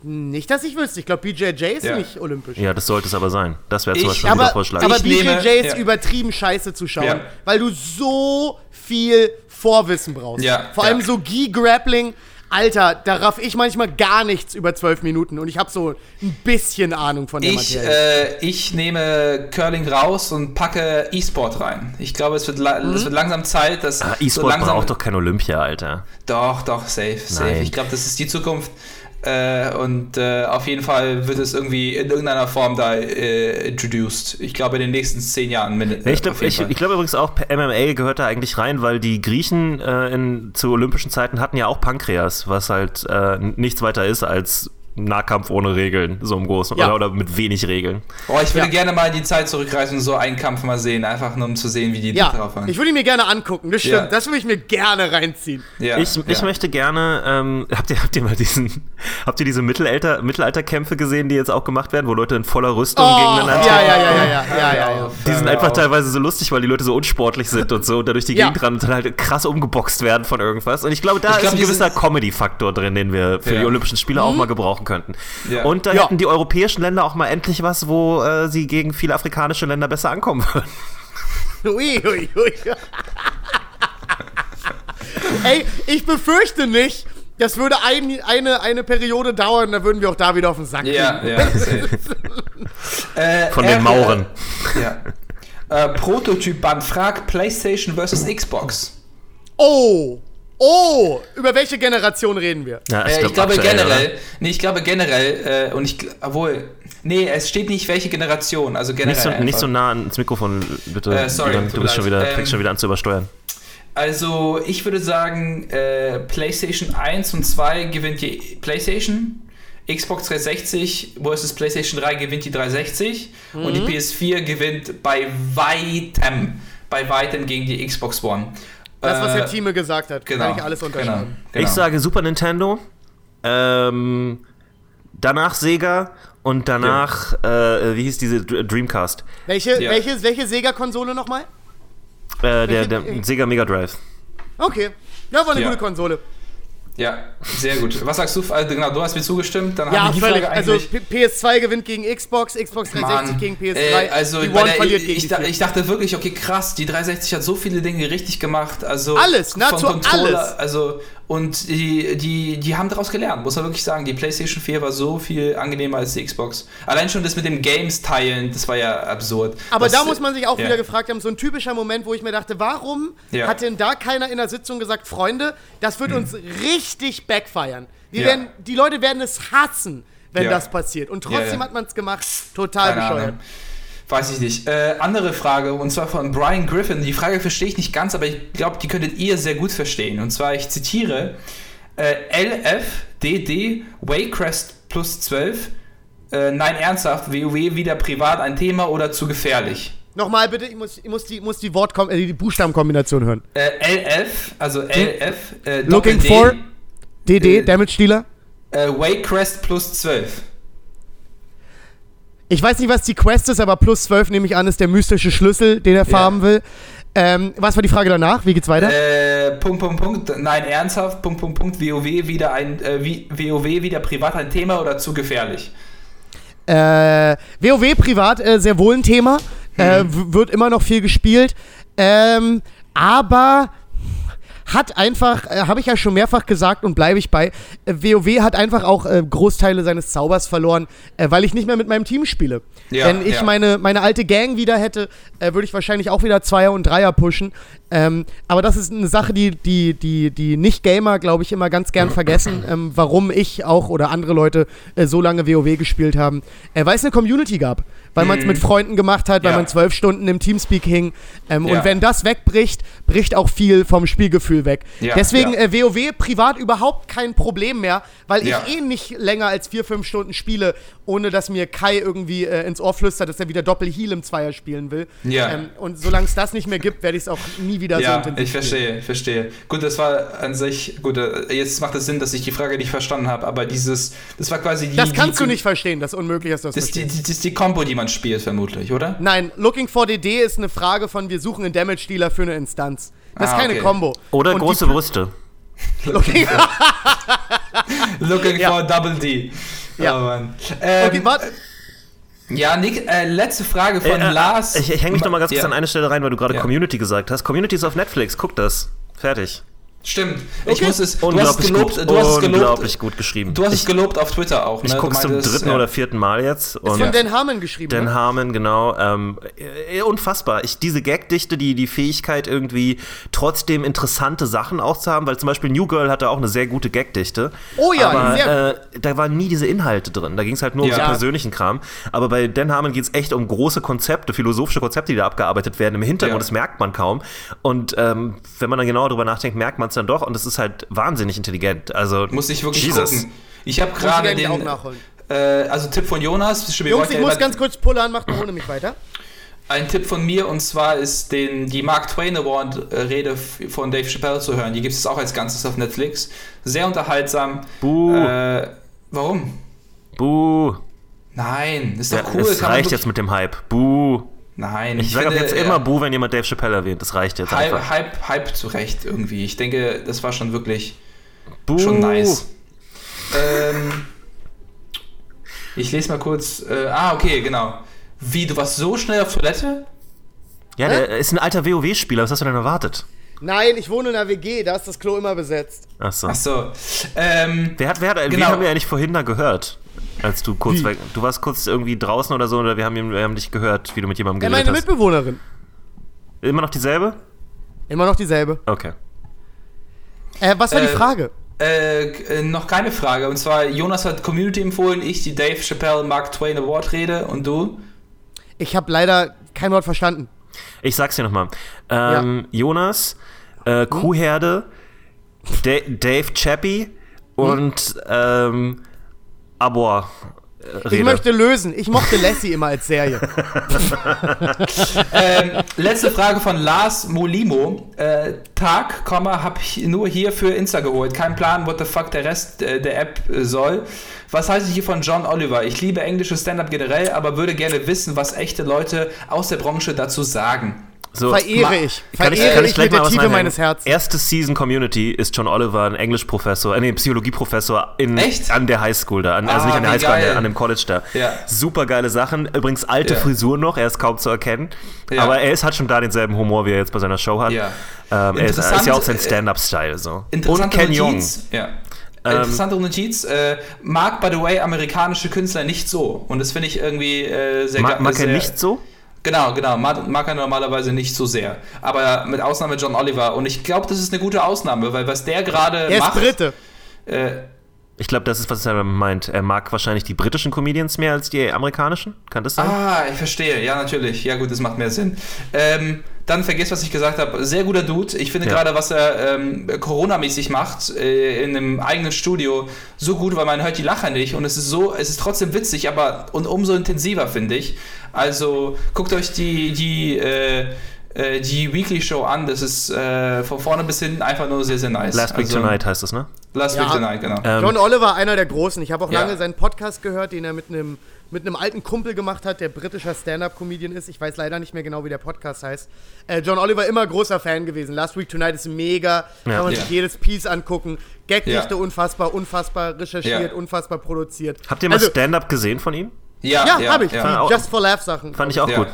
Nicht, dass ich wüsste. Ich glaube, BJJ ist Ja. nicht olympisch. Ja, das sollte es aber sein. Das wäre zum Ich- Beispiel ein Aber, Vorschlag. aber BJJ nehme- ist ja. übertrieben scheiße zu schauen, Ja. weil du so viel Vorwissen brauchst. Ja, Vor allem so Gi-Grappling. Alter, da raff ich manchmal gar nichts über zwölf Minuten und ich habe so ein bisschen Ahnung von der Ich, Materie. äh, ich nehme Curling raus und packe E-Sport rein. Ich glaube, es wird, la Mhm. es wird langsam Zeit, dass ah, so E-Sport langsam braucht doch kein Olympia, Alter. Doch, doch, safe, safe. Nein. Ich glaube, das ist die Zukunft. Äh, und äh, auf jeden Fall wird es irgendwie in irgendeiner Form da äh, introduced. Ich glaube, in den nächsten zehn Jahren. Ja, ich glaube glaub übrigens auch, MMA gehört da eigentlich rein, weil die Griechen äh, in, zu olympischen Zeiten hatten ja auch Pankreas, was halt äh, nichts weiter ist als Nahkampf ohne Regeln, so im Großen, Ja. oder, oder mit wenig Regeln. Oh, ich würde Ja. gerne mal in die Zeit zurückreisen und so einen Kampf mal sehen, einfach nur um zu sehen, wie die ja, drauf waren. ich würde ihn mir gerne angucken, das stimmt. Ja. Das würde ich mir gerne reinziehen. ja, Ich, ich ja. möchte gerne, ähm, habt, ihr, habt ihr mal diesen, habt ihr diese Mittelalter, Mittelalterkämpfe gesehen, die jetzt auch gemacht werden, wo Leute in voller Rüstung Oh, gegeneinander ja, ja, ja, ja, ja, ja, ja, ja. Die sind einfach teilweise so lustig, weil die Leute so unsportlich sind und so und da durch die Ja. Gegend rennen und dann halt krass umgeboxt werden von irgendwas. Und ich glaube, da Ich glaub, ist ein gewisser Comedy-Faktor drin, den wir für Ja. die Olympischen Spiele Mhm. auch mal gebrauchen könnten. Ja. Und da Ja. hätten die europäischen Länder auch mal endlich was, wo äh, sie gegen viele afrikanische Länder besser ankommen würden. Ui, ui, ui. Ey, ich befürchte nicht, das würde ein, eine, eine Periode dauern, dann würden wir auch da wieder auf den Sack Ja, kriegen. ja. safe. äh, Von den Mauren. Ja. Äh, Prototyp-Band fragt PlayStation versus Xbox. Oh, oh, über welche Generation reden wir? Ja, Äh, ich, glaub, glaube aktuell, generell, oder? nee, ich glaube generell, äh, und ich, obwohl, nee, es steht nicht welche Generation, also generell. Nicht so, nicht so nah ans Mikrofon, bitte. Äh, sorry, du mir bist schon wieder, Ähm, fängst schon wieder an zu übersteuern. Also, ich würde sagen, äh, PlayStation 1 und 2 gewinnt die PlayStation. Xbox 360 versus PlayStation 3 gewinnt die 360 und Mhm. die PS4 gewinnt bei weitem, bei weitem gegen die Xbox One. Das, was Äh, der Team gesagt hat, genau, kann ich alles unterschreiben. Genau, genau. Ich sage Super Nintendo, ähm, danach Sega und danach, äh, wie hieß diese Dr- Dreamcast? Welche, Ja. welche, welche Sega-Konsole nochmal? Äh, der, der Sega Mega Drive. Okay, ja, war eine Ja. gute Konsole. Ja, sehr gut. Was sagst du? Also, genau, du hast mir zugestimmt. Dann Ja, haben wir die völlig. Frage Also eigentlich. P- PS2 gewinnt gegen Xbox, Xbox 360 Mann, gegen PS3. äh, also die One der, verliert ich, gegen ich, die ich dachte wirklich, okay, krass, die 360 hat so viele Dinge richtig gemacht. Also Alles, von nahezu Controller, alles. Also und die, die, die haben daraus gelernt, muss man wirklich sagen. Die PlayStation 4 war so viel angenehmer als die Xbox. Allein schon das mit dem Games teilen, das war ja absurd. Aber das, da muss man sich auch ja. wieder gefragt haben, so ein typischer Moment, wo ich mir dachte, warum Ja. hat denn da keiner in der Sitzung gesagt, Freunde, das wird uns richtig backfeiern. Hm. Ja. werden, die Leute werden es hassen, wenn das passiert. Und trotzdem hat man es gemacht. Total Keine bescheuert. Ahnung. Weiß ich nicht. Äh, andere Frage, und zwar von Brian Griffin. Die Frage verstehe ich nicht ganz, aber ich glaube, die könntet ihr sehr gut verstehen. Und zwar, ich zitiere, äh, LFDD Waycrest plus 12. Äh, nein, ernsthaft, WoW wieder privat ein Thema oder zu gefährlich? Nochmal bitte, ich muss, ich muss, die, muss die, Wortkom äh, die Buchstabenkombination hören. Äh, LF, also LF, äh, Looking for DD, Äh, Damage Dealer. äh, Waycrest plus 12. Ich weiß nicht, was die Quest ist, aber plus 12 nehme ich an, ist der mystische Schlüssel, den er farmen will. Ähm, was war die Frage danach? Wie geht's weiter? Äh, Punkt, Punkt, Punkt. Nein, ernsthaft. Punkt, Punkt, Punkt. WoW wieder ein, äh, wie- WoW wieder privat ein Thema oder zu gefährlich? Äh, WoW privat äh, sehr wohl ein Thema. Äh, w- wird immer noch viel gespielt. Ähm, aber hat einfach, äh, habe ich ja schon mehrfach gesagt und bleibe ich bei, äh, WoW hat einfach auch äh, Großteile seines Zaubers verloren, äh, weil ich nicht mehr mit meinem Team spiele. Ja, Wenn ich ja. meine, meine alte Gang wieder hätte, äh, würde ich wahrscheinlich auch wieder Zweier und Dreier pushen. Ähm, aber das ist eine Sache, die die, die, die Nicht-Gamer, glaube ich, immer ganz gern vergessen, ähm, warum ich auch oder andere Leute äh, so lange WoW gespielt haben. Äh, weil es eine Community gab. Weil man es mit Freunden gemacht hat, weil Mhm. Ja. man zwölf Stunden im Teamspeak hing. Ähm, Ja. Und wenn das wegbricht, bricht auch viel vom Spielgefühl weg. Ja, Deswegen äh, WoW privat überhaupt kein Problem mehr, weil ich eh nicht länger als vier, fünf Stunden spiele, ohne dass mir Kai irgendwie äh, ins Ohr flüstert, dass er wieder Doppel-Heal im Zweier spielen will. Ähm, und solange es das nicht mehr gibt, werde ich es auch nie wieder so Ja, intensiv ich verstehe, ich verstehe. Gut, das war an sich, gut, äh, jetzt macht es Sinn, dass ich die Frage nicht verstanden habe, aber dieses, das war quasi die. Das kannst die, du nicht verstehen, das ist unmöglich, dass du das Das ist die, verstehst. die, das ist die Combo, die man spielt, vermutlich, oder? Nein, Looking for DD ist eine Frage von, wir suchen einen Damage-Dealer für eine Instanz. Das ist Ah, keine okay. Combo. Oder Und große Brüste. Looking, Looking Ja. for Double D. Ja. Oh, Mann. Ähm, okay, warte. Ja, Nick, äh, letzte Frage von Äh, äh, Lars. Ich, ich hänge mich noch mal ganz kurz Ja. an eine Stelle rein, weil du gerade Ja. Community gesagt hast. Community ist auf Netflix, guck das. Fertig. Stimmt. Ich Okay. muss es. Du hast es gelobt. gut. Du hast es gelobt. Unglaublich gut geschrieben. Du hast es ich gelobt auf Twitter auch. Ne? ich Du guck's zum dritten ja. oder vierten Mal jetzt. Ist Und von Dan Harmon geschrieben. Dan ne? Harmon, genau. Ähm, äh, unfassbar. Ich, diese Gagdichte, die, die Fähigkeit, irgendwie trotzdem interessante Sachen auch zu haben, weil zum Beispiel New Girl hatte auch eine sehr gute Gagdichte. Oh ja, aber sehr äh, da waren nie diese Inhalte drin. Da ging es halt nur um Ja. so persönlichen Kram. Aber bei Dan Harmon geht es echt um große Konzepte, philosophische Konzepte, die da abgearbeitet werden im Hintergrund. Ja. Das merkt man kaum. Und ähm, wenn man dann genauer drüber nachdenkt, merkt man es dann doch. Und es ist halt wahnsinnig intelligent. Also Muss ich wirklich Jesus. gucken. Ich habe gerade eigentlich auch den. nachholen. Äh, also Tipp von Jonas. Jungs, ich ja muss ganz kurz pullern, macht ohne mich weiter. Ein Tipp von mir und zwar ist den, die Mark Twain Award äh, Rede von Dave Chappelle zu hören. Die gibt es auch als Ganzes auf Netflix. Sehr unterhaltsam. Buh. Äh, warum? Buh. Nein, ist Ja, doch cool. es kann man reicht jetzt mit dem Hype. Buh. Nein, Ich sage ab finde, jetzt äh, immer Buh, wenn jemand Dave Chappelle erwähnt. Das reicht jetzt einfach. Hype, Hype, Hype zu Recht irgendwie. Ich denke, das war schon wirklich Buh. schon nice. Ähm, ich lese mal kurz. Äh, ah, okay, genau. Wie, du warst so schnell auf Toilette? Ja, der ist ein alter WoW-Spieler. Was hast du denn erwartet? Nein, ich wohne in einer WG, da ist das Klo immer besetzt. Achso. Achso. Ähm, Wer hat, wer hat, Genau. haben wir eigentlich vorhin da gehört? Als du kurz Wie? weg. Du warst kurz irgendwie draußen oder so, oder wir haben, wir haben dich gehört, wie du mit jemandem Ja, geredet meine hast. Mitbewohnerin. Immer noch dieselbe? Immer noch dieselbe. Okay. Äh, was war die Äh, Frage? Äh, äh, noch keine Frage. Und zwar, Jonas hat Community empfohlen, ich die Dave Chappelle Mark Twain Award Rede und du? Ich habe leider kein Wort verstanden. Ich sag's dir nochmal. Ähm, Jonas, äh, Kuhherde, Da- Dave Chappie und ähm, Abor. äh, Ich Rede. möchte lösen. Ich mochte Lassie immer als Serie. ähm, letzte Frage von Lars Molimo. Äh, Tag, Komma, hab ich nur hier für Insta geholt. Kein Plan, what the fuck der Rest äh, der App äh, soll. Was haltet ihr von John Oliver? Ich liebe englische Stand-up generell, aber würde gerne wissen, was echte Leute aus der Branche dazu sagen. So, Verehre ich. Kann ich, Verehre kann ich, ich gleich mit mal der Tiefe meines Herzens. Erste Season Community ist John Oliver ein Englischprofessor, äh, nee, Psychologieprofessor in, Echt? an der Highschool da. An, also Ah, nicht an der wie Highschool, an, geil. der, an dem College da. Ja. Super geile Sachen. Übrigens alte Ja. Frisur noch, er ist kaum zu erkennen. Ja. Aber er ist, hat schon da denselben Humor, wie er jetzt bei seiner Show hat. Ja. Ähm, er ist, ist ja auch sein äh, Stand-Up-Style. So. Und Interessante Ken Jong. Ja. Ähm, Interessante Notiz. Äh, mag, by the way, amerikanische Künstler nicht so. Und das finde ich irgendwie äh, sehr Mag, ge- mag er sehr, nicht so? Genau, genau. Mag, er normalerweise nicht so sehr. Aber mit Ausnahme John Oliver. Und ich glaube, das ist eine gute Ausnahme, weil was der gerade Er ist macht. Brite. Äh, Ich glaube, das ist, was er meint. Er mag wahrscheinlich die britischen Comedians mehr als die amerikanischen. Kann das sein? ah, ich verstehe. Ja, natürlich. Ja, gut, das macht mehr Sinn. Ähm, dann vergiss, was ich gesagt habe. Sehr guter Dude. Ich finde Ja. gerade, was er ähm, Corona-mäßig macht, äh, in einem eigenen Studio, so gut, weil man hört die Lacher nicht. Und es ist so, es ist trotzdem witzig, aber und umso intensiver, finde ich. Also guckt euch die, die, äh, äh, die Weekly Show an. Das ist äh, von vorne bis hinten einfach nur sehr, sehr nice. Last Week also, Tonight heißt das, ne? Last Ja. Week Tonight, genau. Ähm, John Oliver, einer der Großen. Ich habe auch Ja. lange seinen Podcast gehört, den er mit einem mit einem alten Kumpel gemacht hat, der britischer Stand-Up-Comedian ist. Ich weiß leider nicht mehr genau, wie der Podcast heißt. Äh, John Oliver immer großer Fan gewesen. Last Week Tonight ist mega. Ja. Kann man Ja. sich jedes Piece angucken. Gagdichte Ja. unfassbar, unfassbar recherchiert, Ja. unfassbar produziert. Habt ihr mal also, Stand-Up gesehen von ihm? Ja, Ja, ja, habe ich. Just for Laugh Sachen. Fand ich auch Ja. gut.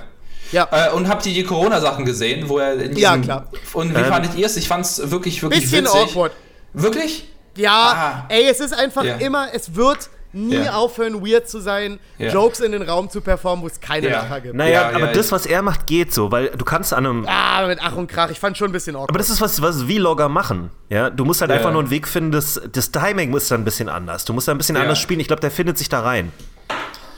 Ja. Äh, und habt ihr die Corona-Sachen gesehen, wo er in diesem, Ja, klar. Und wie Ähm, fandet ihr es? Ich fand es wirklich, wirklich Bisschen witzig. awkward. Wirklich? Ja, Ah. ey, es ist einfach Ja. immer, es wird nie Ja. aufhören, weird zu sein, Ja. Jokes in den Raum zu performen, wo es keine Ja. Lacher gibt. Naja, Ja, aber ja, das, was er macht, geht so, weil du kannst an einem. Ah, mit Ach und Krach, ich fand schon ein bisschen awkward. Aber das ist was, was Vlogger machen. Ja, du musst halt Ja. einfach nur einen Weg finden, das, das Timing muss dann ein bisschen anders. Du musst da ein bisschen Ja. anders spielen. Ich glaube, der findet sich da rein.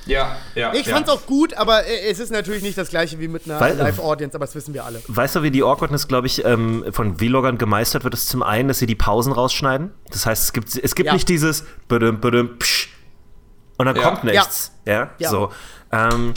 Ja, ja. ich ja. fand's auch gut, aber äh, es ist natürlich nicht das gleiche wie mit einer Weil- Live-Audience, aber das wissen wir alle. Weißt du, wie die Awkwardness, glaube ich, ähm, von Vloggern gemeistert wird? Ist zum einen, dass sie die Pausen rausschneiden. Das heißt, es gibt, es gibt Ja. nicht dieses badum, badum, psch, und dann Ja. kommt nichts. Ja, Ja. so. Ähm,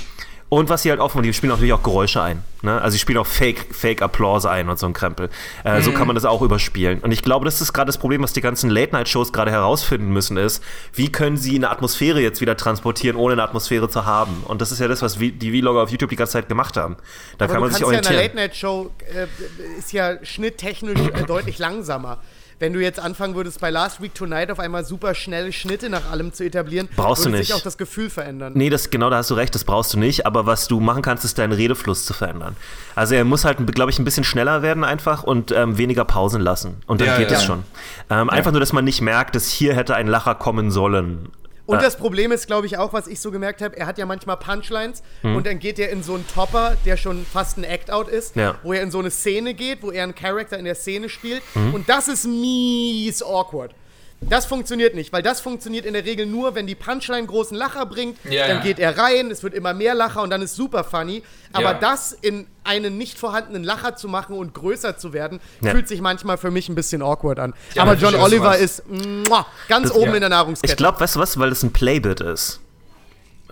und was sie halt offen, die spielen natürlich auch Geräusche ein. Ne? Also sie spielen auch Fake, Fake Applause ein und so ein Krempel. Äh, Mhm. So kann man das auch überspielen. Und ich glaube, das ist gerade das Problem, was die ganzen Late-Night-Shows gerade herausfinden müssen, ist, wie können sie eine Atmosphäre jetzt wieder transportieren, ohne eine Atmosphäre zu haben. Und das ist ja das, was die Vlogger auf YouTube die ganze Zeit gemacht haben. Da Aber kann man du sich kannst ja in orientieren. einer Late-Night-Show, äh, ist ja schnitttechnisch äh, deutlich langsamer. Wenn du jetzt anfangen würdest, bei Last Week Tonight auf einmal super schnelle Schnitte nach allem zu etablieren, Brauchst du würde nicht. sich auch das Gefühl verändern. Nee, das, genau, da hast du recht, das brauchst du nicht. Aber was du machen kannst, ist deinen Redefluss zu verändern. Also er muss halt, glaube ich, ein bisschen schneller werden einfach und ähm, weniger Pausen lassen. Und dann Ja, geht ja. es schon. Ähm, Einfach nur, dass man nicht merkt, dass hier hätte ein Lacher kommen sollen. Und Äh, das Problem ist, glaube ich, auch, was ich so gemerkt habe, er hat ja manchmal Punchlines Hm. und dann geht er in so einen Topper, der schon fast ein Act-Out ist, Ja. wo er in so eine Szene geht, wo er einen Charakter in der Szene spielt Hm. und das ist mies awkward. Das funktioniert nicht, weil das funktioniert in der Regel nur, wenn die Punchline großen Lacher bringt, Ja, dann ja. geht er rein, es wird immer mehr Lacher und dann ist super funny. Aber Ja. das in einen nicht vorhandenen Lacher zu machen und größer zu werden, Ja. fühlt sich manchmal für mich ein bisschen awkward an. Ja, Aber John was Oliver meinst. ist muah, ganz Das- oben ja. in der Nahrungskette. Ich glaube, weißt du was, weil das ein Playbit ist.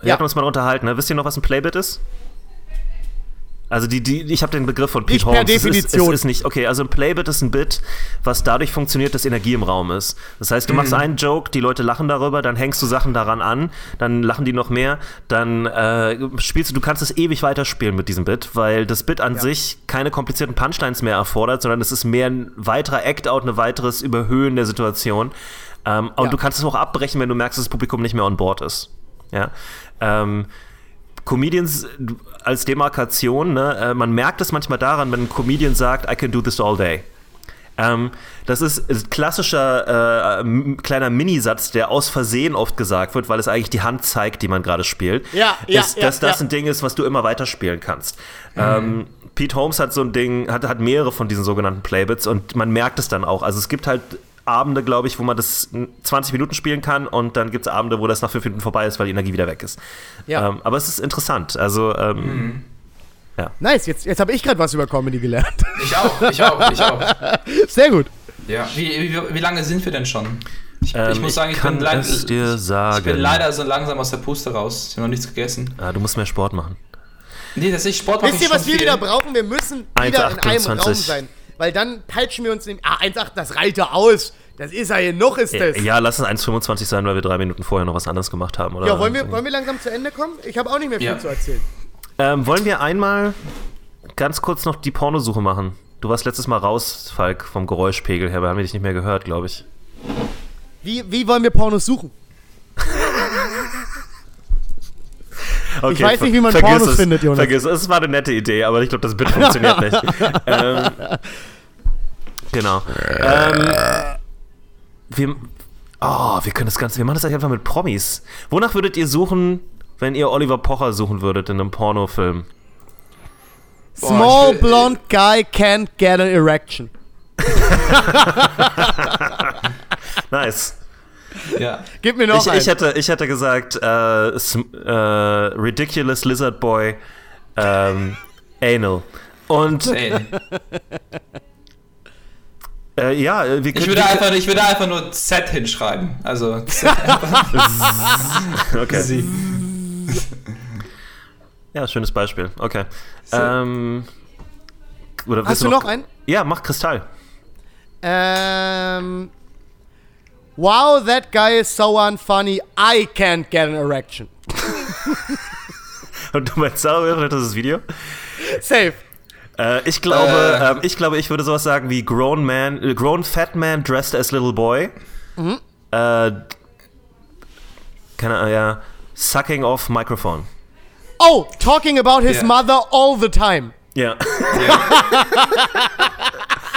Wir Ja. hatten uns mal unterhalten, ne? Wisst ihr noch, was ein Playbit ist? Also die, die, ich habe den Begriff von Pete Nicht per Holmes. Es Definition. Ist, es ist nicht, okay, also ein Playbit ist ein Bit, was dadurch funktioniert, dass Energie im Raum ist. Das heißt, du machst Mhm. einen Joke, die Leute lachen darüber, dann hängst du Sachen daran an, dann lachen die noch mehr, dann äh, spielst du, du kannst es ewig weiterspielen mit diesem Bit, weil das Bit an sich keine komplizierten Punchlines mehr erfordert, sondern es ist mehr ein weiterer Act-Out, ein weiteres Überhöhen der Situation. Ähm, und Ja. du kannst es auch abbrechen, wenn du merkst, dass das Publikum nicht mehr on board ist. Ja. Ähm, Comedians als Demarkation, ne, äh, man merkt es manchmal daran, wenn ein Comedian sagt, I can do this all day. Ähm, das ist ein klassischer äh, kleiner Minisatz, der aus Versehen oft gesagt wird, weil es eigentlich die Hand zeigt, die man gerade spielt. Ja, ja, dass, ja, dass das ja. ein Ding ist, was du immer weiterspielen kannst. Ähm, Pete Holmes hat so ein Ding, hat, hat mehrere von diesen sogenannten Playbits und man merkt es dann auch. Also es gibt halt Abende, glaube ich, wo man das 20 Minuten spielen kann und dann gibt es Abende, wo das nach 5 Minuten vorbei ist, weil die Energie wieder weg ist. Ja. Ähm, aber es ist interessant. Also, ähm, Nice, jetzt, jetzt habe ich gerade was über Comedy gelernt. Ich auch, ich auch, ich auch. Sehr gut. Ja. Wie, wie, wie lange sind wir denn schon? Ich, ähm, ich muss sagen, ich, kann bin, leid, es dir sagen. ich bin leider so langsam aus der Puste raus. Ich habe noch nichts gegessen. Ah, du musst mehr Sport machen. Nee, dass ich Sport mache. Wisst ihr, was wir viel. wieder brauchen? Wir müssen wieder in einem 1,28. Raum sein. Weil dann peitschen wir uns in ah, 1,8, das reicht ja aus. Das ist ja hier noch, ist das. Ja, lass es 1,25 sein, weil wir drei Minuten vorher noch was anderes gemacht haben. Oder? Ja, wollen wir, wollen wir langsam zu Ende kommen? Ich habe auch nicht mehr viel Ja. zu erzählen. Ähm, wollen wir einmal ganz kurz noch die Pornosuche machen? Du warst letztes Mal raus, Falk, vom Geräuschpegel her, wir haben dich nicht mehr gehört, glaube ich. Wie, wie wollen wir Pornos suchen? Okay, weiß nicht, wie man Pornos es, findet, Jonas. Vergiss es, es war eine nette Idee, aber ich glaube, das Bild funktioniert nicht. ähm, genau. Ähm, wir, oh, wir können das Ganze, wir machen das eigentlich einfach mit Promis. Wonach würdet ihr suchen, wenn ihr Oliver Pocher suchen würdet in einem Pornofilm? Small ich will- blonde guy can't get an erection. Nice. Ja. Gib mir noch Ich, einen. ich, hätte, ich hätte gesagt, äh, äh, Ridiculous Lizard Boy, ähm, Anal. Und Ey. äh, ja, äh, wir Ich können. würde, einfach, ich würde einfach nur Z hinschreiben. Also Z okay. Sie. Ja, schönes Beispiel. Okay. Ähm, oder willst Hast du noch einen? Ja, mach Kristall. Ähm. Wow, that guy is so unfunny. I can't get an erection. Und du meinst sauber, das ist das Video? Safe. Äh, ich glaube, Äh. ähm, ich glaube, ich würde sowas sagen wie grown man, äh, grown fat man dressed as little boy. Mhm. Äh, keine Ahnung, ja. Sucking off Microphone. Oh, talking about his Ja. mother all the time. Ja.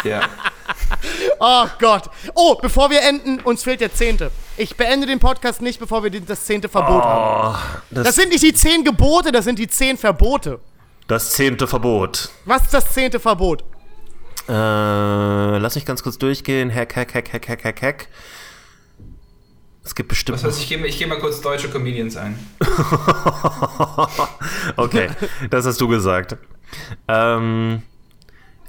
Ja. Oh Gott. Oh, bevor wir enden, uns fehlt der Zehnte. Ich beende den Podcast nicht, bevor wir das zehnte Verbot haben. Das, Das sind nicht die zehn Gebote, das sind die zehn Verbote. das zehnte Verbot. Was ist das zehnte Verbot? Äh, lass mich ganz kurz durchgehen. Hack, hack, hack, hack, hack, hack, hack. Es gibt bestimmt. Das heißt, ich gehe ich geh mal kurz deutsche Comedians ein. okay, das hast du gesagt. Ähm,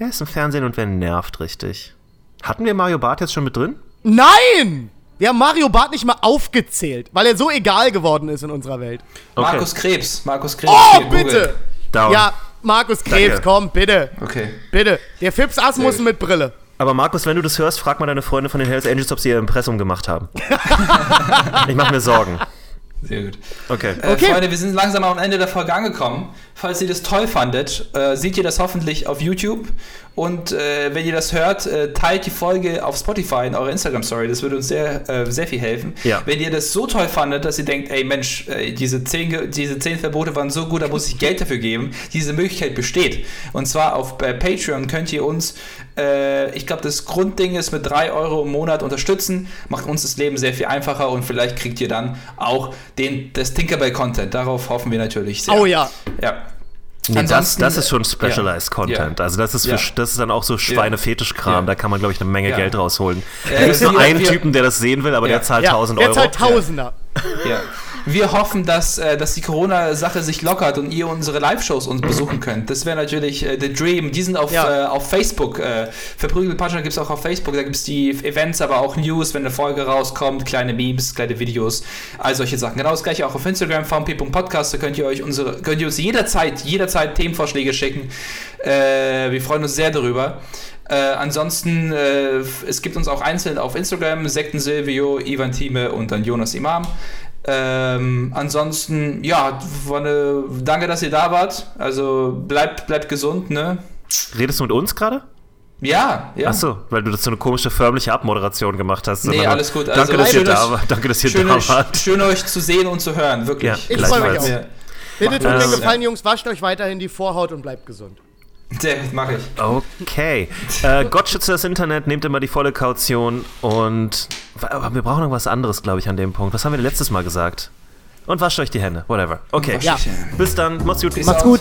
er ist im Fernsehen und wer nervt richtig. Hatten wir Mario Barth jetzt schon mit drin? Nein! Wir haben Mario Barth nicht mal aufgezählt, weil er so egal geworden ist in unserer Welt. Okay. Markus Krebs. Markus Krebs. Oh, bitte! Down. Ja, Markus Krebs, Danke. komm, bitte. Okay. Bitte. Der Fips Asmussen mit Brille. Aber Markus, wenn du das hörst, frag mal deine Freunde von den Hells Angels, ob sie ihr Impressum gemacht haben. ich mache mir Sorgen. Sehr gut. Okay. Äh, Okay. Freunde, wir sind langsam am Ende der Folge angekommen. Falls ihr das toll fandet, äh, seht ihr das hoffentlich auf YouTube. Und äh, wenn ihr das hört, äh, teilt die Folge auf Spotify in eurer Instagram-Story. Das würde uns sehr, äh, sehr viel helfen. Ja. Wenn ihr das so toll fandet, dass ihr denkt, ey Mensch, äh, diese, zehn, diese zehn Verbote waren so gut, da muss ich Geld dafür geben. Diese Möglichkeit besteht. Und zwar auf äh, Patreon könnt ihr uns, äh, ich glaube, das Grundding ist mit 3 Euro im Monat unterstützen. Macht uns das Leben sehr viel einfacher und vielleicht kriegt ihr dann auch den, das Tinkerbell-Content. Darauf hoffen wir natürlich sehr. Oh ja. Ja. Nee, das, das ist schon Specialized Ja. Content. Ja. Also das ist, für, Ja. das ist dann auch so Schweinefetischkram. Ja. Da kann man, glaube ich, eine Menge Ja. Geld rausholen. Äh, Da gibt nur einen Typen, der das sehen will, aber Ja. der zahlt ja. 1000 Der Euro. zahlt Tausender. Ja. Wir hoffen, dass, äh, dass die Corona-Sache sich lockert und ihr unsere Live-Shows uns besuchen könnt. Das wäre natürlich äh, the dream. Die sind auf, Ja. äh, auf Facebook. Äh, Verprügelte Punchline gibt es auch auf Facebook. Da gibt es die Events, aber auch News, wenn eine Folge rauskommt, kleine Memes, kleine Videos, all solche Sachen. Genau das gleiche auch auf Instagram, vmp.podcast. Da könnt ihr euch unsere, könnt ihr uns jederzeit, jederzeit Themenvorschläge schicken. Äh, wir freuen uns sehr darüber. Äh, ansonsten, äh, es gibt uns auch einzeln auf Instagram, Sekten Silvio, Ivan Thieme und dann Jonas Imam. Ähm, ansonsten, ja, eine, danke, dass ihr da wart. Also bleibt, bleibt gesund, ne? Redest du mit uns gerade? Ja, ja. Achso, weil du das so eine komische förmliche Abmoderation gemacht hast. Nee, alles gut. Danke, Also, dass ihr schön, da wart. Danke, dass ihr Schön, da euch, wart. schön euch zu sehen und zu hören, wirklich. Ja, Ich freue mich auch. Bitte tut mir gefallen, Jungs, wascht euch weiterhin die Vorhaut und bleibt gesund. Sehr gut, mach ich. Okay. Äh, Gott schütze das Internet, nehmt immer die volle Kaution und aber wir brauchen noch was anderes, glaube ich, an dem Punkt. Was haben wir letztes Mal gesagt? Und wascht euch die Hände, whatever. Okay. Ja. Bis dann, macht's gut. Peace Macht's out. gut.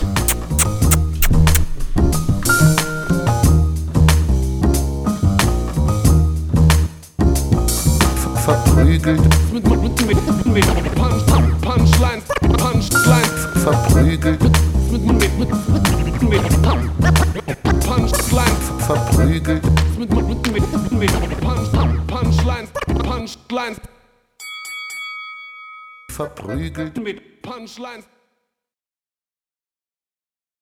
verprügelt, Mit, mit, mit, mit, mit Punch, Punchline, Punchline, verprügelt, mit, mit, mit, mit, mit Punchline, verprügelt, mit, mit, mit, mit, Punch, Punchline, Punchline, verprügelt. mit Punchline.